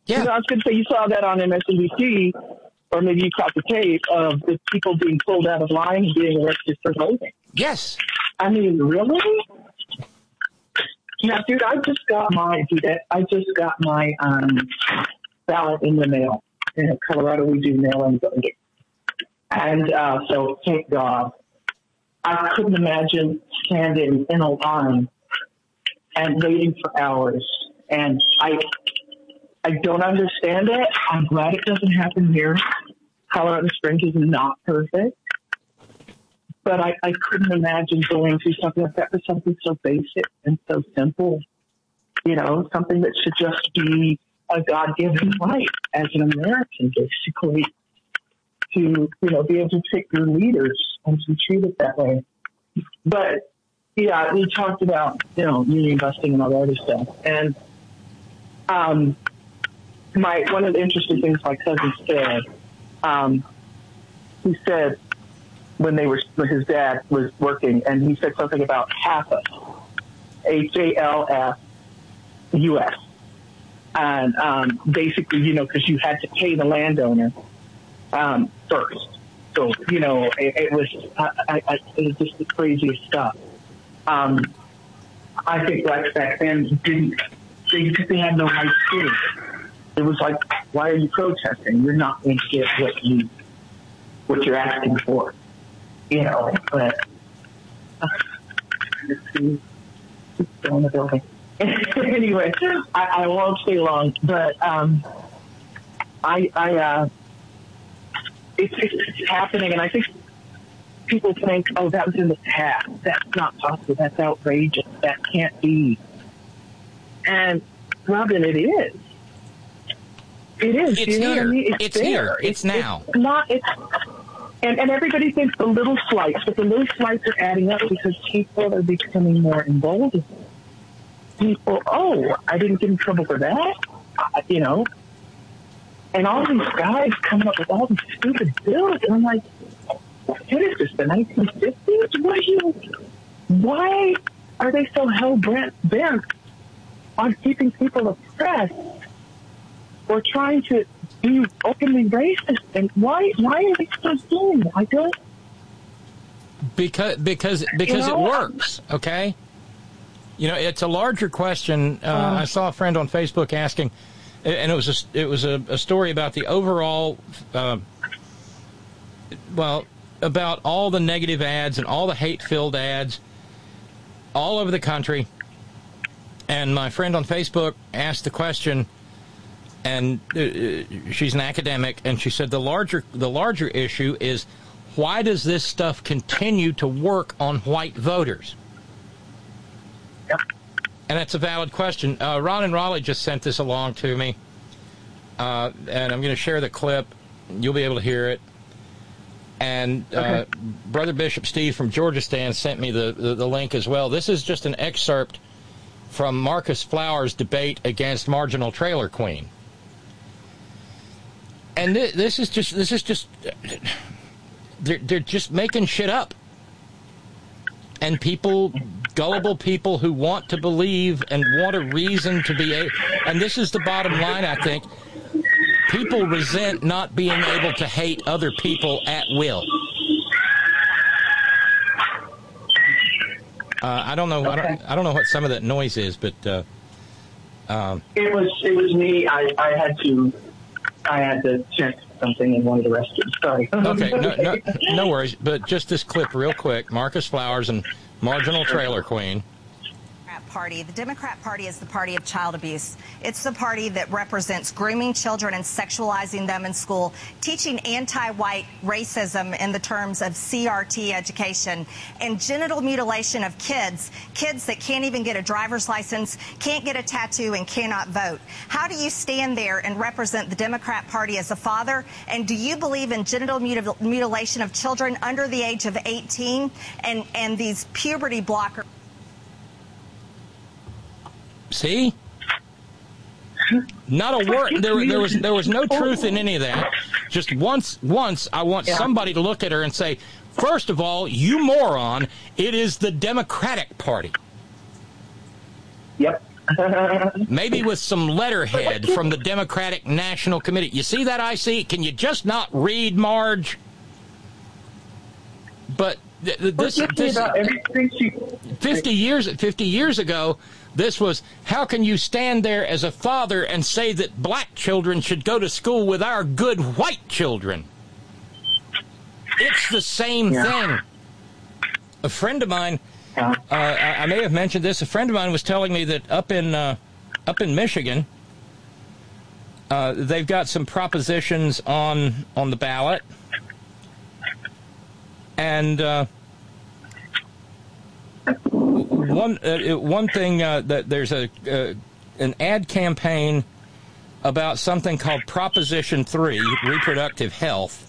Yeah. You know, I was going to say you saw that on MSNBC, or maybe you caught the tape of the people being pulled out of line and being arrested for voting. Yes. I mean, really? Yeah, dude, I just got my dude. I just got my um, ballot in the mail. In Colorado, we do mail-in voting, and uh, so thank God. I couldn't imagine standing in a line and waiting for hours. And I, I don't understand it. I'm glad it doesn't happen here. Colorado Springs is not perfect, but I, I couldn't imagine going through something like that for something so basic and so simple. You know, something that should just be a God-given right as an American, basically, to you know be able to pick your leaders and to treat it that way. But yeah, we talked about you know union busting and all that other stuff, and um, my one of the interesting things my cousin said, um, he said when they were when his dad was working, and he said something about HALF, H A L F U S, and um, basically you know because you had to pay the landowner um, first. So you know, it, it was I, I, it was just the craziest stuff. Um, I think blacks back then didn't they they had no right to. Was like, why are you protesting? You're not going to get what you what you're asking for, you know. But uh, still in the building. anyway, I, I won't stay long, but um, I I uh, it's, it's happening, and I think people think, oh, that was in the past. That's not possible. That's outrageous. That can't be. And Robin, it is. It is. It's you know here. I mean? It's there. here. It's now. It's not. It's and, and everybody thinks the little slights, but the little slights are adding up because people are becoming more emboldened. People, oh, I didn't get in trouble for that, I, you know. And all these guys coming up with all these stupid bills, and I'm like, what is this? The 1950s? What are you? Why are they so hell bent bent on keeping people oppressed or trying to be openly racist? And why? Why are they still doing it? I don't. because because because know, it works okay you know it's a larger question uh, Uh. i saw a friend on facebook asking and it was a, it was a, a story about the overall uh, well about all the negative ads and all the hate filled ads all over the country and my friend on facebook asked the question and uh, uh, she's an academic and she said the larger the larger issue is why does this stuff continue to work on white voters? Yep. and that's a valid question. Uh, ron and raleigh just sent this along to me. Uh, and i'm going to share the clip. You'll be able to hear it. And uh, Okay. brother bishop steve from georgia stand sent me the, the, the link as well. This is just an excerpt from marcus flowers debate against marginal trailer queen and thi- this is just this is just they're, they're just making shit up and people gullible people who want to believe and want a reason to be a and this is the bottom line i think people resent not being able to hate other people at will uh, i don't know I, don't, I don't know what some of that noise is but uh, um, It was. It was me. I, I had to. I had to check something in one of the restrooms. Sorry. okay, no, no, no worries. But just this clip, real quick. Marcus Flowers and Marginal Trailer Queen. Party. The Democrat Party is the party of child abuse. It's the party that represents grooming children and sexualizing them in school, teaching anti-white racism in the terms of CRT education, and genital mutilation of kids, kids that can't even get a driver's license, can't get a tattoo, and cannot vote. How do you stand there and represent the Democrat Party as a father? And do you believe in genital mutil- mutilation of children under the age of 18 and, and these puberty blockers? See? Not a word. There, there was there was no truth in any of that. Just once, once I want somebody to look at her and say, first of all, you moron, it is the Democratic Party. Yep. Maybe with some letterhead from the Democratic National Committee. You see that I see? Can you just not read, Marge? But th- th- this, this she 50 years 50 years ago this was how can you stand there as a father and say that black children should go to school with our good white children? It's the same Yeah. thing. A friend of mine uh, I, I may have mentioned this a friend of mine was telling me that up in uh, up in michigan uh, they've got some propositions on on the ballot. And uh, one uh, one thing uh, that there's a uh, an ad campaign about something called Proposition Three, reproductive health,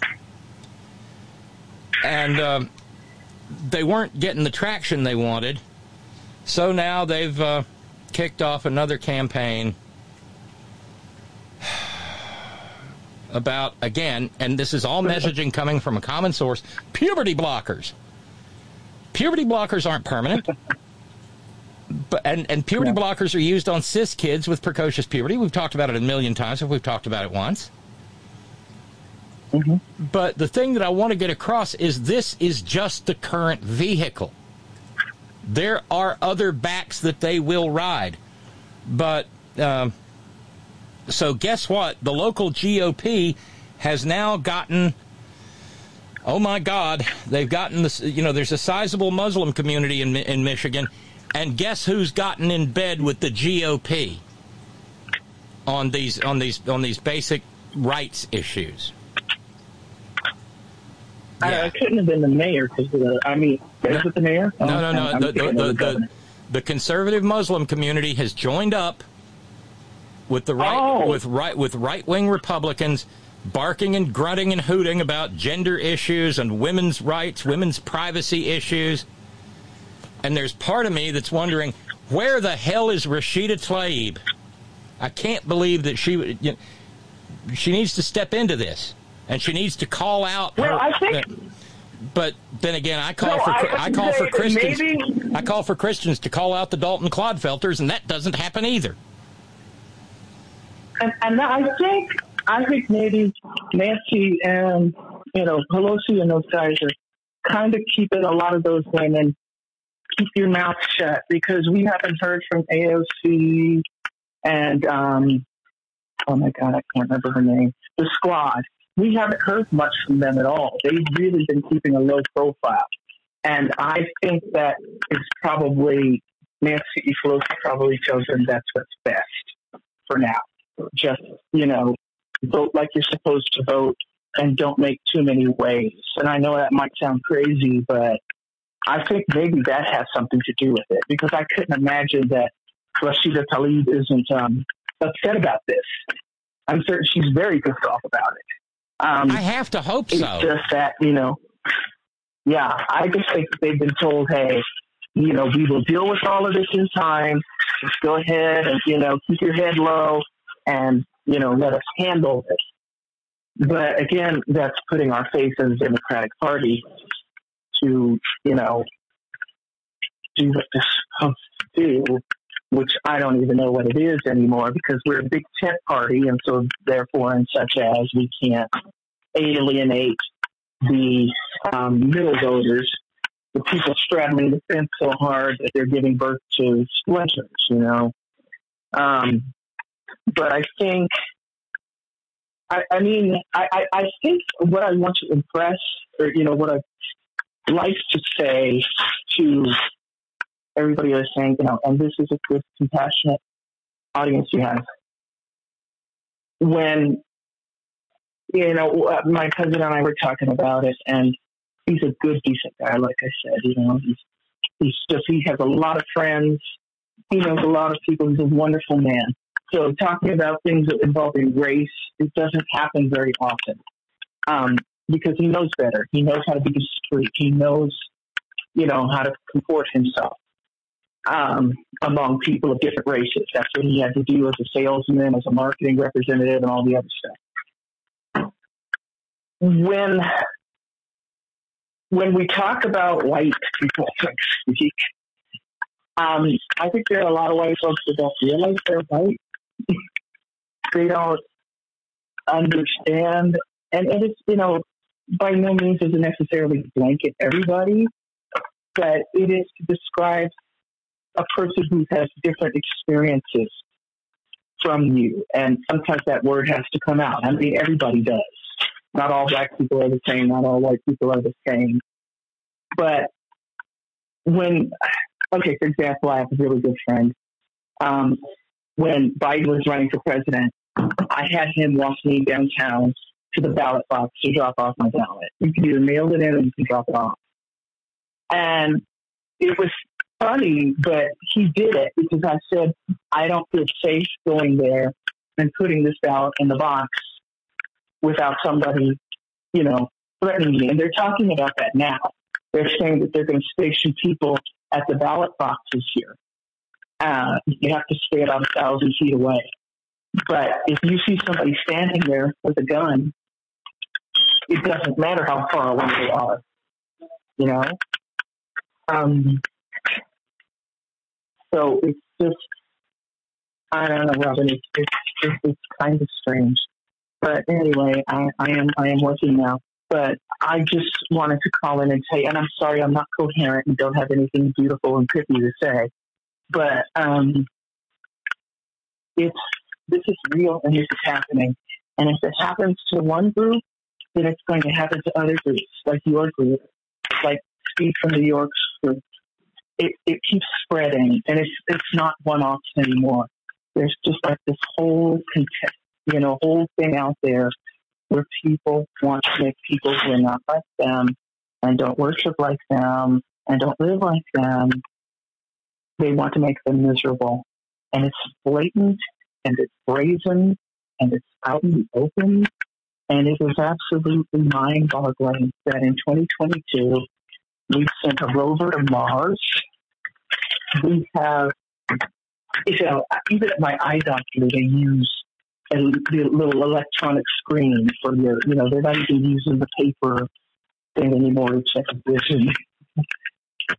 and um, they weren't getting the traction they wanted, so now they've uh, kicked off another campaign about again, and this is all messaging coming from a common source: puberty blockers. Puberty blockers aren't permanent. But, and, and puberty blockers are used on cis kids with precocious puberty. We've talked about it a million times if we've talked about it once. But the thing that I want to get across is this is just the current vehicle. There are other backs that they will ride. But, um, so guess what? The local GOP has now gotten oh my God, they've gotten this. You know, there's a sizable Muslim community in in Michigan, and guess who's gotten in bed with the GOP on these on these on these basic rights issues? I, I couldn't have been the mayor because uh, I mean, is it the mayor? No, no, Oh, no. I'm The, the, thinking of the, the the, the conservative Muslim community has joined up with the right Oh. with right with right wing Republicans barking and grunting and hooting about gender issues and women's rights, women's privacy issues. And there's part of me that's wondering where the hell is Rashida Tlaib? I can't believe that she would- you know, she needs to step into this and she needs to call out Well, her- I think- but then again, I call No, for I- I, I call for Christians. maybe- I call for Christians to call out the Dalton Clodfelters, and that doesn't happen either. And, and I think I think maybe Nancy and you know Pelosi and those guys are kind of keeping a lot of those women keep your mouth shut because we haven't heard from AOC and um oh my god I can't remember her name. The squad. We haven't heard much from them at all. They've really been keeping a low profile. And I think that it's probably Nancy Pelosi probably tells them that's what's best for now. Just you know vote like you're supposed to vote and don't make too many waves. And I know that might sound crazy, but I think maybe that has something to do with it because I couldn't imagine that Rashida Tlaib isn't um, upset about this. I'm certain she's very pissed off about it. Um, I have to hope it's so. just that you know, yeah, I just think they've been told, hey, you know, we will deal with all of this in time. Just go ahead and you know keep your head low and you know let us handle this. But again, that's putting our faith in the Democratic Party to you know do what they're supposed to do, which I don't even know what it is anymore because we're a big tent party, and so therefore, and such as we can't alienate the um, middle voters, the people straddling the fence so hard that they're giving birth to splinters, you know. Um, but I think, I, I mean, I, I, I think what I want to impress, or you know, what I like to say to everybody who's saying, you know, and this is a good, compassionate audience you have. When you know, uh, my cousin and I were talking about it, and he's a good, decent guy. Like I said, you know, he's he's just he has a lot of friends. He knows a lot of people. He's a wonderful man. So talking about things involving race, it doesn't happen very often um, because he knows better. He knows how to be discreet. He knows, you know, how to comport himself um, among people of different races. That's what he had to do as a salesman, as a marketing representative, and all the other stuff when when we talk about white people, so to speak, um, I think there are a lot of white folks that don't realize they're white. they don't understand, and, and it's you know by no means does it necessarily blanket everybody, but it is to describe a person who has different experiences from you, and sometimes that word has to come out. I mean, everybody does. Not all black people are the same. Not all white people are the same. But when, okay, for example, I have a really good friend. Um, when Biden was running for president, I had him walk me downtown to the ballot box to drop off my ballot. You can either mail it in or you can drop it off. And it was funny, but he did it because I said, I don't feel safe going there and putting this ballot in the box without somebody, you know, threatening me. And they're talking about that now. They're saying that they're going to station people at the ballot boxes here. Uh, you have to stay about a thousand feet away. But if you see somebody standing there with a gun, it doesn't matter how far away they are. You know? Um, so it's just, I don't know, Robin, it's, it's, it's, it's kind of strange. But anyway, I, I am I am working now. But I just wanted to call in and say, and I'm sorry I'm not coherent and don't have anything beautiful and pithy to say, but um, it's this is real and this is happening. And if it happens to one group, then it's going to happen to other groups, like your group, like Steve from New York's group. It, it keeps spreading, and it's it's not one offs anymore. There's just like this whole content, you know, whole thing out there where people want to make people who are not like them and don't worship like them and don't live like them they want to make them miserable. And it's blatant and it's brazen and it's out in the open. And it is absolutely mind boggling that in 2022, we sent a rover to Mars. We have, you know, even at my eye doctor, they use a the little electronic screen for your, you know, they're not even using the paper thing anymore to check vision.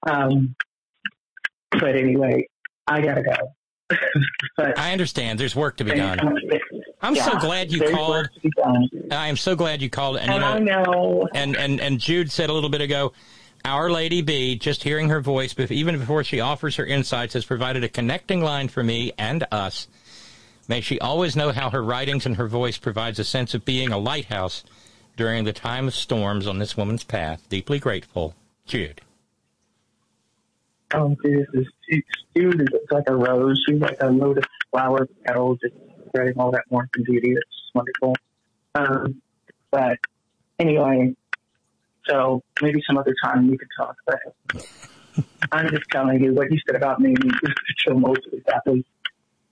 um, but anyway, I gotta go. but I understand. There's work to be done. I'm so glad you called. work to be done. I am so glad you called. And, you And I know. And, and, and Jude said a little bit ago, Our Lady B, just hearing her voice, even before she offers her insights, has provided a connecting line for me and us. May she always know how her writings and her voice provides a sense of being a lighthouse during the time of storms on this woman's path. Deeply grateful, Jude. Oh, dude is like a rose. She's like a lotus flower petal, just spreading all that warmth and beauty. It's wonderful. Um, but anyway, so maybe some other time we could talk. But I'm just telling you what you said about me. So most exactly.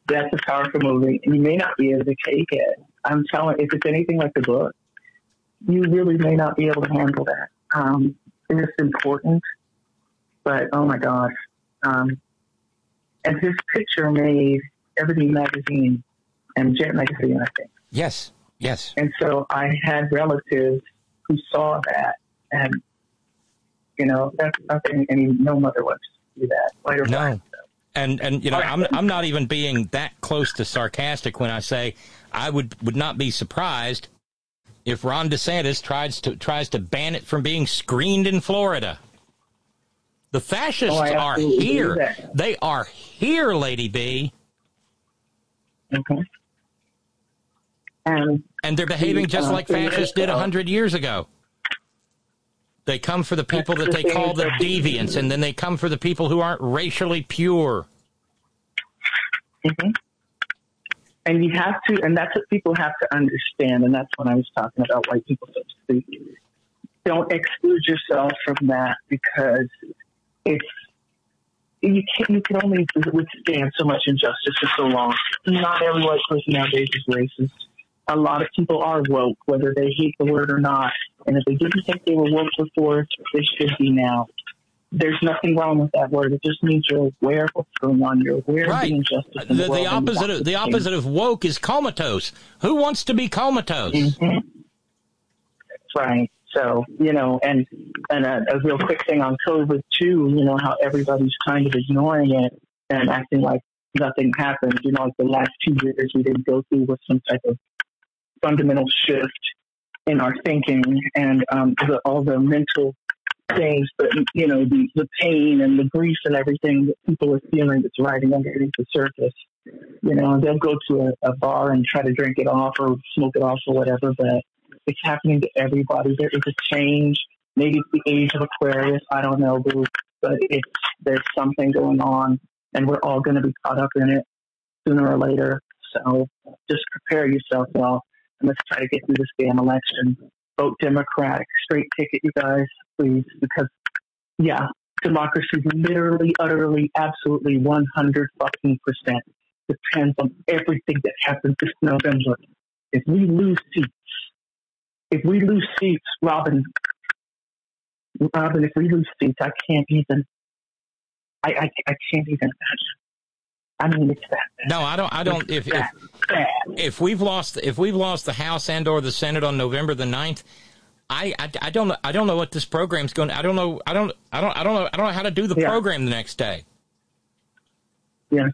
That's a powerful movie, and you may not be able to take it. I'm telling. If it's anything like the book, you really may not be able to handle that. Um, it's important but oh my gosh. Um, and his picture made Everything Magazine and Jet Magazine, I think. Yes, yes. And so I had relatives who saw that, and you know that's nothing. Any no mother wants to do that. Black. No. And and you know I'm I'm not even being that close to sarcastic when I say I would would not be surprised if Ron DeSantis tries to tries to ban it from being screened in Florida. The fascists Oh, are here. They are here, Lady B. Okay. And and they're behaving just uh, like fascists did a hundred years ago. They come for the people that they call the deviants, and then they come for the people who aren't racially pure. hmm And you have to, and that's what people have to understand. And that's what I was talking about, white people, speak. Don't exclude yourself from that because it's you can you can only withstand so much injustice for so long. Not every white person nowadays is racist. A lot of people are woke, whether they hate the word or not. And if they didn't think they were woke before, they should be now. There's nothing wrong with that word. It just means you're aware of what's going on. You're aware of the injustice in The, the, the opposite of the opposite of woke is comatose. Who wants to be comatose? Mm-hmm. Right. So, you know, and and a, a real quick thing on COVID too, you know, how everybody's kind of ignoring it and acting like nothing happened. You know, like the last two years we didn't go through with some type of fundamental shift in our thinking and um, the, all the mental things, but you know, the, the pain and the grief and everything that people are feeling that's riding underneath the surface. You know, they'll go to a, a bar and try to drink it off or smoke it off or whatever, but it's happening to everybody. There is a change. Maybe it's the age of Aquarius. I don't know, but it's there's something going on, and we're all going to be caught up in it sooner or later. So just prepare yourself well, and let's try to get through this damn election. Vote Democratic, straight ticket, you guys, please, because yeah, democracy literally, utterly, absolutely, one hundred fucking percent depends on everything that happens this November. If we lose seats, if we lose seats, Robin, Robin, if we lose seats, I can't even, I, I, I can't even imagine. I mean, it's that. No, I don't. I don't. If if, if we've lost if we've lost the House and or the Senate on November the 9th, I, I, I don't know. I don't know what this program's going. I don't know. I don't. I don't. I don't know. I don't know how to do the Yeah. program the next day. Yeah.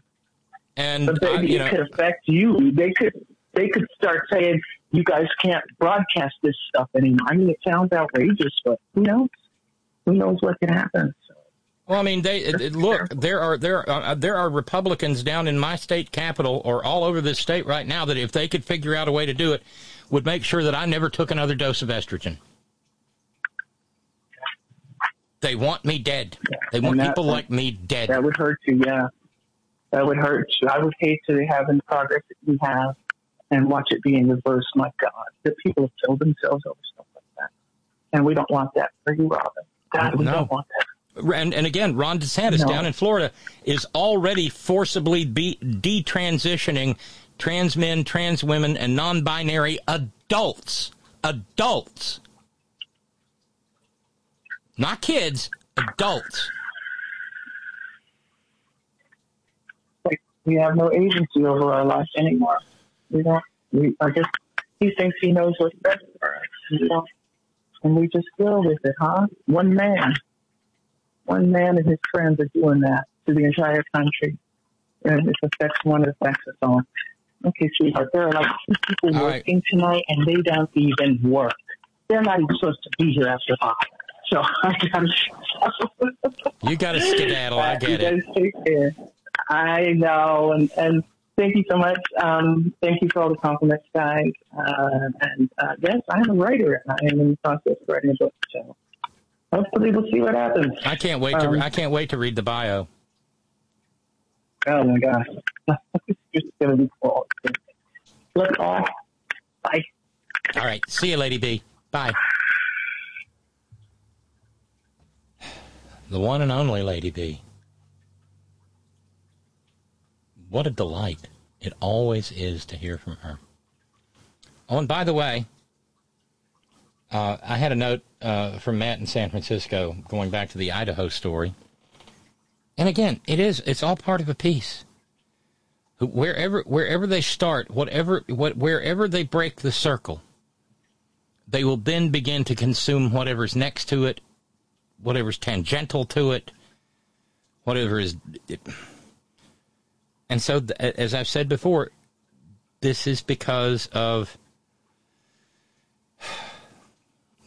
And But uh, you it know, could affect you. They could, they could start saying, you guys can't broadcast this stuff anymore. I mean, it sounds outrageous, but who knows? Who knows what can happen? Well, I mean, they it, it- look. There are there are, uh, there are Republicans down in my state capital or all over this state right now that if they could figure out a way to do it, would make sure that I never took another dose of estrogen. They want me dead. They want that- people like me dead. That would hurt you, yeah. That would hurt you. I would hate to have the progress that we have and watch it be in reverse. My God, the people have killed themselves over stuff like that, and we don't want that for you, Robin. God, we No. don't want that. And, and again, Ron DeSantis No. down in Florida is already forcibly be, detransitioning trans men, trans women, and non-binary adults. Adults, not kids. Adults. Like we have no agency over our life anymore. We don't. We I guess he thinks he knows what's best for us. And we just deal with it, huh? One man, one man and his friends are doing that to the entire country, and it affects one, it affects us all. Okay, sweetheart, there are like two people All right. working tonight, and they don't even work. They're not even supposed to be here after five. So I gotta. You got to skedaddle. I you it. guys take care. I know, and and thank you so much. Um, thank you for all the compliments, guys. Uh, and uh, yes, I am a writer, and I am in the process of writing a book. So hopefully, we'll see what happens. I can't wait to. Um, I can't wait to read the bio. Oh my gosh, it's gonna be cool. Look off. Bye. All right. See you, Lady B. Bye. The one and only Lady B. What a delight it always is to hear from her. Oh, and by the way, uh, I had a note uh, from Matt in San Francisco going back to the Idaho story. And again, it is, it's all part of a piece. Wherever, wherever they start, whatever, what, wherever they break the circle, they will then begin to consume whatever's next to it, whatever's tangential to it, whatever is. And so, as I've said before, this is because of.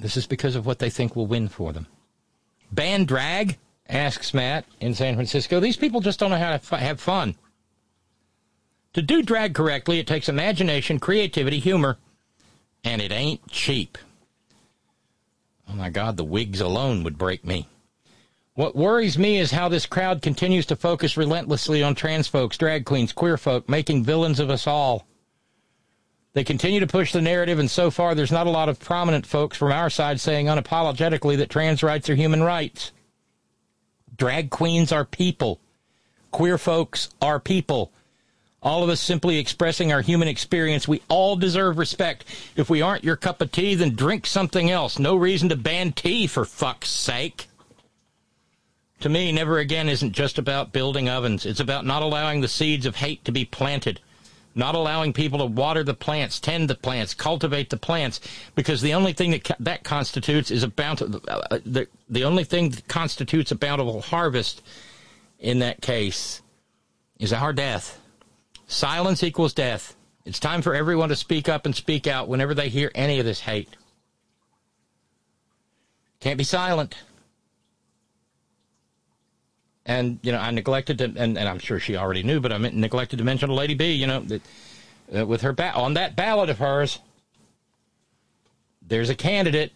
This is because of what they think will win for them. Ban drag? asks Matt in San Francisco. These people just don't know how to f- have fun. To do drag correctly, it takes imagination, creativity, humor, and it ain't cheap. Oh my God, the wigs alone would break me. What worries me is how this crowd continues to focus relentlessly on trans folks, drag queens, queer folk, making villains of us all. They continue to push the narrative, and so far there's not a lot of prominent folks from our side saying unapologetically that trans rights are human rights. Drag queens are people. Queer folks are people. All of us simply expressing our human experience. We all deserve respect. If we aren't your cup of tea, then drink something else. No reason to ban tea, for fuck's sake. To me, never again isn't just about building ovens. It's about not allowing the seeds of hate to be planted, not allowing people to water the plants, tend the plants, cultivate the plants, because the only thing that that constitutes is a bountiful. Uh, the the only thing that constitutes a bountiful harvest in that case is our death. Silence equals death. It's time for everyone to speak up and speak out whenever they hear any of this hate. Can't be silent. And, you know, I neglected to, and, and I'm sure she already knew, but I neglected to mention Lady B, you know, that uh, with her, ba- on that ballot of hers, there's a candidate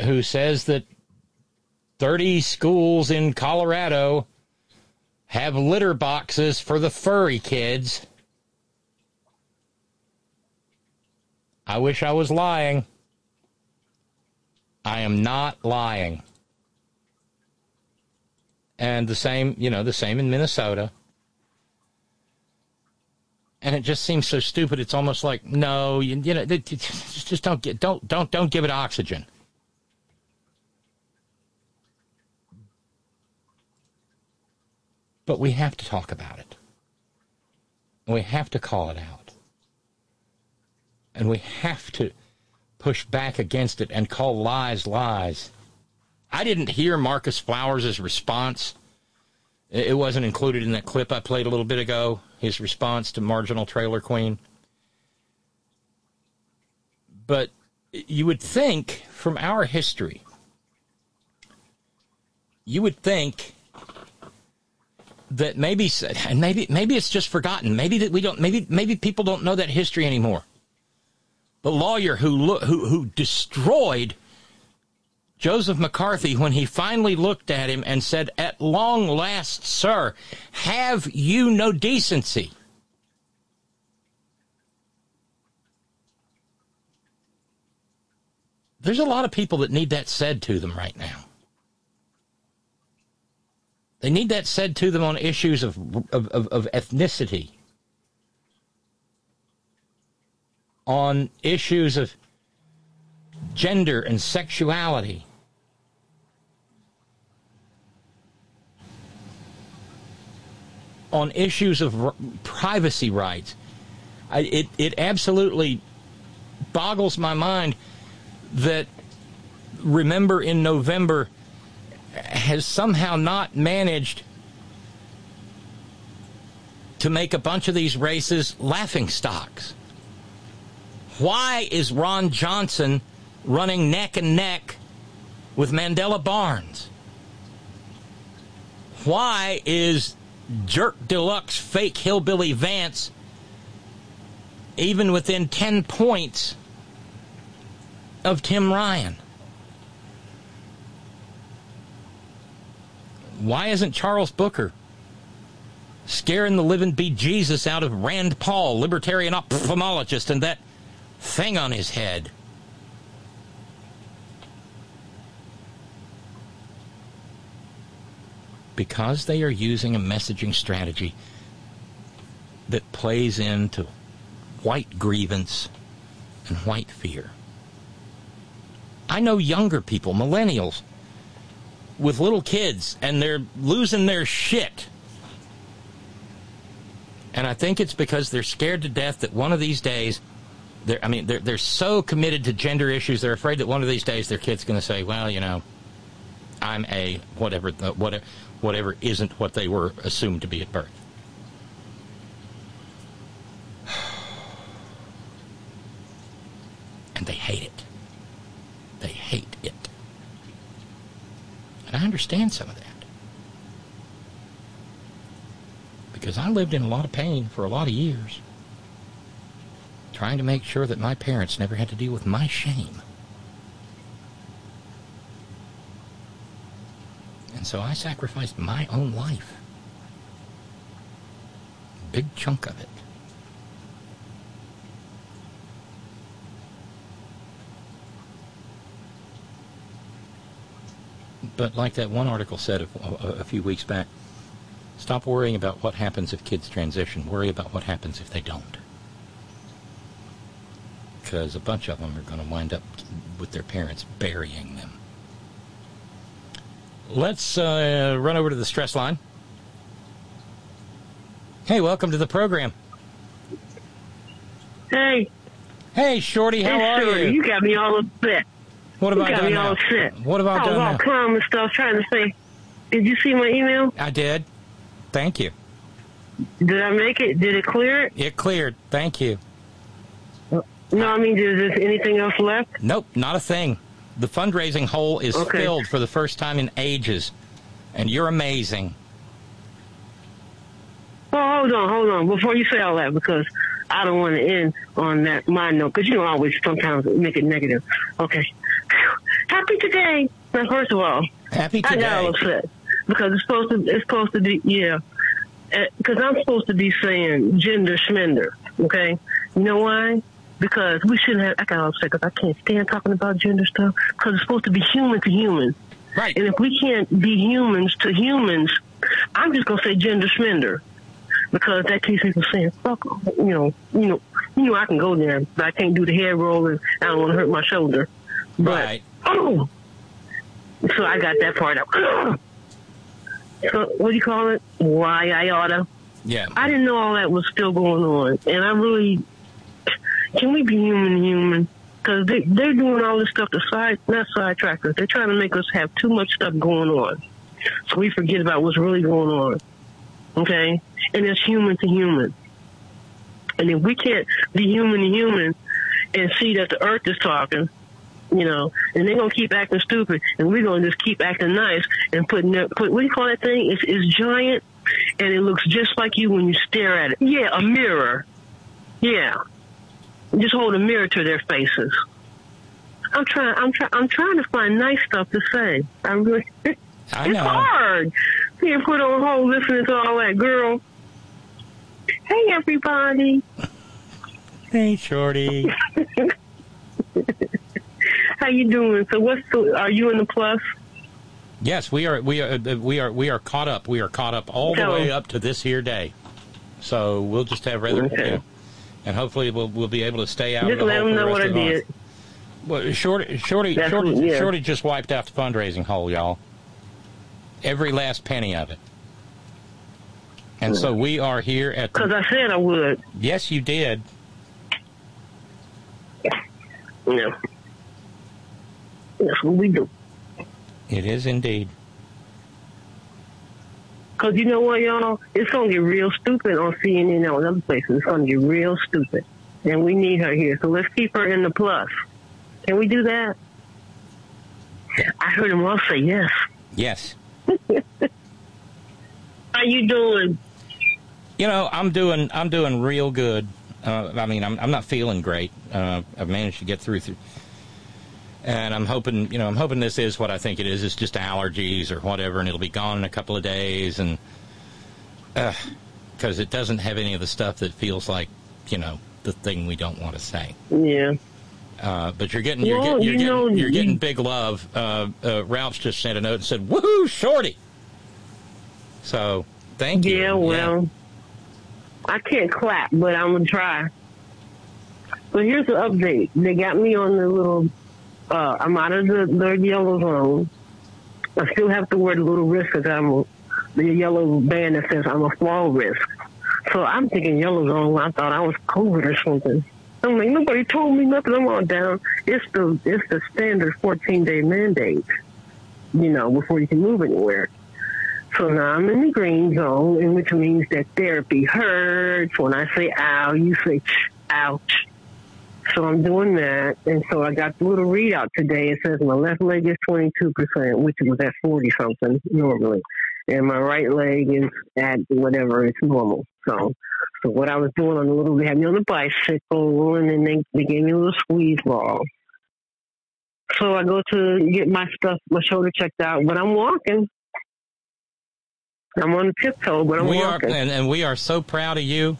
who says that 30 schools in Colorado have litter boxes for the furry kids. I wish I was lying. I am not lying. And the same, you know, the same in Minnesota. And it just seems so stupid. It's almost like, no, you, you know, just don't get, don't, don't, don't give it oxygen. But we have to talk about it. We have to call it out. And we have to push back against it and call lies lies. I didn't hear Marcus Flowers' response. It wasn't included in that clip I played a little bit ago, his response to Marginal Trailer Queen. But you would think, from our history, you would think that maybe and maybe maybe it's just forgotten. Maybe that we don't. Maybe maybe people don't know that history anymore. The lawyer who who who destroyed Joseph McCarthy when he finally looked at him and said, "At long last, sir, have you no decency?" There's a lot of people that need that said to them right now. They need that said to them on issues of, of, of, of ethnicity, on issues of gender and sexuality. On issues of r- privacy rights, I, it it absolutely boggles my mind that remember in November has somehow not managed to make a bunch of these races laughing stocks. Why is Ron Johnson running neck and neck with Mandela Barnes? Why is Jerk Deluxe fake hillbilly Vance even within 10 points of Tim Ryan? Why isn't Charles Booker scaring the living bejesus out of Rand Paul, libertarian ophthalmologist, and that thing on his head? Because they are using a messaging strategy that plays into white grievance and white fear. I know younger people, millennials, with little kids, and they're losing their shit. And I think it's because they're scared to death that one of these days, I mean, they're, they're so committed to gender issues, they're afraid that one of these days their kid's going to say, well, you know, I'm a whatever, whatever, whatever isn't what they were assumed to be at birth. And they hate it. They hate it. And I understand some of that. Because I lived in a lot of pain for a lot of years, trying to make sure that my parents never had to deal with my shame. And so I sacrificed my own life. Big chunk of it. But like that one article said a, a, a few weeks back, stop worrying about what happens if kids transition. Worry about what happens if they don't. Because a bunch of them are going to wind up with their parents burying them. Let's uh, run over to the stress line. Hey, welcome to the program. Hey. Hey, Shorty, how hey, are Shorty, you? You got me all upset. What have you got me now? all upset. What have I I was all now? calm and stuff, trying to say, did you see my email? I did. Thank you. Did I make it? Did it clear it? It cleared. Thank you. No, I mean, is there anything else left? Nope, not a thing. The fundraising hole is Okay. filled for the first time in ages, and you're amazing. Oh, hold on, hold on. Before you say all that, because I don't want to end on that my note, because you know I always sometimes make it negative. Okay. Happy today. Now, first of all, Happy today. I got upset because it's supposed to. It's supposed to be yeah. Eh, because I'm supposed to be saying gender schmender. Okay. You know why? Because we shouldn't have. I got all upset because I can't stand talking about gender stuff. Because it's supposed to be human to human. Right. And if we can't be humans to humans, I'm just gonna say gender schmender because that keeps people saying, fuck. you know, you know, you know, I can go there, but I can't do the head roll, and I don't want to hurt my shoulder. But Right. oh, so I got that part out. so what do you call it? Why I oughta? Yeah. I didn't know all that was still going on, and I really can we be human, human? Because they they're doing all this stuff to side not sidetrack us. They're trying to make us have too much stuff going on, so we forget about what's really going on. Okay, and it's human to human. And if we can't be human to human and see that the earth is talking, you know, and they're gonna keep acting stupid, and we're gonna just keep acting nice and putting their, put what do you call that thing? It's, it's giant, and it looks just like you when you stare at it. Yeah, a mirror. Yeah, just hold a mirror to their faces. I'm trying. I'm trying. I'm trying to find nice stuff to say. I really. I it's know. hard. Being put on hold listening to all that, girl. Hey, everybody. Hey, Shorty. How you doing? So, what's the, are you in the plus? Yes, we are. We are. uh, We are. We are caught up. We are caught up all the way up to this here day. So we'll just have rather, Okay. you know, and hopefully we'll we'll be able to stay out. Just of the let hole them for the know what rest I of the did. Well, Shorty, Shorty, That's Shorty, what- yeah. Shorty just wiped out the fundraising hole, y'all. Every last penny of it. And so hmm. we are here at. Because I said I would. Yes, you did. Yeah. That's what we do. It is indeed. Because you know what, y'all? It's going to get real stupid on CNN and on other places. It's going to get real stupid. And we need her here. So let's keep her in the plus. Can we do that? I heard him all say yes. Yes. How you doing? You know, I'm doing. I'm doing real good. Uh, I mean, I'm. I'm not feeling great. Uh, I've managed to get through. through and I'm hoping, you know, I'm hoping this is what I think it is. It's just allergies or whatever, and it'll be gone in a couple of days. And because it doesn't have any of the stuff that feels like, you know, the thing we don't want to say. Yeah. Uh, but you're getting you're, Well, getting, you're, you getting, know, you're getting big love. Uh, uh, Ralph just sent a note and said, "Woohoo, shorty!" So thank you. Yeah, well, I can't clap, but I'm going to try. But here's the update. They got me on the little, uh, I'm out of the, the yellow zone. I still have to wear the little wrist because I'm the yellow band that says I'm a fall risk. So I'm thinking yellow zone. I thought I was COVID or something. I'm like, nobody told me nothing. I'm all down. It's the it's the standard 14 day mandate, you know, before you can move anywhere. So now I'm in the green zone, and which means that therapy hurts. When I say ow, you say ouch. So I'm doing that, and so I got the little readout today. It says my left leg is 22%, which was at 40 something normally, and my right leg is at whatever it's normal. So, so what I was doing on the little, they had me on the bicycle, and then they, they gave me a little squeeze ball. So I go to get my stuff, my shoulder checked out, but I'm walking. I'm on tiptoe, but I'm we walking. are, and, and we are so proud of you.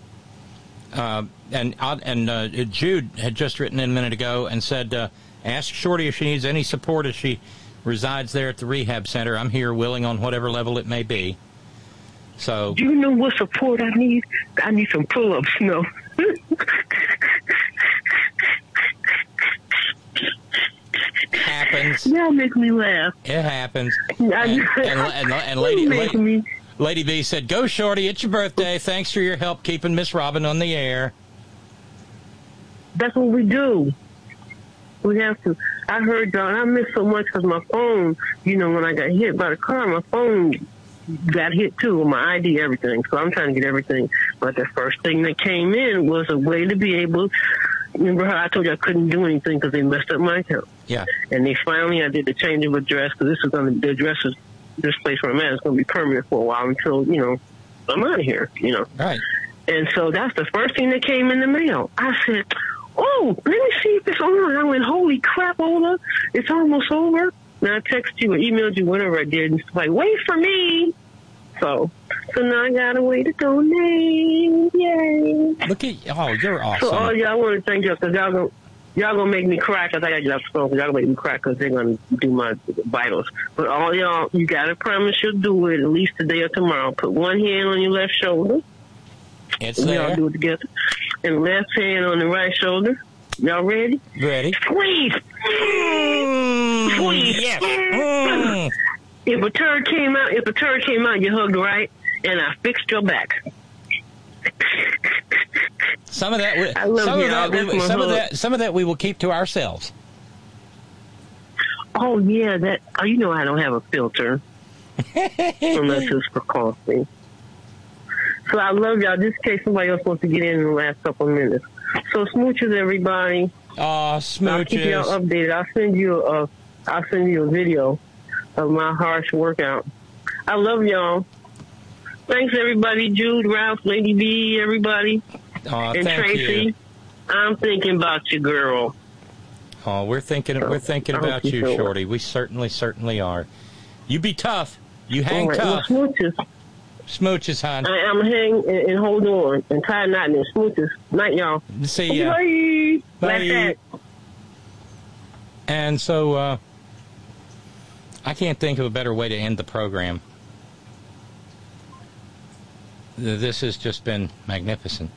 Uh, and and uh, Jude had just written in a minute ago and said, uh, "Ask Shorty if she needs any support as she resides there at the rehab center. I'm here, willing on whatever level it may be." So Do you know what support I need? I need some pull-ups. No. happens. Y'all make me laugh. It happens. And, and, and, and lady, lady, me- lady B said, "Go, Shorty! It's your birthday. Thanks for your help keeping Miss Robin on the air." That's what we do. We have to. I heard y'all. and I missed so much because my phone. You know, when I got hit by the car, my phone got hit too with my ID, everything. So I'm trying to get everything. But the first thing that came in was a way to be able. Remember how I told you I couldn't do anything because they messed up my account. Yeah. And they finally, I did the change of address because this is going to, the address is, this place where I'm at is going to be permanent for a while until, you know, I'm out of here, you know. Right. And so that's the first thing that came in the mail. I said, oh, let me see if it's on. I went, holy crap, Ola, it's almost over. And I texted you or emailed you, whatever I did, and it's like, wait for me. So, so now I got a way to donate. Yay. Look at oh, you're awesome. Oh, so all awesome. y'all, I want to thank y'all because y'all gonna y'all gonna make me cry because I got off the y'all gonna make me cry because they're gonna do my vitals. But all y'all, you gotta promise you'll do it at least today or tomorrow. Put one hand on your left shoulder. It's we all do it together. And left hand on the right shoulder. Y'all ready? Ready? Squeeze. Squeeze. yes. Mm. If a turd came out, if a turd came out, you hugged right, and I fixed your back. Some of that, we, I love some y'all. that, we, some of that, some of that we will keep to ourselves. Oh yeah, that. Oh, you know I don't have a filter unless it's for coffee. So I love y'all. Just in case somebody else wants to get in in the last couple of minutes. So smooches, everybody. Uh, Aw, I'll keep y'all updated. I'll send you a. I'll send you a video of my harsh workout. I love y'all. Thanks everybody, Jude, Ralph, Lady B, everybody, Aw, and thank Tracy. you. I'm thinking about you, girl. Oh, we're thinking, we're thinking about you well. Shorty. We certainly, certainly are. You be tough. You hang right, well, tough. smooches. Smooches, hon. I am hang and, and hold on and tie a knot and smooches. Night, y'all. See ya. Bye. Bye. That. And so, uh, I can't think of a better way to end the program. This has just been magnificent.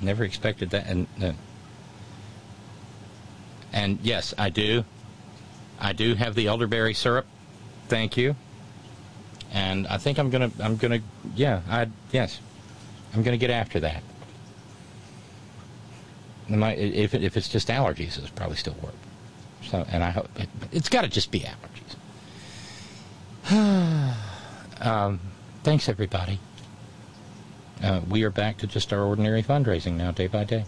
Never expected that. And uh, and yes, I do. I do have the elderberry syrup. Thank you. And I think I'm gonna. I'm gonna. Yeah. I yes. I'm gonna get after that. And might- if if it's just allergies, it'll probably still work. So, and I hope it, it's got to just be allergies. um, thanks, everybody. Uh, we are back to just our ordinary fundraising now, day by day.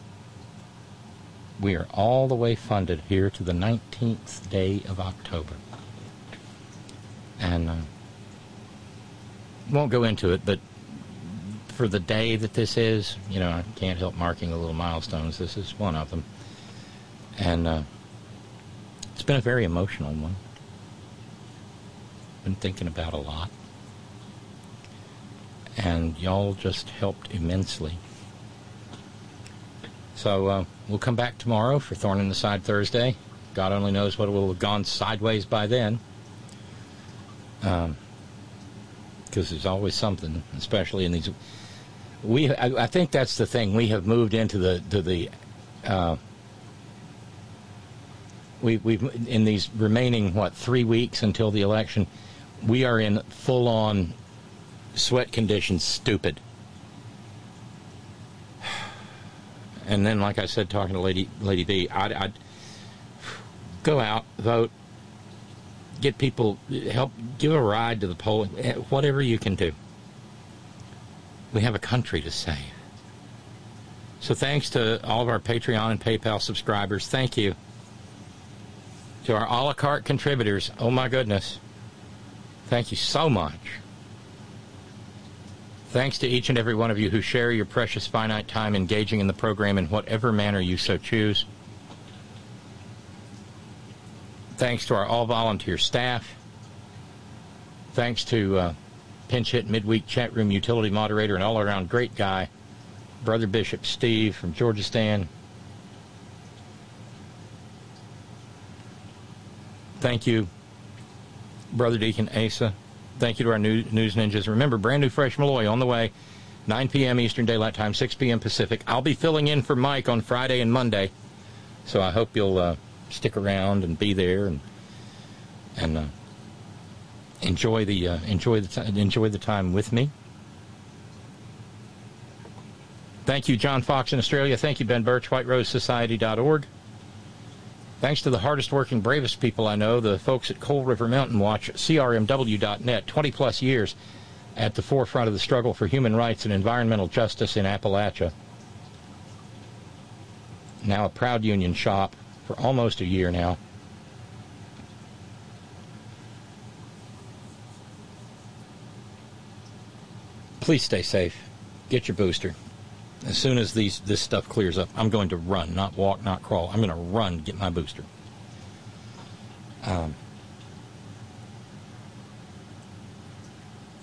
We are all the way funded here to the 19th day of October. And uh, won't go into it, but for the day that this is, you know, I can't help marking the little milestones. This is one of them. And uh, it's been a very emotional one. Been thinking about a lot. And y'all just helped immensely. So uh, we'll come back tomorrow for Thorn in the Side Thursday. God only knows what will have gone sideways by then. Um, because there's always something, especially in these. We, I, I think that's the thing. We have moved into the to the. Uh, we we've in these remaining what three weeks until the election, we are in full on sweat conditions. Stupid. And then, like I said, talking to Lady Lady B, I'd, I'd go out, vote, get people, help, give a ride to the poll, eh, whatever you can do. We have a country to save. So thanks to all of our Patreon and PayPal subscribers. Thank you. To our a la carte contributors. Oh my goodness. Thank you so much. Thanks to each and every one of you who share your precious finite time engaging in the program in whatever manner you so choose. Thanks to our all volunteer staff. Thanks to uh, pinch hit midweek chat room utility moderator and all around great guy, Brother Bishop Steve from Georgistan. Thank you, Brother Deacon Asa. Thank you to our new, news ninjas. Remember, brand new fresh Malloy on the way, 9 p.m. Eastern Daylight Time, 6 p.m. Pacific. I'll be filling in for Mike on Friday and Monday, so I hope you'll uh, stick around and be there and and uh, enjoy the uh, enjoy the ti enjoy the time with me. Thank you, John Fox in Australia. Thank you, Ben Birch, WhiteRoseSociety.org. Thanks to the hardest working, bravest people I know, the folks at Coal River Mountain Watch, CRMW.net, 20 plus years at the forefront of the struggle for human rights and environmental justice in Appalachia. Now a proud union shop for almost a year now. Please stay safe. Get your booster. As soon as these this stuff clears up, I'm going to run, not walk, not crawl. I'm going to run get my booster. Um,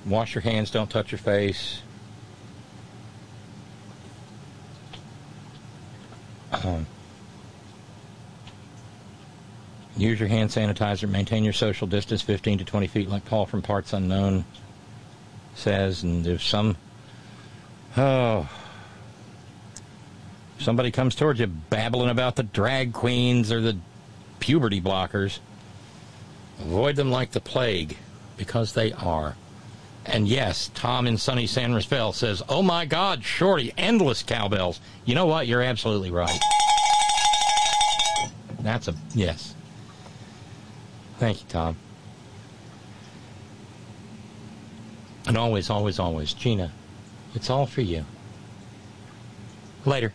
wash your hands. Don't touch your face. Um, use your hand sanitizer. Maintain your social distance, 15 to 20 feet, like Paul from Parts Unknown says. And if some, oh, somebody comes towards you babbling about the drag queens or the puberty blockers, avoid them like the plague because they are. And yes, Tom in sunny San Rafael says, Oh my God, Shorty, endless cowbells. You know what? You're absolutely right. That's a yes. Thank you, Tom. And always, always, always, Gina, it's all for you. Later.